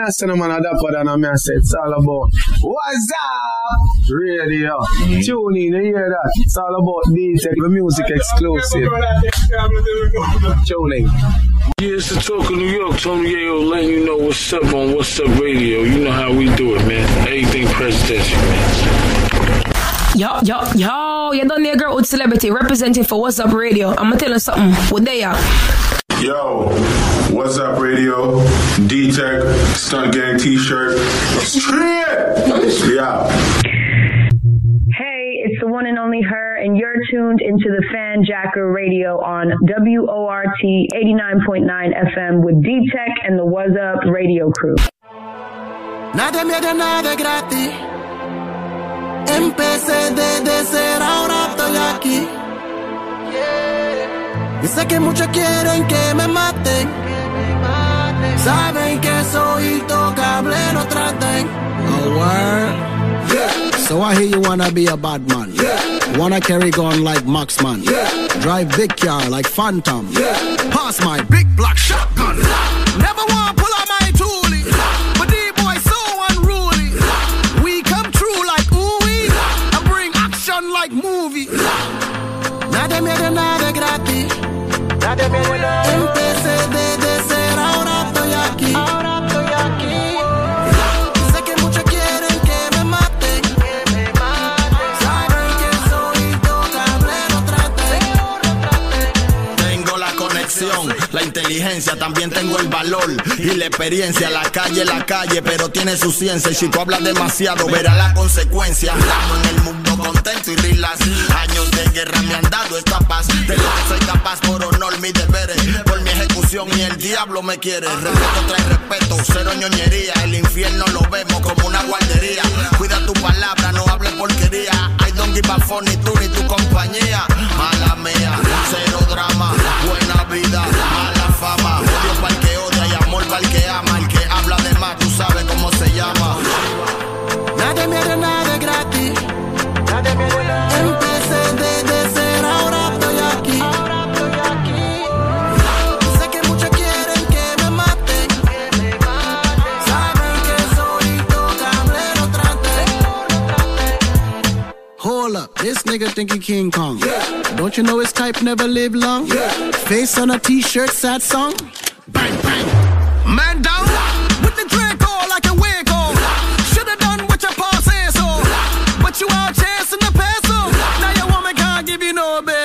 me I say no man a than me I say it's all about What's up? Radio. Mm. Tune in, you hear that? It's all about D-Tech, the music exclusive. Tune in. Yeah, it's the talk of New York. Tony Yayo letting you know what's up on What's Up Radio. You know how we do it, man. Everything presidential, man. Yo, yo, yo, you done there, girl with celebrity representing for What's Up Radio. I'ma tell you something. What they are? Yo, what's up, radio? D Tech, Stunt Gang t shirt. Straight! Yeah. Hey, it's the one and only her, and you're tuned into the Fan Jacker Radio on WORT 89.9 FM with D Tech and the What's Up Radio crew. Nada me da nada gratis. Empecé desde cero, ahora estoy aquí. Y sé que muchos quieren que me maten. Saben que soy intocable, no traten. Oh, word? Yeah. So I hear you wanna be a bad man. Yeah. Wanna carry gun like Marksman. Drive big car like Phantom. Pass my big black shotgun. Never wanna pull out my toolie. But the boy so unruly. We come true like ooey. And bring action like movie. Nada me de nada gratis. Nada me de también tengo el valor y la experiencia. La calle, la calle, pero tiene su ciencia. Si tú hablas demasiado, verá la consecuencia. Andamos en el mundo contento y relax. Años de guerra me han dado esta paz. De lo que soy capaz por honor, mis deberes. Por mi ejecución y el diablo me quiere. Respeto trae respeto, cero ñoñería. El infierno lo vemos como una guardería. Cuida tu palabra, no hables porquería. I don't give a fuck ni tú ni tu compañía. Mala mía, cero drama, buena vida, mala fama. Odio para el que odia y amor para el que ama. El que habla de más, tú sabes cómo se llama. Nada me this nigga think he King Kong. Don't you know his type never live long? Face on a t-shirt, sad song. Bang, bang. Man down. With the Draco like a Waco. Should've done what your pa say so. But you out chasing the peso. Now your woman can't give you no beso.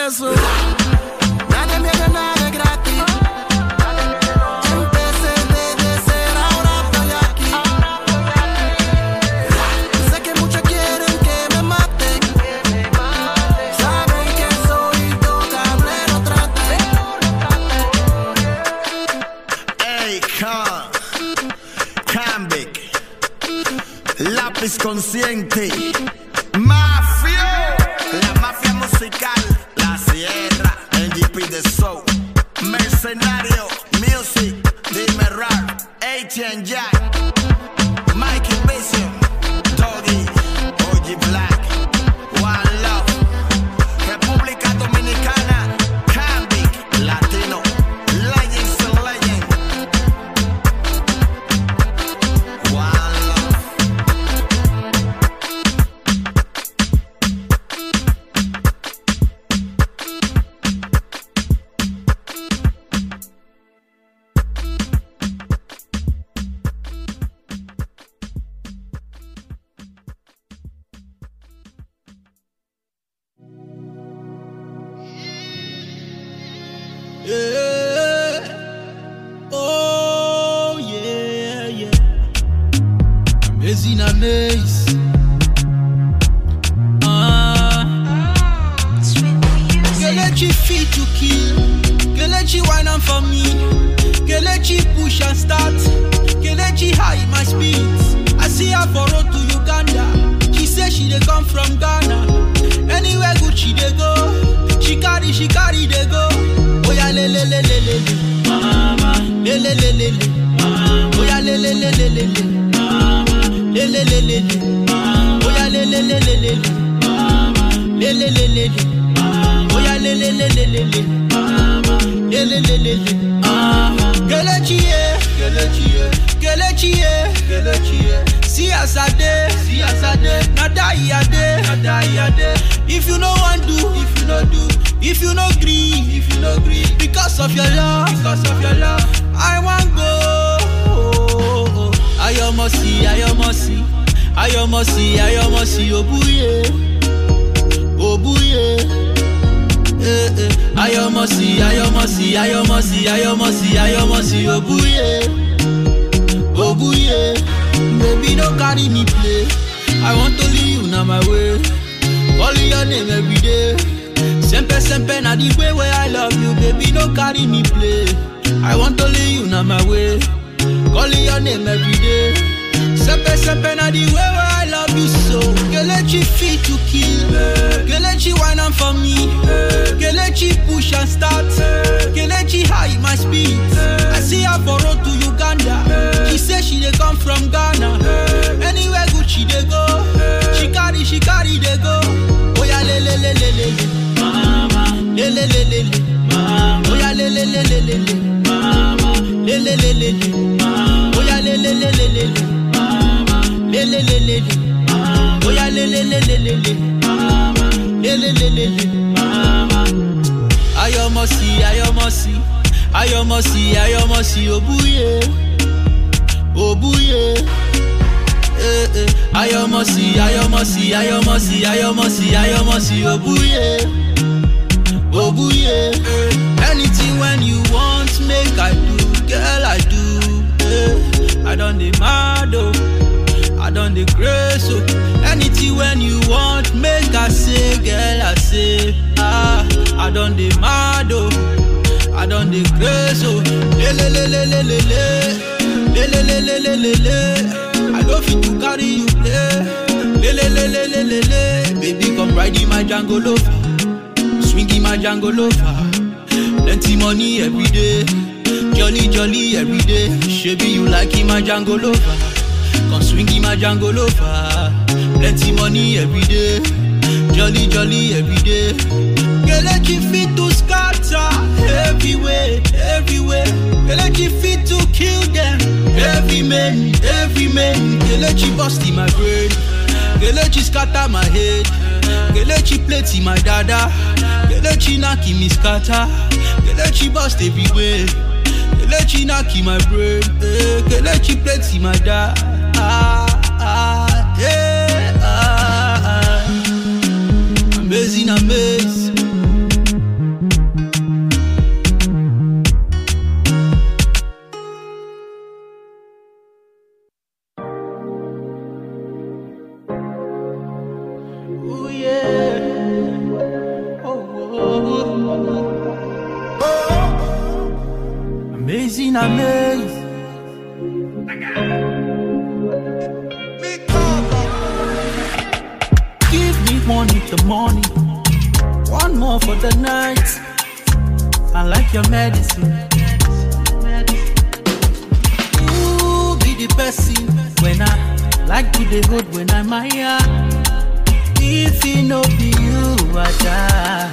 No be you, I die.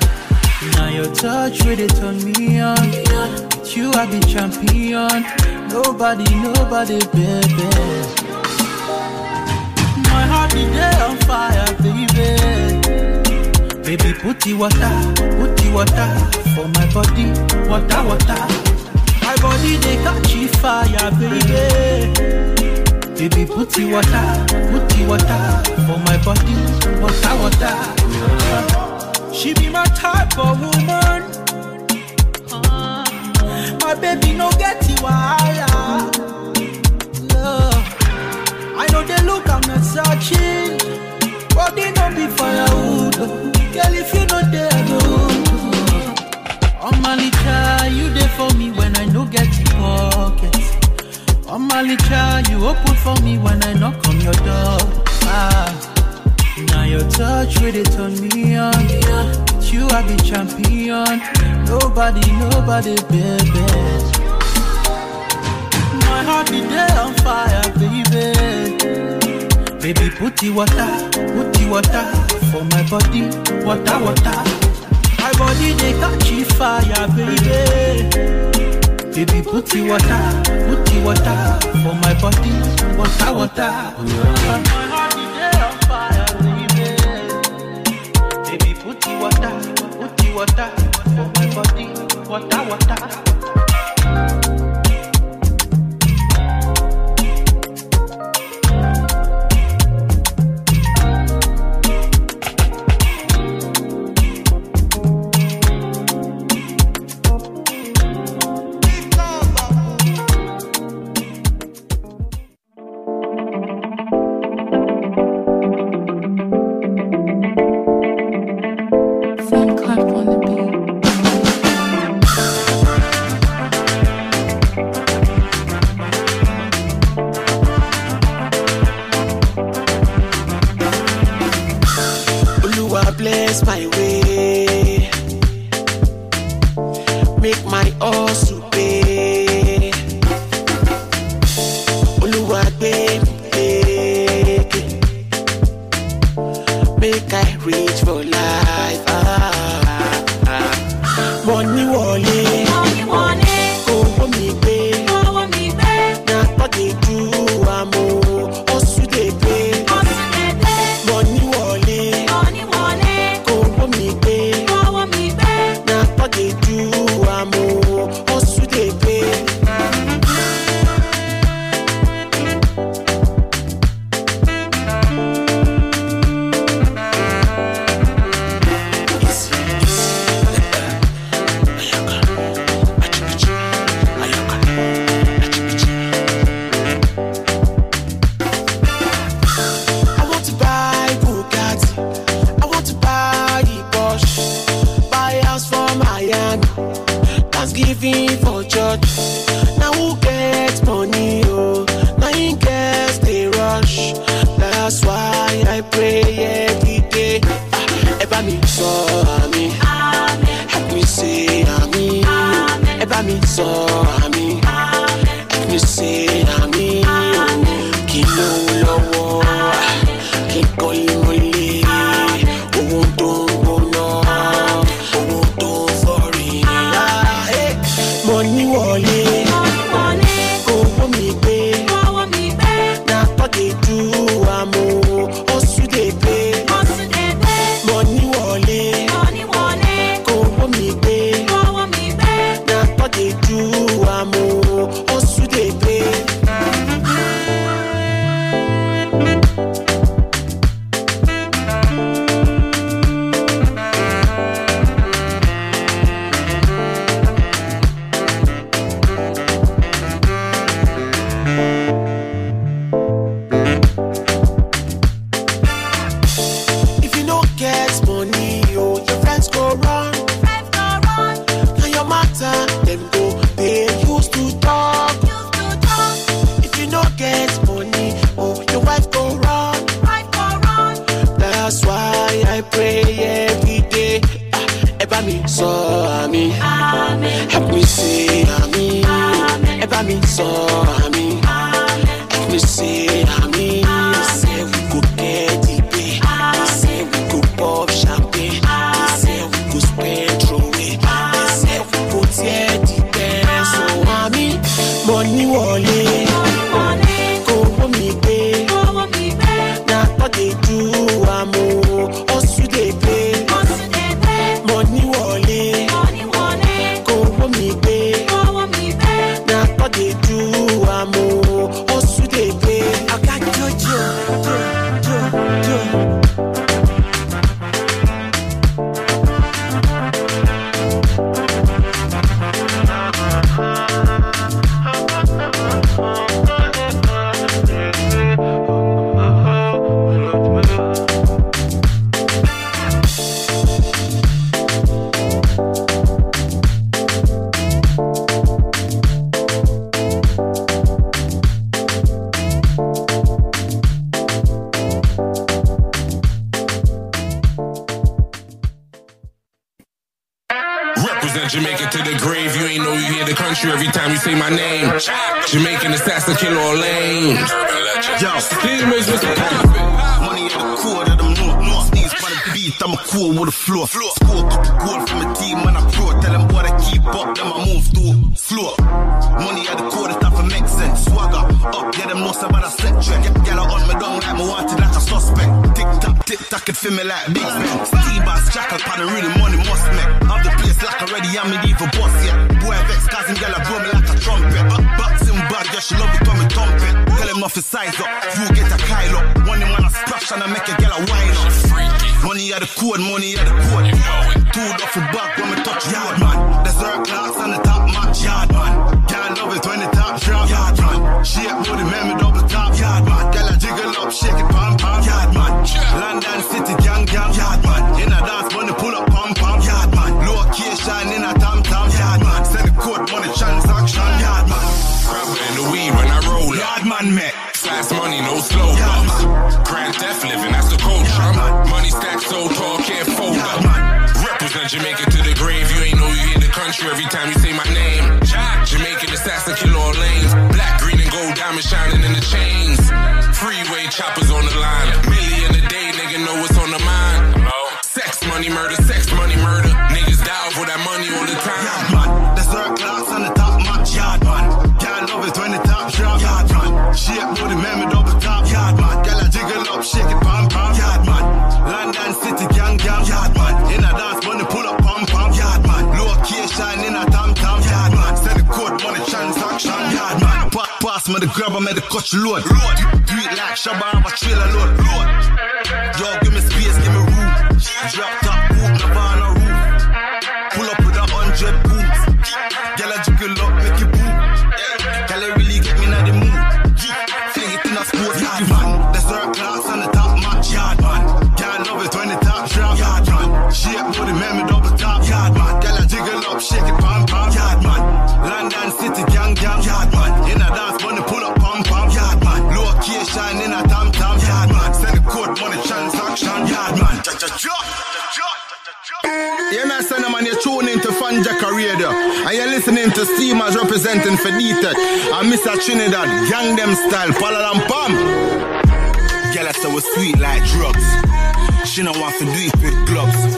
Now your touch really turn me on. With you, I be champion. Nobody, nobody, baby. My heart is there on fire, baby. Baby, put the water, put the water for my body. Water, water. My body, they catch fire, baby. Baby, put the water, put the water for my body. Water, water. She be my type of woman. My baby no get the wahala. No, I know they look, I'm not searching. But they don't be firewood. Girl, if you know they know. On my little, you there for me On little, you open for me when I knock on your door. Ah. Now your touch really turn me on. With you, I be champion. Nobody, nobody, baby. My heart be there on fire, baby. Baby, put the water, put the water for my body. Water, water. My body, they catch fire, baby. Baby, put the water, put the water for my body. Water, water. My heart there on fire, baby. Baby, put water, put the water for my body. Water, water. Jamaican assassin, kill all lanes. Yo, these makes me Money in the core of them north, north. These by the beat, I'm a cool with a floor. floor. load. Load. Do it like Shabba, I'm a chill alone. Representing for D-Tech. And Mr. Trinidad, Gang Them Style, Palalam Pam. Girl, I said was sweet like drugs. She don't want to do it with gloves.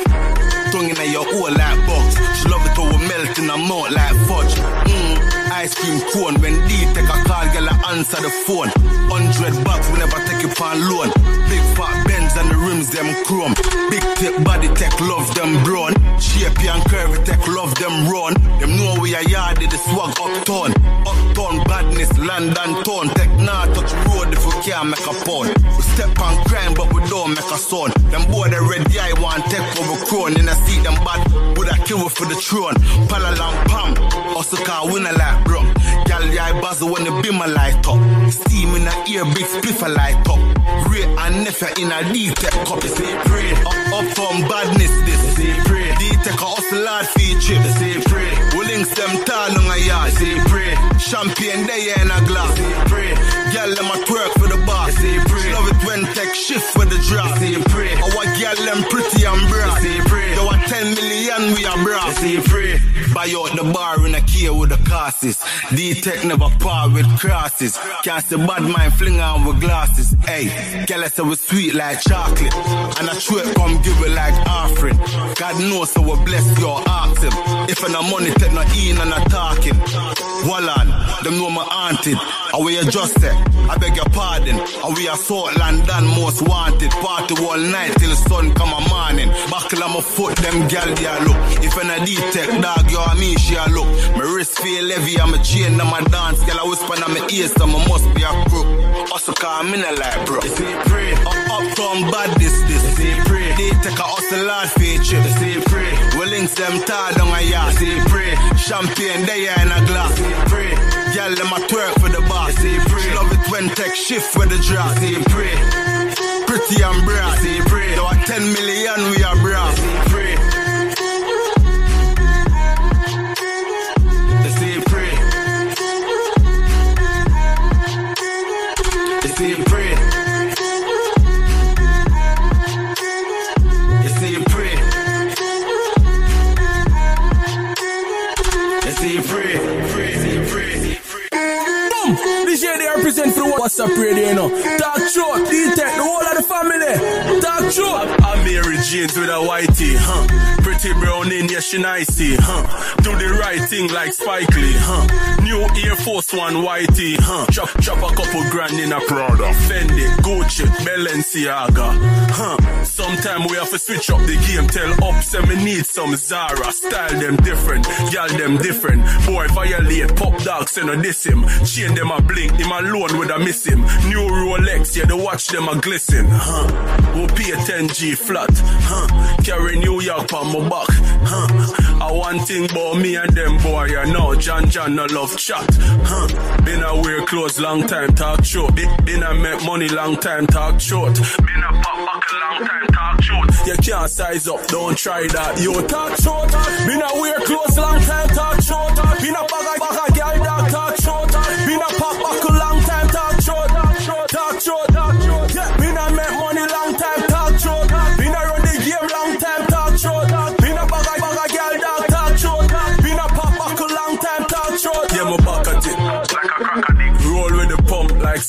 Tongue in your ear like box. She love it over melt in her mouth like fudge. Mm, ice cream cone. When D take a call, girl, I answer the phone. Hundred bucks, we never take it for loan. Big fat bends and the rims them chrome. Big tip body tech love them brown. Shapey and curvy tech love them run. Them know we are yard the swag uptown. Uptown badness, London town. Tech nah touch road if we can't make a pound. We step on crime but we don't make a sound. Them boy the red eye want take over crown. In a seat them bad, would I kill for the throne? Palalam pam, also can't win a like bro. Gal yeah buzzle when the beam a light up. Steam in the ear, big spliff a light up. Wray and Nephew in a D-Tech cup. Say pray, up, up from badness this. Say pray, D-Tech a hustle hard feature. Say links them tall on a yard. Champagne there in a glass. Gal them a buy out the bar in a key with the casses. D-Tech never part with crosses. Can't see bad mind fling on with glasses. Hey, gal I sweet like chocolate. And I swear come give it like offering. God knows so we bless your ask. If I no money take no in and I talking. Wallan, them know my auntie. And we just say, I beg your pardon. And we are salt London most wanted. Party all night till the sun come a morning. Buckle on my foot, them gal they a look. If I no detect dog, you and me she a look. My wrist feel heavy, I'm a chain, I'm a dance. Girl I whisper in my ear, so I must be a crook. Also call me a like bro. Say pray, up uptown bad this this. Say pray, they take a hustle hard feature. Say pray, we links them tall down a yard. Say pray, champagne there in a glass. Say pray, girl them a twerk for the bar. Say pray, love it when tech shift with the drop. Say pray, pretty and broad. Say pray, though a 10 million we are broad. Say represent for the What's Up Radio, you know. Talk short, D-Tech, the whole of the family. Talk short. I'm Mary Jeans with a whitey, huh? Pretty brown in, yes, she nicey, huh? Do the right thing like Spike Lee, huh? New Air Force One whitey, huh? Chop, chop a couple grand in a Prada. Fendi, Gucci, Balenciaga, huh? Sometime we have to switch up the game. Tell up, say me need some Zara. Style them different, y'all them different. Boy violate, pop dog, say no diss him. Chain them a blink, him alone with a miss him. New Rolex, yeah, the watch them a glisten, huh? We'll pay 10G flat, huh? Carry New York on my back, huh? I want thing about me and them boy, you know, John John no love chat, huh? Been a wear clothes long time, talk short. Been, a make money long time, talk short. Been a pop back a long time. You can't size up, don't try that. Yo, talk short. Been a wear clothes long time, talk short. Been a bag a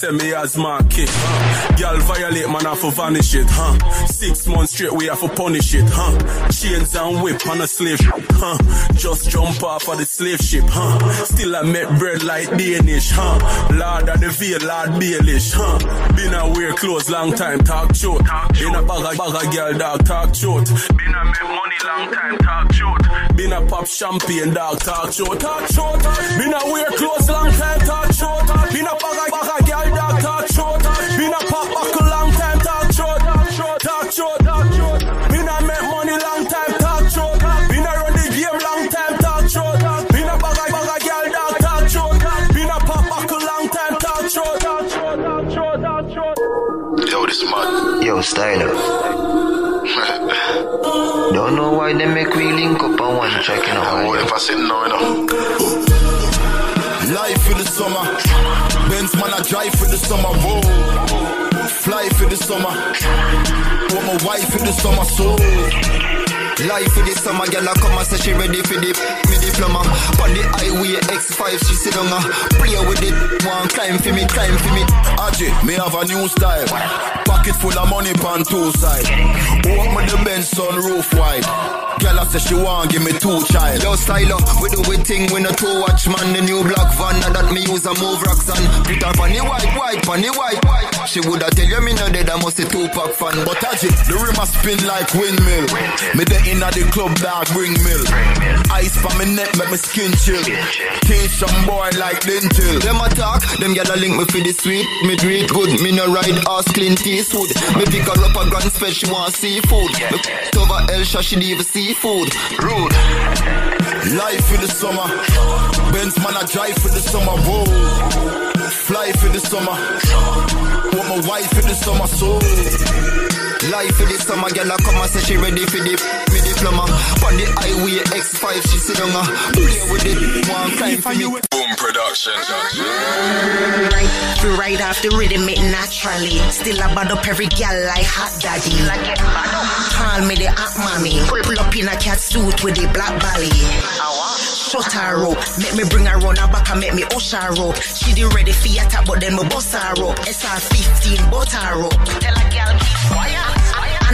pump me as asthma kick. Huh? Girl violate, man, have to vanish it, huh? Six months straight, we have to punish it, huh? Chains and whip on a slave ship, huh? Just jump off of the slave ship, huh? Still I make bread like Danish, huh? Lord of the veil, Lord Baelish, huh? Been a wear clothes long time, talk short. Been a bag of, bag of girl, dog, talk short. Been a make money long time, talk short. Been a pop champagne, dog, talk short, talk short. Been a wear clothes long time, talk short. Been a bag man. Yo, style Don't know why they make we link up on one track, you know. What if I said no, you know? Life for the summer. Benz man, I drive for the summer. Whoa. Fly for the summer. Want my wife for the summer. So. Life for the summer, girl, I come and say she ready for the me diploma. On the highway X5, she sit on her. Play with it, one climb for me, climb for me. Aji, me have a new style. Pocket full of money pan two side. Walk me the Benz sun roof wide. Girl, I say she want give me two child. Yo, styler, we do we thing when a two watch man. The new black van now that me use a move rocks on. Put her funny white, white, funny white. She woulda tell you me no dead, I must a two pack fan. But Aji, the rim a spin like windmill. Me the inna the club dog ring mill. Ice for me neck make me skin chill. Teach some boy like dental. Them attack, them gyal a link me for the sweet. Me it good, me no ride ass clean Eastwood. Me pick her up a grand spell, she want seafood. Me put over Elsha, she leave seafood. Rude. Life in the summer. Benz man, I drive for the summer. Whoa. Fly for the summer. Want my wife for the summer. So. Life for the summer, girl, I come and say she ready for the me diploma. On the highway X5, she sit on her. Uh, play with it, one time for me. Boom production. Right, we right off the rhythm, it naturally. Still I bad up every gal like hot daddy. Like it Call me the hot mommy. Pull, pull up in a cat suit with the black belly. Shut her rope, make me bring her round her back and make me ush her rope. She did ready for your top, but then me bust her up. SR15, but her up. Tell a gal keep quiet.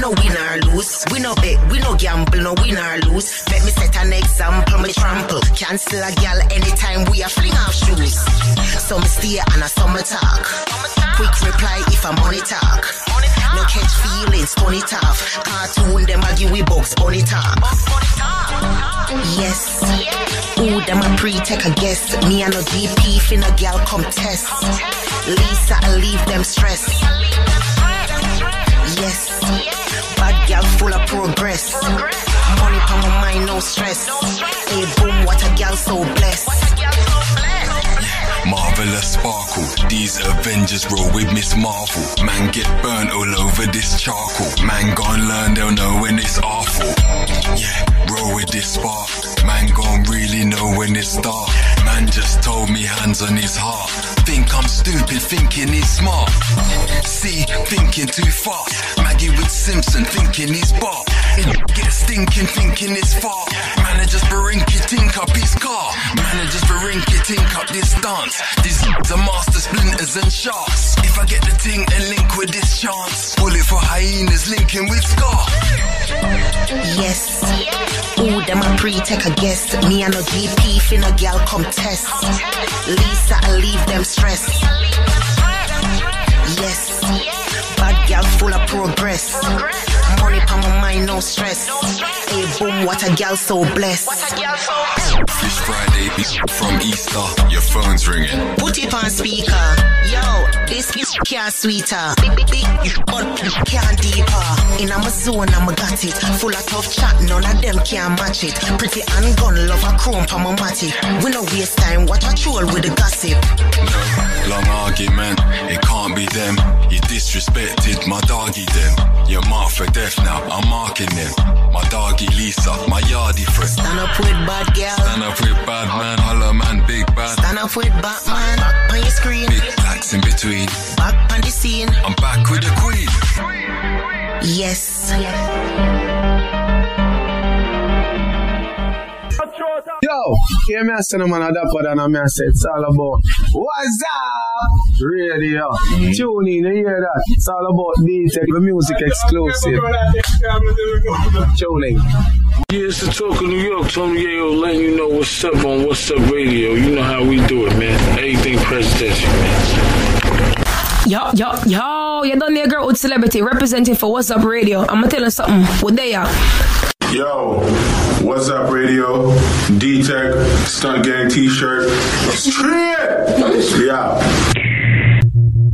Know win or lose. We no bet, we no gamble, no win or lose. Let me set an example, me trample. Cancel a gal anytime we are fling off shoes. So me stay and I summer talk. Quick reply if I'm money talk. No catch feelings, it off. Cartoon them a give we bugs, bunny talk. Yes. Ooh, them a pre-take a guess. Me and no GP finna gal come test. Lisa, I leave them stress. Yes. Gal full of progress. Money on my mind, no stress. Hey, boom, what a gal so blessed. Marvelous sparkle. These Avengers roll with Miss Marvel. Man get burnt all over this charcoal. Man gon' learn, they'll know when it's awful. Yeah, roll with this spark. Man gon' really know when it's dark. Man just told me hands on his heart. Think I'm stupid, thinking he's smart. See, thinking too fast. Maggie with Simpson, thinking he's bar. Get stinking, thinking it's far. Managers Barinky tink up his car. Managers Barinky tink up this dance. These are master splinters and sharks. If I get the ting and link with this chance, bullet for hyenas linking with Scar. Yes. Ooh, them a pre-take a guess. Me and no GP finna gal come test. Lisa, I leave them stress. Yes. Bad gal full of progress. Money on my mind, no stress. Hey, boom, what a gal so blessed. Fish Friday be from Easter. Your phone's ringing. Put it on speaker. Yo, this is can't sweeter. Big, big, big, but can't deeper. In I'm a zone, I'm a got it. Full of tough chat, none of them can match it. Pretty handgun, love a chrome, pa my matty. We no waste time, watch a troll with the gossip. Long argument, it can't be them. You disrespected my doggy them. You're marked for death now, I'm marking them. My doggy Lisa, my yardie friend. Stand up with bad girl. Stand up with bad man, holla man, big bad. Stand up with Batman. Back on your screen. Big blacks in between. Back on the scene. I'm back with the queen. Yes. Yo, hear me I say no man a dapper than a me I say it's all about What's up? Radio. Mm. Tune in, you hear that? It's all about D-Tech, the music exclusive. Tune in. Yeah, it's the talk of New York. Tony Yayo letting you know what's up on What's Up Radio. You know how we do it, man. Everything presidential, man. Yo, yo, yo, you done there, girl with celebrity representing for What's Up Radio. I'ma tell you something. What they are? Yo, what's up, radio? D Tech, Stunt Gang t shirt. Yeah.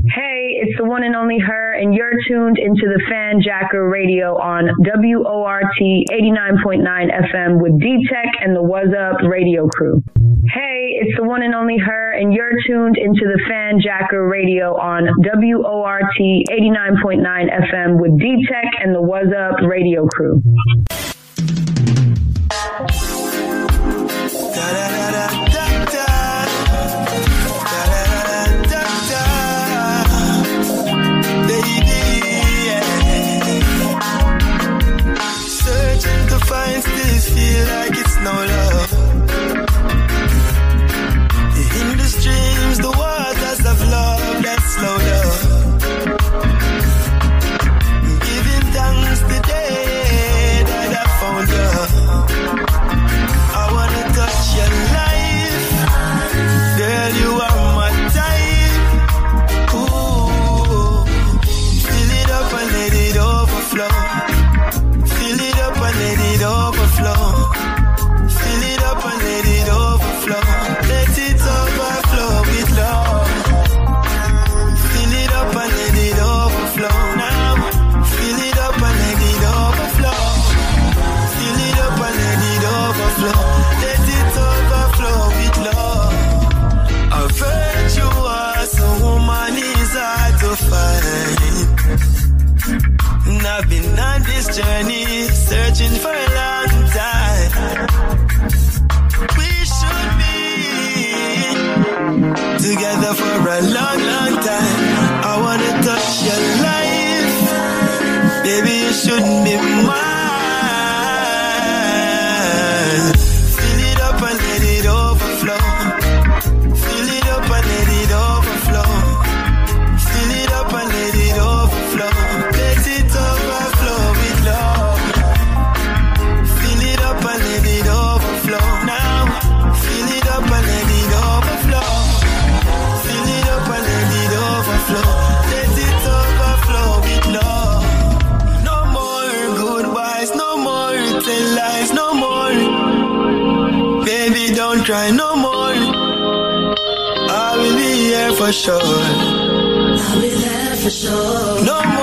Hey, it's the one and only her, and you're tuned into the Fan Jacker Radio on WORT 89.9 FM with D-Tech and the What's Up Radio crew. Hey, it's the one and only her, and you're tuned into the Fan Jacker Radio on WORT 89.9 FM with D-Tech and the What's Up Radio crew. journey cry no more. I will be here for sure. I'll be there for sure. No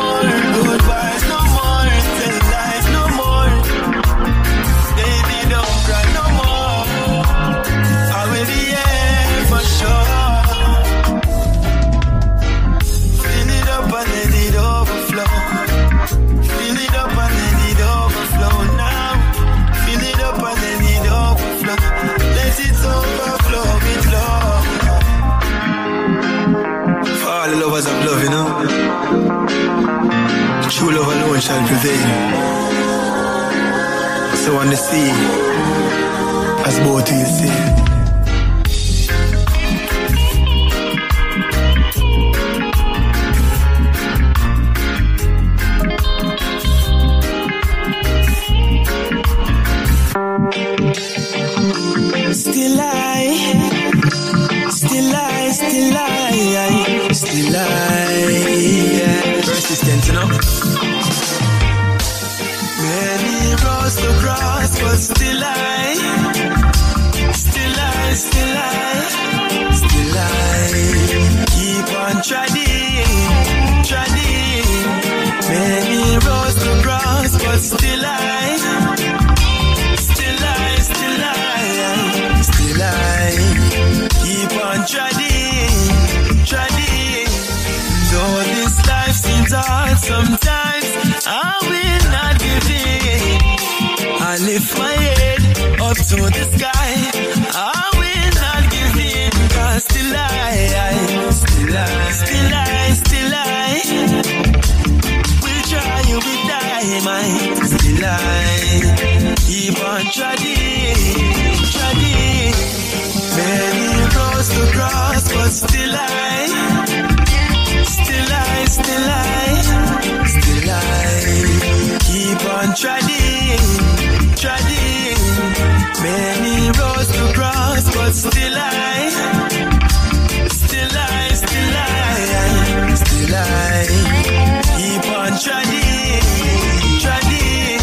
shall prevail. So on the sea, as both will see. to the sky. I will not give in, cause still I, still I, still I, still I. We'll try you with dynamite, still I. Keep on trying, trying. Many roads to cross, but still I. Still I, still I, still I keep on trying. Many roads to cross, but still I, still I, still I, still I keep on trying, trying.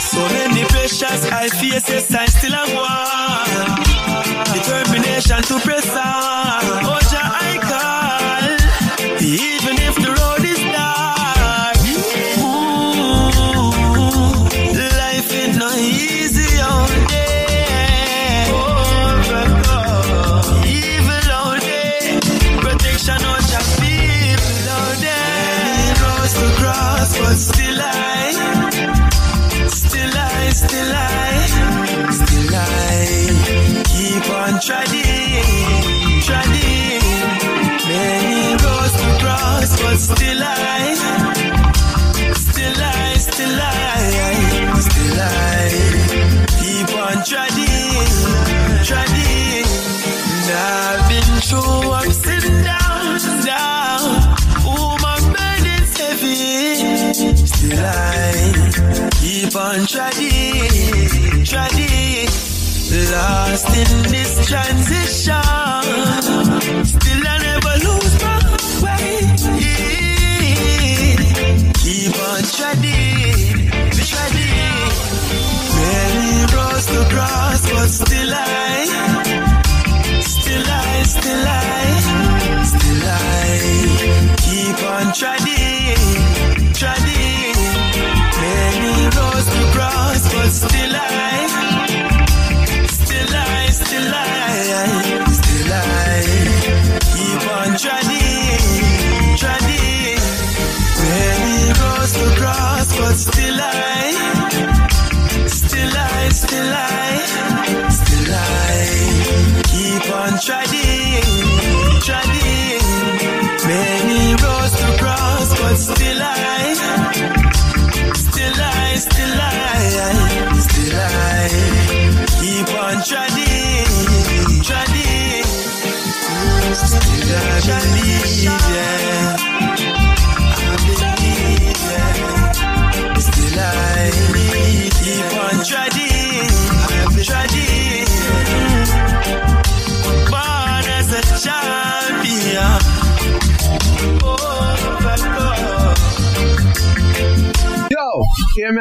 So many pressures I face, yes, I still am one. Determination to press on. Lost in this transition. Treading. Many roads to cross, but still I, still I, still I, still I keep on. Still I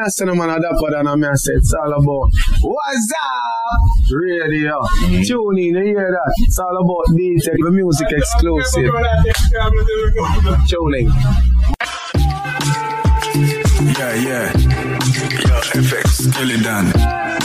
I say no man a dapper than a me I say it's all about What's up? Radio. Mm. Tune in, you hear that? It's all about D-Tech, the music exclusive. Tuning. Yeah, yeah. Yo, FX, Kelly Dan.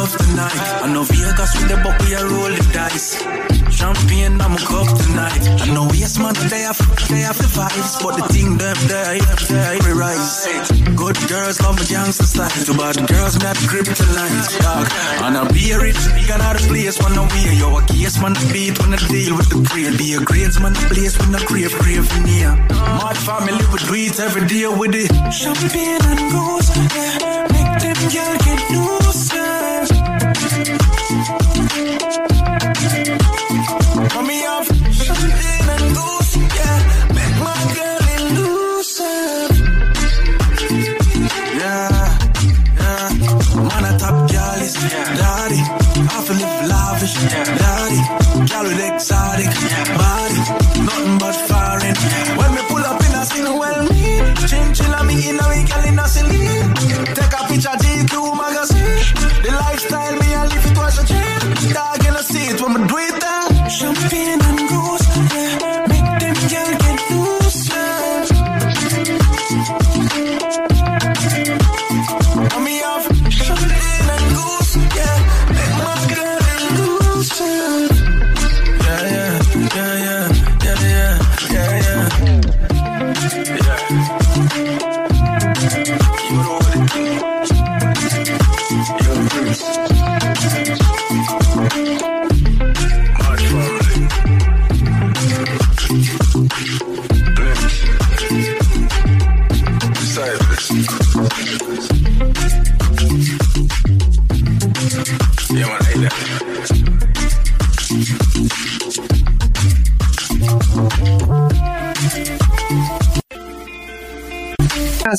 Love tonight. I know Vegas with the buck, we a roll the dice. Champagne, I'm a cup tonight. I know yes, man, they have, they have the vibes, but the thing them there, there, every rise. Good girls love my gangster style. Too bad girls not kryptonite, dog. And I'll be a rich, got out of place when I'm here. Yo, a case man, beat when I deal with the grade. Be a grades man, place when I crave, crave in here. My family would do it every day with it. champagne and yeah. Make them girl get loose,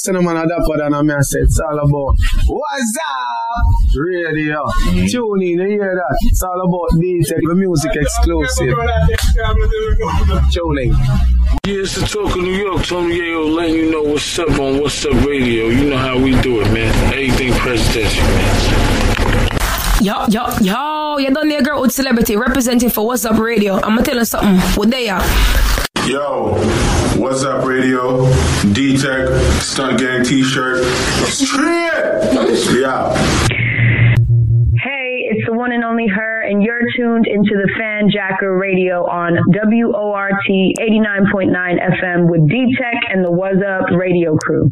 I say no man a dapper than a me I say it's all about What's up? Radio. Tune in, you hear that? It's all about D-Tech, the music exclusive. Tuning. Yeah, it's the talk of New York. Tony Yayo letting you know what's up on What's Up Radio. You know how we do it, man. Everything presidential, man. Yo, yo, yo, you done there, girl with celebrity representing for What's Up Radio. I'm gonna tell you something. What they are? Yo, what's up, radio? D Tech, Stunt Gang t shirt. Straight! Yeah. Hey, it's the one and only her, and you're tuned into the Fan Jacker Radio on WORT 89.9 FM with D Tech and the What's Up Radio crew.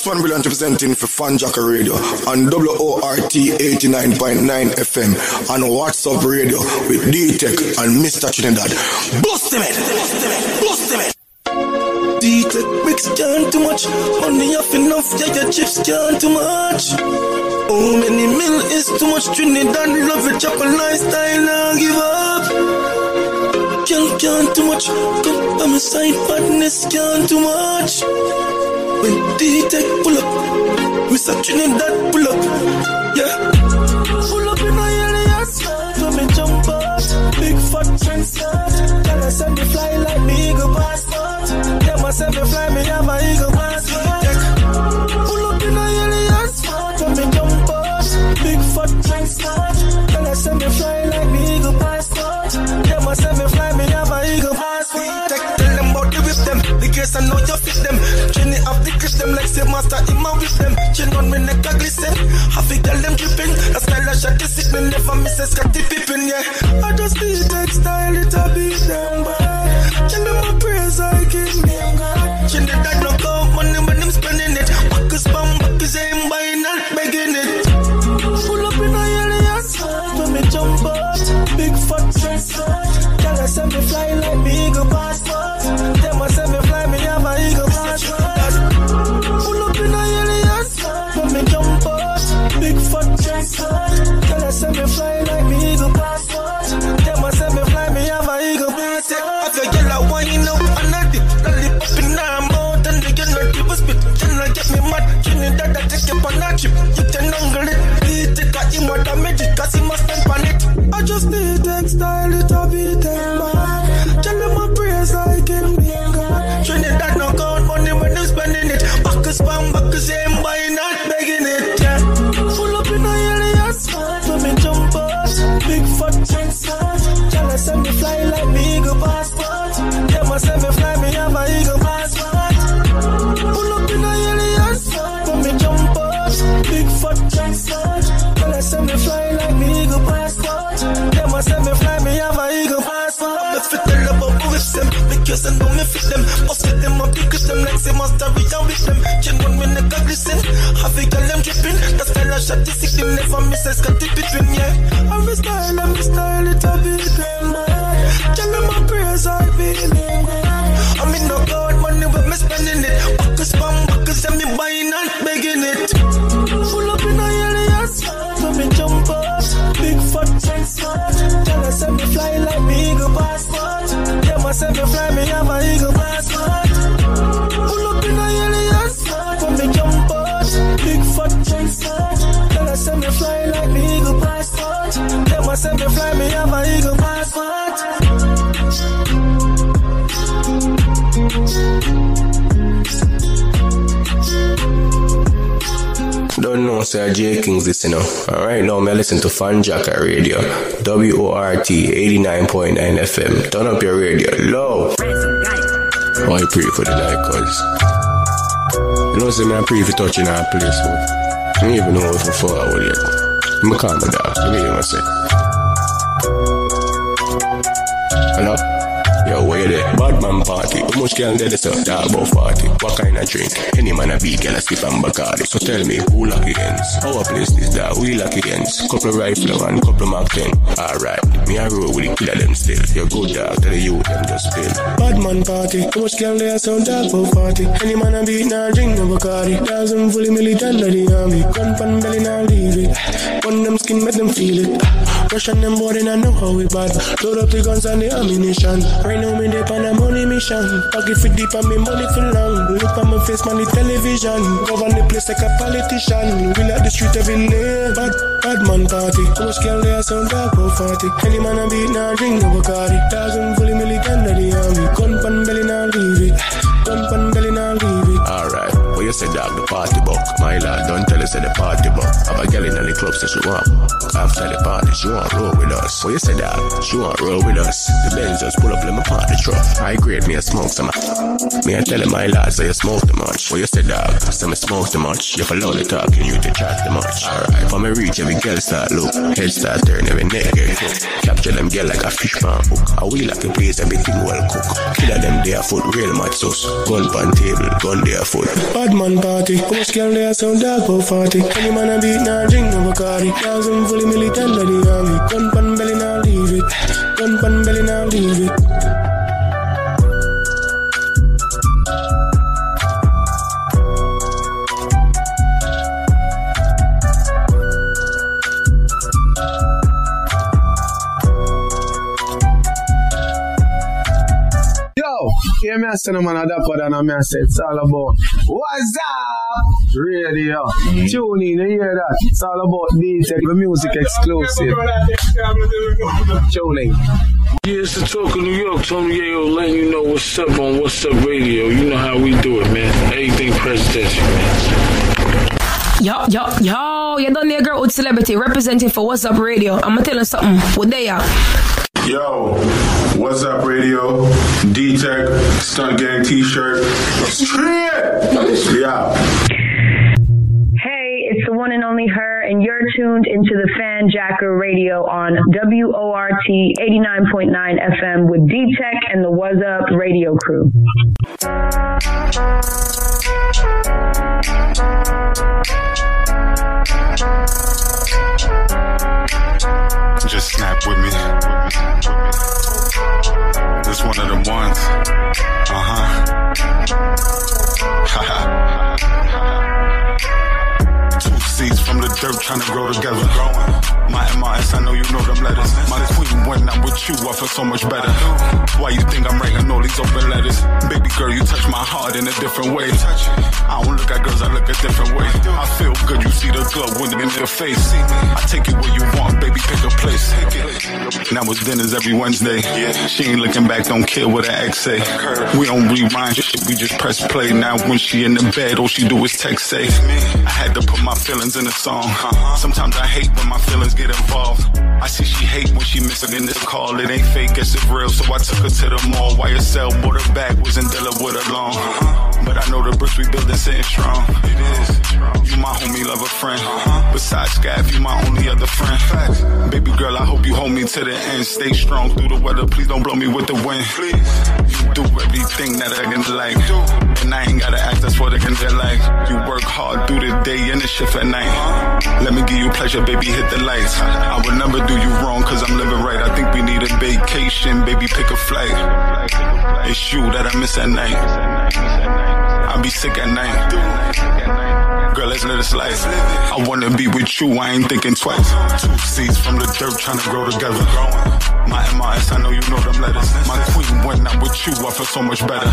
Boss Man Brilliant representing for Fan Jacker Radio on WORT 89.9 FM and What's Up Radio with D-Tech and Mr. Trinidad. Boost him it! Boost him it! D-Tech mix can't too much. Money off enough, yeah, your chips can't too much. How many mil is too much? Trinidad love it, a lifestyle, now give up. Can't, can't too much. By my side, badness can't too much. When D-Tech pull up, Mr. Trinidad pull up, yeah. Me never miss a Scottie Pippen, yeah. I just need textile it Don't know, Sir J Kings know. Alright, now me listen to Fan Jacker Radio. WORT 89.9 FM. Turn up your radio low. I pray for the night, cause you know, say me I pray for touching our place, so I don't even know if I forward yet. I'm a calm dog, you know what I say. Man party. How much can there so talk about party? What kind of drink? Any man a beat, girl a skip and Bacardi. So tell me, who lucky ends? Our place is that we lucky ends. Couple rifle and couple Mark 10. Alright, me a roll with the killer them still. You good dog, tell youth them just spill. Bad man party. How much can there so talk about party? Any man a beat, nah drink no Bacardi. Thousand fully militant of the army. Gun pan belly, nah leave it. One them skin, make them feel it. Russian them boy, they not know how we bad. Load up the guns and the ammunition. Right now me dey on a money mission. Pocket for deep and me money for long. Look on my face, man, the television. Govern the place like a politician. We like the street every day. Bad, bad man party. How much girl there sound dark 40. Any man a beat now drink no Bacardi. Thousand fully of the army. You say dog the party book? My lad, don't tell us that the party book. Have a girl in the club says she want. After the party, she want roll with us. What you say dog? She want roll with us. The Benz just pull up, let me party truck. I grade me a smoke some. Me I tell my lads say you smoke too much. What you say dog? Say me smoke too much. You follow the talk and you to chat too much. Alright, for me reach every girl start look. Head start turn every neck get. Capture them girl like a fish pan hook. I wheel like a place everything well cook. Killer them there foot real mad sauce. Gun pan table, gun there foot. Bad man party. How much girl there sound dark about 40? Any man a beat now drink no Bacardi. Them fully militant of the army. Gun pan belly now leave it. Gun pan belly now leave it. Yo, hear me I no man a dapper than a me I it's all about What's up? Radio. Mm. Tune in, you hear that? It's all about D Tech, the music exclusive. Tuning. Yeah, it's the talk of New York. Tony Yayo letting you know what's up on What's Up Radio. You know how we do it, man. Everything presidential, man. Yo, yo, yo, you done there, girl with celebrity representing for What's Up Radio. I'ma tell you something. What they are? Yo, what's up, radio? D Tech, Stunt Gang t shirt. Yeah. Hey, it's the one and only her, and you're tuned into the Fan Jacker Radio on WORT 89.9 FM with D Tech and the What's Up Radio crew. Just snap with me. This one of them ones. Uh huh. Seeds from the dirt trying to grow together. My MRS, I know you know them letters. My queen, when I'm with you, I feel so much better. Why you think I'm writing all these open letters? Baby girl, you touch my heart in a different way. I don't look at girls, I look a different way. I feel good, you see the glow when in your face. I take it where you want, baby, pick a place. Now it's dinners every Wednesday. She ain't looking back, don't care what an ex say. We don't rewind shit, we just press play. Now when she in the bed, all she do is text say. I had to put my feelings in a song. Sometimes I hate when my feelings get involved. I see she hate when she missing in this call. It ain't fake, it's real. So I took her to the mall. YSL bought her back, wasn't dealing with her long. But I know the bricks we building sitting strong. It is. You my homie, love a friend. Besides Scaff, you my only other friend. Facts. Baby girl, I hope you hold me to the end. Stay strong through the weather. Please don't blow me with the wind. Please. You do everything that I can like. And I ain't gotta act, that's what I can feel like. You work hard through the day and the shift at Let me give you pleasure, baby, hit the lights. I would never do you wrong, cause I'm living right. I think we need a vacation, baby, pick a flight. It's you that I miss at night. I be sick at night. Girl, let's live this life. I wanna be with you, I ain't thinking twice. Two seeds from the dirt trying to grow together. My MRS, I know you know them letters. My queen, when I'm with you, I feel so much better.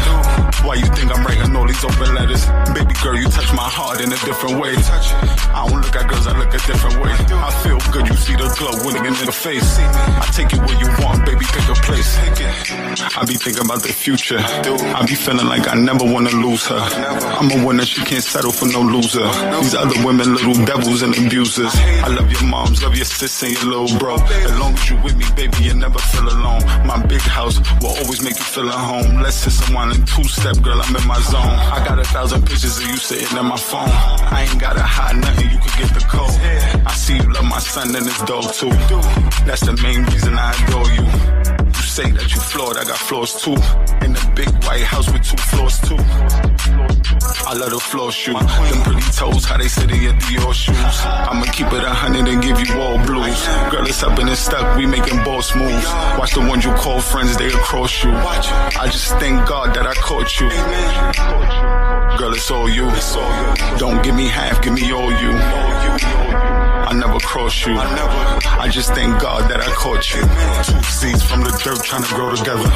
Why you think I'm writing all these open letters? Baby girl, you touch my heart in a different way. I don't look at girls, I look a different way. I feel good, you see the glow winning in the face. I take it where you want, baby, pick a place. I be thinking about the future. I be feeling like I never wanna lose her. I'm a winner, she can't settle for no loser. These other women, little devils and abusers. I love your moms, love your sis and your little bro. As long as you with me, baby, you never feel alone. My big house will always make you feel at home. Let's sit someone in two step, girl, I'm in my zone. I got a thousand pictures of you sitting in my phone. I ain't gotta hide nothing, you could get the code. I see you love my son and his dog too. That's the main reason I adore you. Say that you flawed, I got flaws too. In the big white house with two floors too. I love the floor shoe. Them pretty toes, how they sit in your Dior shoes. I'ma keep it a hundred and give you all blues. Girl, it's up and it's stuck, we making boss moves. Watch the ones you call friends, they across you. I just thank God that I caught you. Girl, it's all you. Don't give me half, give me all you. I never cross you. I just thank God that I caught you. Two seeds from the dirt trying to grow together.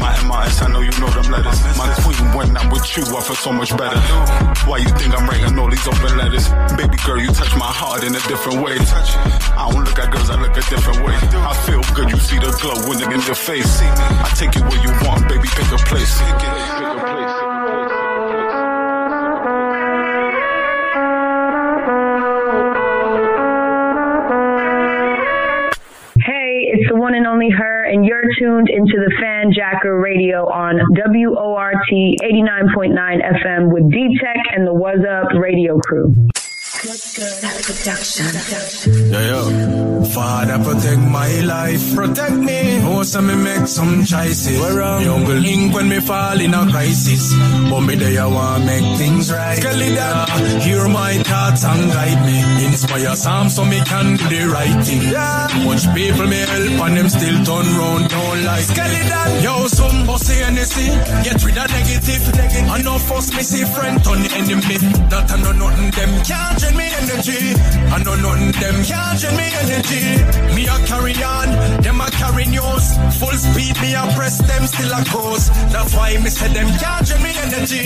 My MRS, I know you know them letters. My queen, when I'm with you, I feel so much better. Why you think I'm writing all these open letters? Baby girl, you touch my heart in a different way. I don't look at girls, I look a different way. I feel good, you see the glow winning in your face. I take it where you want, baby, pick a place. Hey, tuned into the Fan Jacker Radio on WORT 89.9 FM with D Tech and the What's Up Radio crew. Yeah, yeah. Father, protect my life. Protect me. Oh, so me make some choices. Where wrong? Young link when me fall in a crisis. But me there, I want make things right. Skeleton, hear my thoughts and guide me. Inspire some so me can do the right thing. Yeah. Much people me help and them still turn round, don't like. Skeleton, yo, some bossy NSC. Get rid of negative. I know force me see friend turn the enemy. That I know nothing them can't drain me energy. I know nothing them can't drain me energy. Me a carry on, them a carry news. Full speed, me a press them still a cruise. That's why me say them can't drain me energy.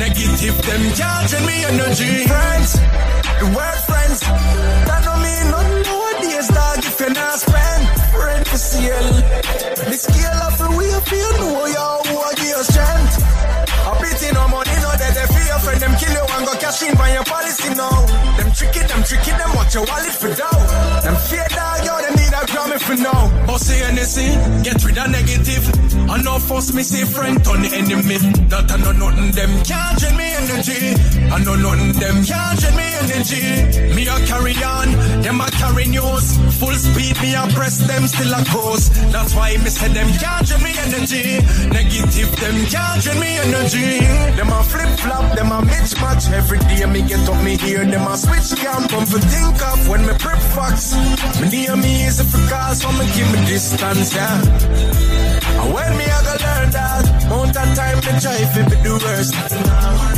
Negative them can't drain me energy. Friends, the word friends, that don't mean nothing nowadays, dog. If you're not spend, friend for sale. The scale of the way feel know you who I give you strength. I pity no money, fear your friend, them kill you and go cash in by your policy now. Them tricky, them tricky, them watch your wallet for dough. Them fear dog, yo, them need a for you know. Bossy NSC, get rid of negative. I know first me see friend turn the enemy. That I know nothing, them can't drain me energy. I know nothing, them can't drain me energy. Me a carry on, them a carry news. Full speed, me a press them still a cruise. That's why me say them can't drain me energy. Negative, them can't drain me energy. Them a flip flop, them a mismatch. Every day me get up, me hear them a switch camp. Come for think of when me prep fox. Me near me is a for cause, so me keep me distance, yeah. And when me I go learn that, mount that time to try if it be the worst.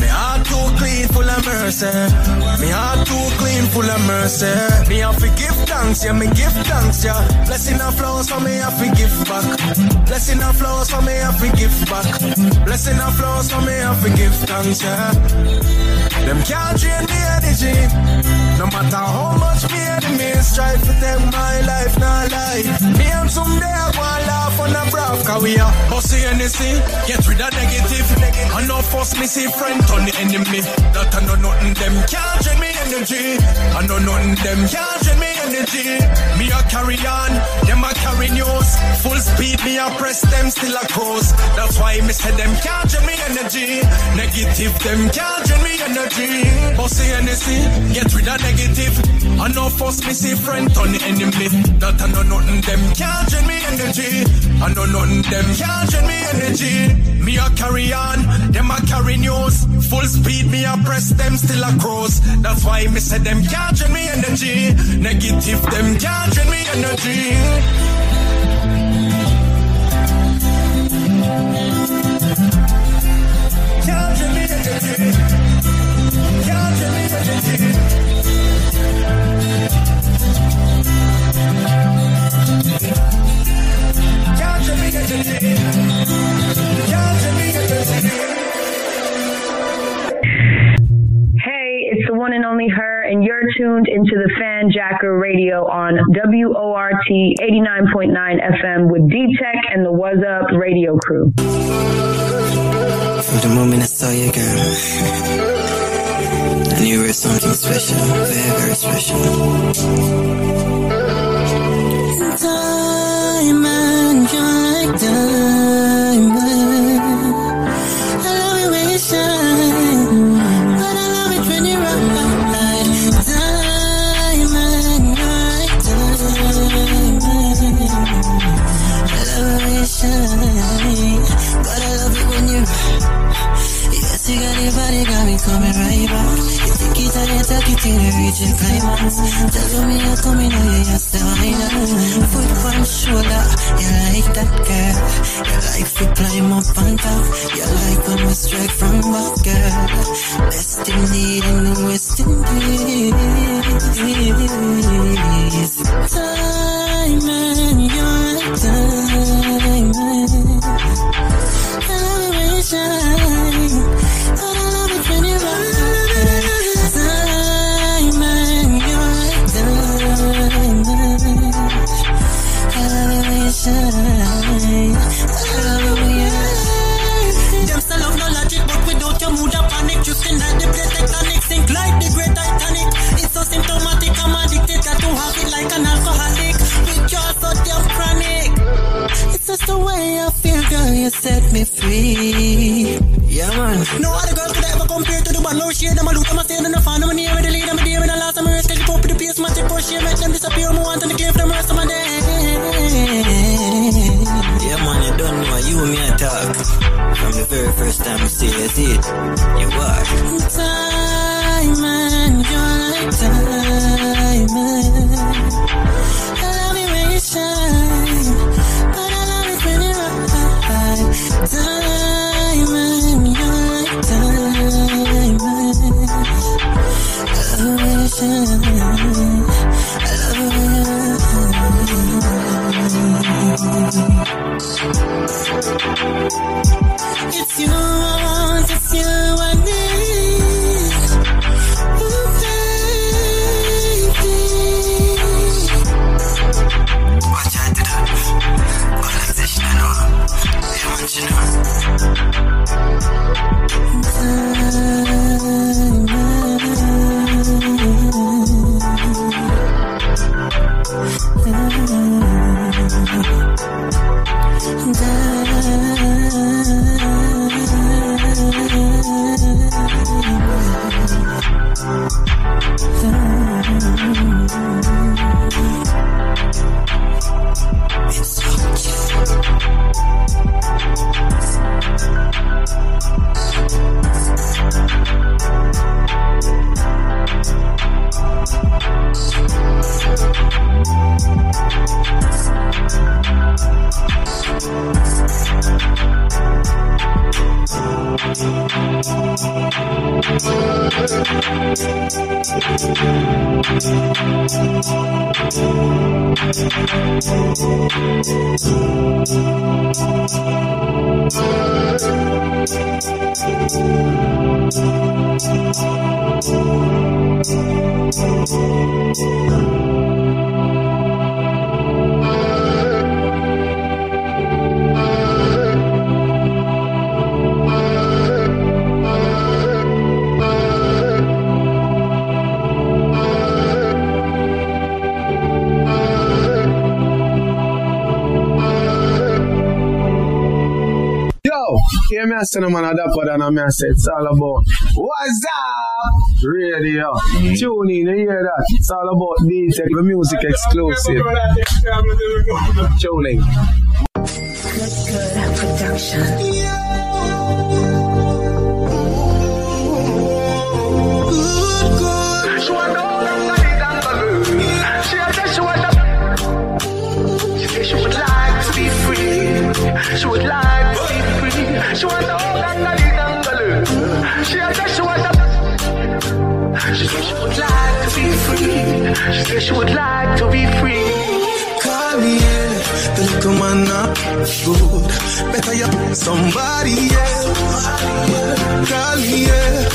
Me heart too clean, full of mercy. Me heart too clean, full of mercy. Me have to give thanks, yeah, me give thanks, yeah. Blessing and flows for me, I have to give back. Blessing and flows for me, I have to give back. Blessing and flows for me, I have to give thanks, yeah. Them can't drain the energy. No matter how much me enemies try to take my life, not lie. Me and someday I go and laugh on a brav, cause we are bossy anything. Get rid of negative. I know first me see friend turn the enemy. That I know nothing, them can't drain me energy. I know nothing, them can't drain me energy. Me a carry on, them a carry news. Full speed, me a press them still a cruise. That's why me say them can't drain me energy. Negative, them can't drain me energy. Bossy anything, get rid of negative. I know first me see friend the enemy. That I know nothing, them can't drain me energy. I know nothing, them can't drain me energy. Me a carry on, them a carry news. Full speed, me a press them still a cruise. That's why me say them can't drain me energy. Negative, them can't drain me energy. Can't one and only her, and you're tuned into the Fan Jacker Radio on WORT 89.9 FM with D Tech and the What's Up Radio crew. From the moment I saw you, girl, I knew you were something special, very, very special. Diamond, you're like. Shine, but I love it when you. Yes, you got your body, got me coming right back. You take it and you take it till you reach your climax. Tell me you're coming, oh yeah, you're still mine. Foot on shoulder, you like that girl. You like to climb up on top. You like when we strike from back, girl. Best indeed in the West Indies. Diamond, you're a diamond. Shine, but I love you. I you. I you. No logic, but without your mood and panic, drifting like the plate tectonic, just the way I feel, girl, you set me free. Yeah, man. No other girl could ever compare to the one. No shade, I'm a loot, I'm a stand in the fan, I'm a near with the lead, I'm a dear with the last, I'm a risk, I keep up the pace, my tip oh, push, yeah, make them disappear, I'm wanting to give the rest of my day. Yeah, man, you don't know, you and me I talk. From the very first time I see you, see it, you are. Time than a say it's all about What's up? Radio. Tune in, you hear that? It's all about the music exclusive. Tune free. She would like to be free. Call me, yeah. The little man not good. Better you somebody else. Call me, yeah.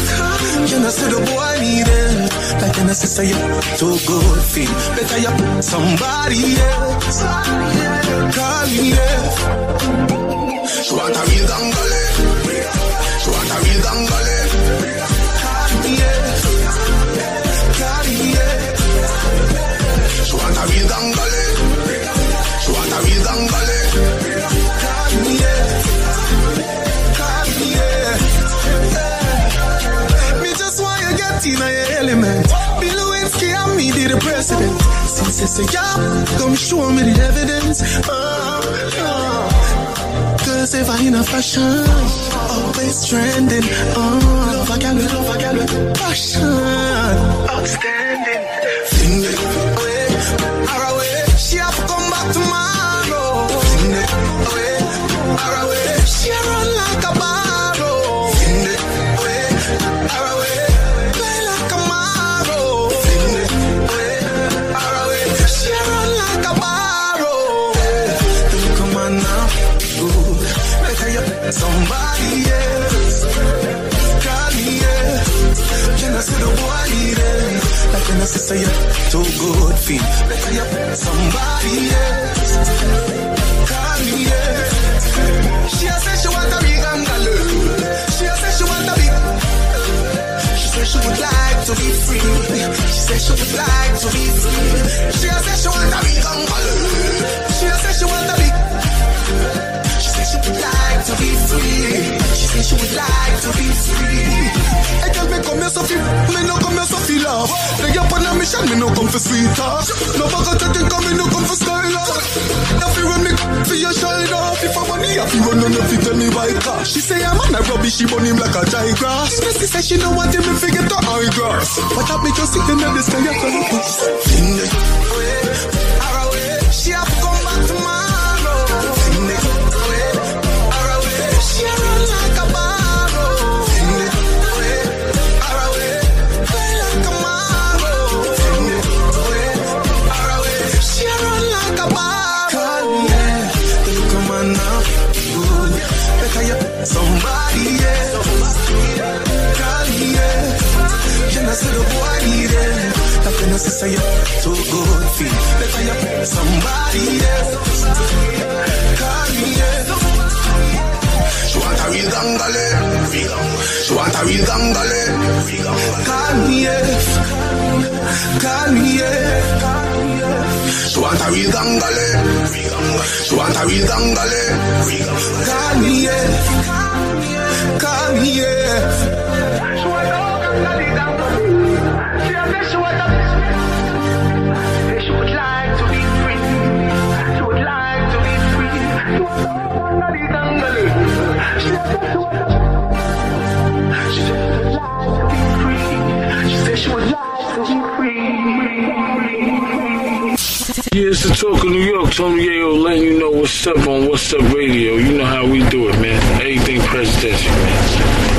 You know, see the boy need it. Like an sister, you too good feel. Better you somebody else. Call me, yeah. She want a real. She want a real gangale. Call me, yeah. Yeah. Me just want you get in your element. Bill Lewinsky and me did the president. Since they say, yeah, come show me the evidence. Uh, uh. Cause if I in a fashion, always trending. Uh, love a gal, love a gal passion. Outstanding. Fling Like an sister, you too good. Better you somebody else. Call me, yeah. She say she want a big angalo. She say she want a big. She said she would like to be free. She said she would like to be free. She say she want a big angalo. She say she want a big. She said she would like to be free. She said she would like to be free. Hey, girl, me come here so feel, me no off. They up on a mission, me no come for sweet talk. No bag of think me no come for style off. Now fi run me for your off. If I money, I fi run on if you tell me why cash. She say I'm on a rubbish, she burn him like a dry grass. Missy say she don't want him to forget the high grass. But I be just sitting in the sky, I can somebody. Call me, yeah. She want a real gangale. She want a real gangale. Me, yeah. She want a real gangale. She want a real gangale. Me, yeah. She want a gangale, gangale. She want a she Yeah, it's the talk of New York. Tony Yayo letting you know what's up on What's Up Radio. You know how we do it, man. Everything presidential, man.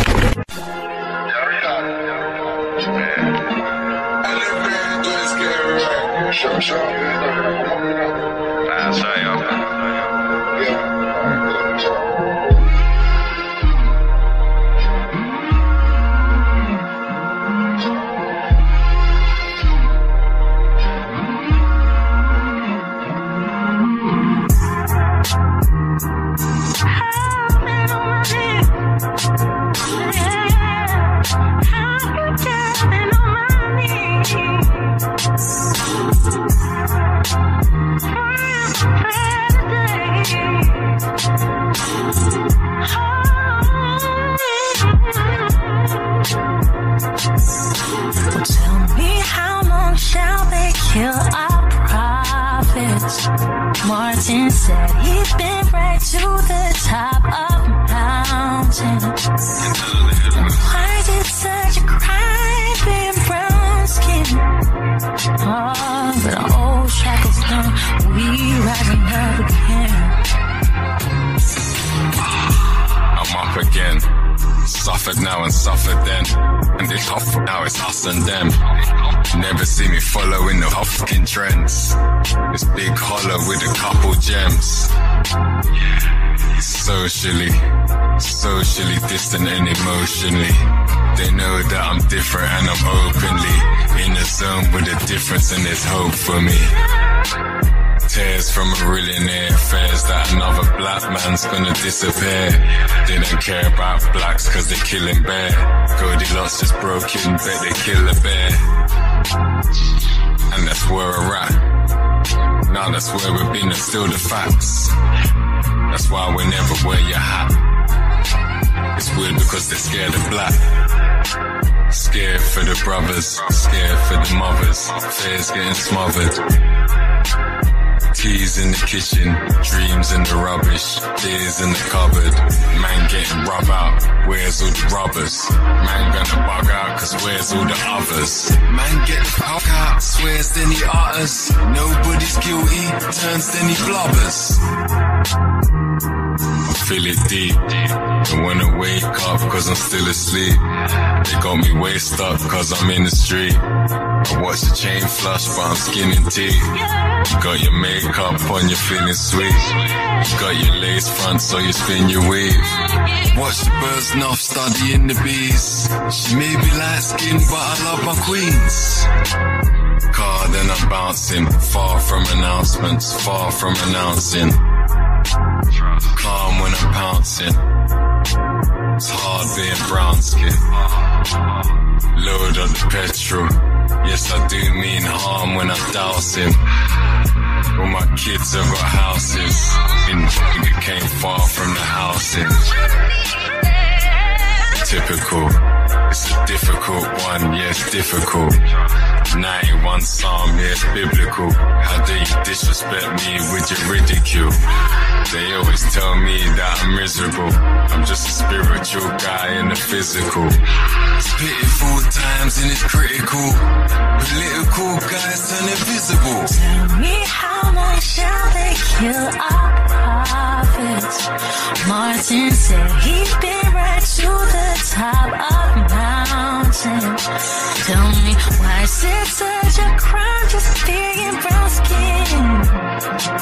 Socially distant and emotionally. They know that I'm different and I'm openly in the zone with a difference and there's hope for me. Tears from a millionaire fears that another black man's gonna disappear. They don't care about blacks cause they're killing bear. Goldilocks is broken, bet they kill a bear. And that's where we're at. Now that's where we've been and still the facts. That's why we never wear your hat. Weird because they're scared of black. Scared for the brothers, scared for the mothers. Fears getting smothered. Teas in the kitchen, dreams in the rubbish, tears in the cupboard. Man getting rub out, where's all the rubbers? Man gonna bug out, cause where's all the others? Man get fuck out, swears then he utters. Nobody's guilty, turns then he blubbers. I feel it deep. Don't wanna wake up cause I'm still asleep. They got me way stuck cause I'm in the street. I watch the chain flush but I'm skinning teeth. You got your makeup on, you're feeling sweet. You got your lace front so you spin your weave. Watch the birds enough studying the bees. She may be light skinned but I love my queens. Car then I'm bouncing, far from announcements, far from announcing. Calm when I'm pouncing. It's hard being brown skin. Load up the petrol. Yes, I do mean harm when I'm dousing. All my kids have got houses. In it came far from the housing. Typical. It's a difficult one, yes, difficult. 91 Psalm, yes, biblical. How dare you disrespect me with your ridicule? They always tell me that I'm miserable. I'm just a spiritual guy in the physical. Pitiful times and it's critical. Political guys turn invisible. Tell me how much shall they kill our prophets? Martin said he's been right to the top of mountain. Tell me why is it such a crime just being brown skin?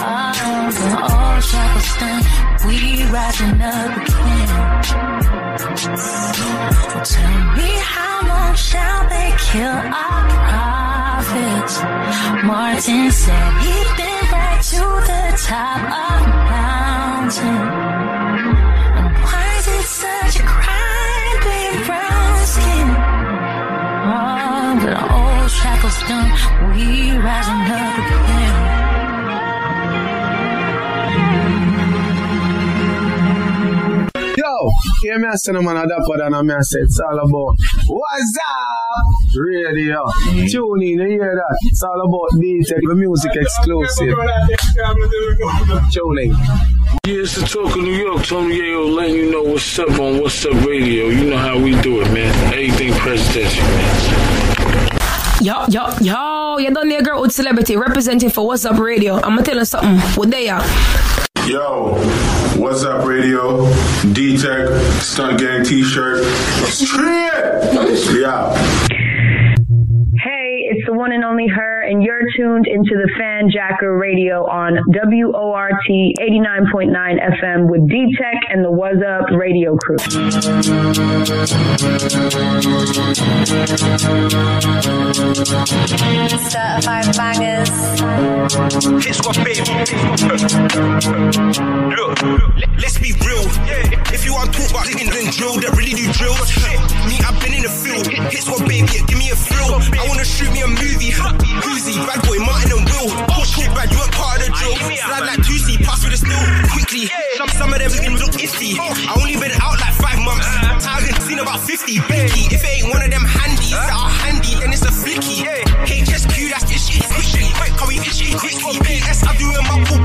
Oh, the old shackles done, we rising up again. Tell me how long shall they kill our prophets? Martin said he'd been right to the top of the mountain. And why is it such a crime being brown skin? Oh, but old shackles done, we rising up again. Yo, hear me a say no man a dapper than a me a say it's all about What's up? Radio. Mm. Tune in, you hear that? It's all about D Tech, the music exclusive. Tune in. Yeah, it's the talk of New York. Tony Yayo letting you know what's up on What's Up Radio. You know how we do it, man. Everything presidential, man. Yo, yo, yo, you done there, girl with celebrity representing for What's Up Radio. I'ma tell you something. What they are? Yo, what's up, radio? D Tech, Stunt Gang t shirt. Straight! Yeah. Hey, it's the one and only her, and you're tuned into the Fan Jacker Radio on WORT 89.9 FM with D Tech and the What's Up Radio crew. Certified bangers. It's what baby. Look, let's be real. If you want to talk about digging and drill, that really do drills. Me, I've been in the field. Hits what baby, yeah, give me a thrill. I wanna shoot me a movie. Whoosy, bad boy, Martin and Will. Push it bad, you weren't part of the drill. Slide like Juicy, pass with the still quickly. Some, some of them can look iffy. I only been out like five months. Haven't seen about 50. Becky, if it ain't one of them handies that are handy, then it's a flicky. HSQ, that's itchy. Quickly, quick, how we itchy. Quickly, PS, I do him up all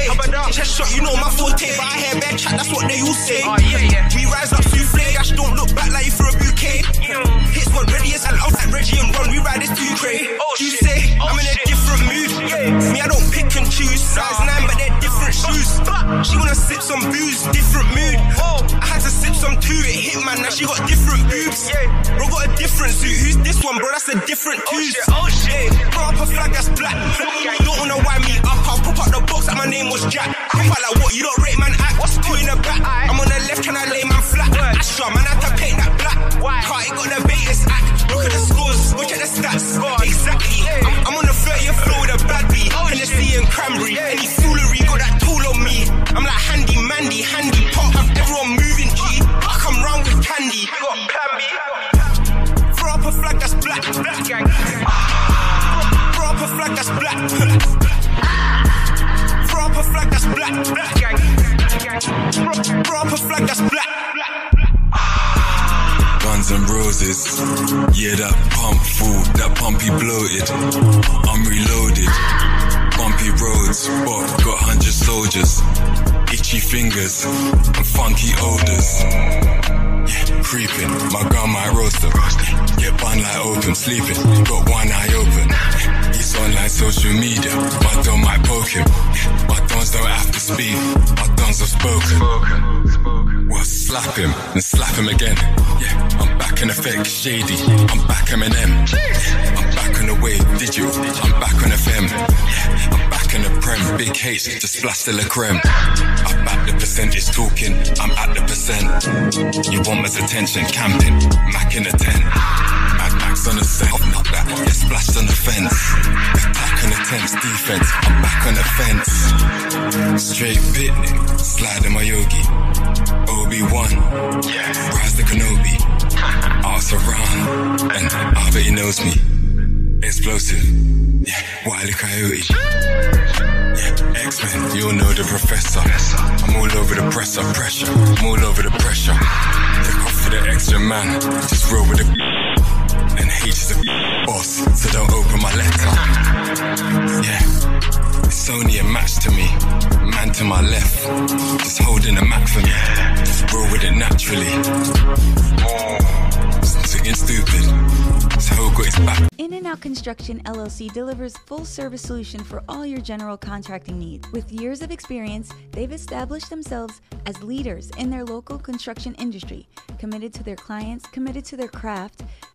day. Chest shot, you know my forte. But I hear bad chat, that's what they all say. We rise up souffle. Dash don't look back like you for a bouquet. Hits one ready as hell. Outside Reggie and Ron, we ride this too cray. You say, I'm in a different Me, I don't pick and choose. Size 9, but they're different shoes. She wanna sip some booze, different mood. I had to sip some too. It hit man, now she got different boobs. Bro got a different suit. Who's this one, bro? That's a different tooth. Oh shit, Throw up a flag that's black. Don't wanna wind me up. I'll pop up the box that my name was Jack. Pop out like what? You don't rate man act. What's two in the back? I'm on the left, can I lay man flat? Astra, man, I have to paint that black. Car, it got the Vegas act. Look at the scores, look at the stats. Exactly. I'm, I'm on the Hennessy and cranberry. Any foolery, got that tool on me. I'm like handy, mandy, handy pop. I've everyone moving G. I come round with candy. Got plan. Throw up a flag that's black. Black gang. Throw up a flag that's black. Throw up a flag that's black. Black gang. Throw up a flag that's black. Guns and roses. Yeah, that pump full, that pumpy bloated. I'm reloaded. Bumpy roads, but got hundred soldiers. Itchy fingers and funky odors. Yeah, creeping, my gun might roast them. Get bun like open, sleeping, got one eye open. He's on like social media, my don might poke him. My dons don't have to speak, my dons have spoken. Well, slap him and slap him again. Yeah, I'm back in effect, shady. I'm back Eminem. I'm back on the wave, digital. I'm back on FM. I'm back in the prem, big H, just splash the creme. I'm back the percentage talking, I'm at the percent. You want my attention, camping, Mac in the tent. Mad Max on the set, not that, yeah, splashed on the fence. Attack on the defense, I'm back on the fence. Straight picnic, slide in my yogi. Obi-Wan, yeah. rise the Kenobi. Arthur around, and I bet he knows me. Explosive, yeah, Wile E. Coyote. X-Men, you'll know the professor. I'm all over the presser, pressure. I'm all over the pressure. Take off for the extra man. Just roll with the and H the boss, so don't open my letter. Yeah, it's only a match to me. Man to my left, just holding a Mac for me. Roll with it naturally. Singing stupid, In and Out Construction LLC delivers full service solution for all your general contracting needs. With years of experience, they've established themselves as leaders in their local construction industry, committed to their clients, committed to their craft.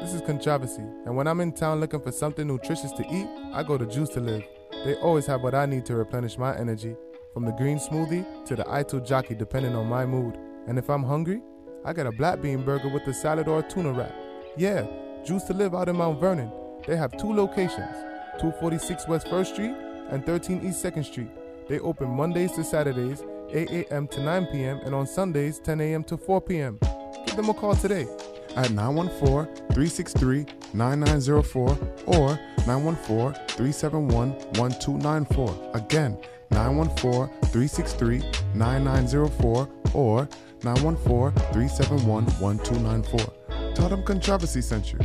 this is Controversy, and when I'm in town looking for something nutritious to eat, I go to Juice to Live. They always have what I need to replenish my energy, from the green smoothie to the Ito jockey, depending on my mood. And if I'm hungry, I get a black bean burger with a salad or a tuna wrap. Yeah, Juice to Live out in Mount Vernon. They have two locations 246 West 1st Street and 13 East 2nd Street. They open Mondays to Saturdays, 8 a.m. to 9 p.m., and on Sundays, 10 a.m. to 4 p.m. Give them a call today at 914 363 9904 or 914 371 1294. Again, 914 363 9904 or 914 371 1294. Tell them Controversy sent you.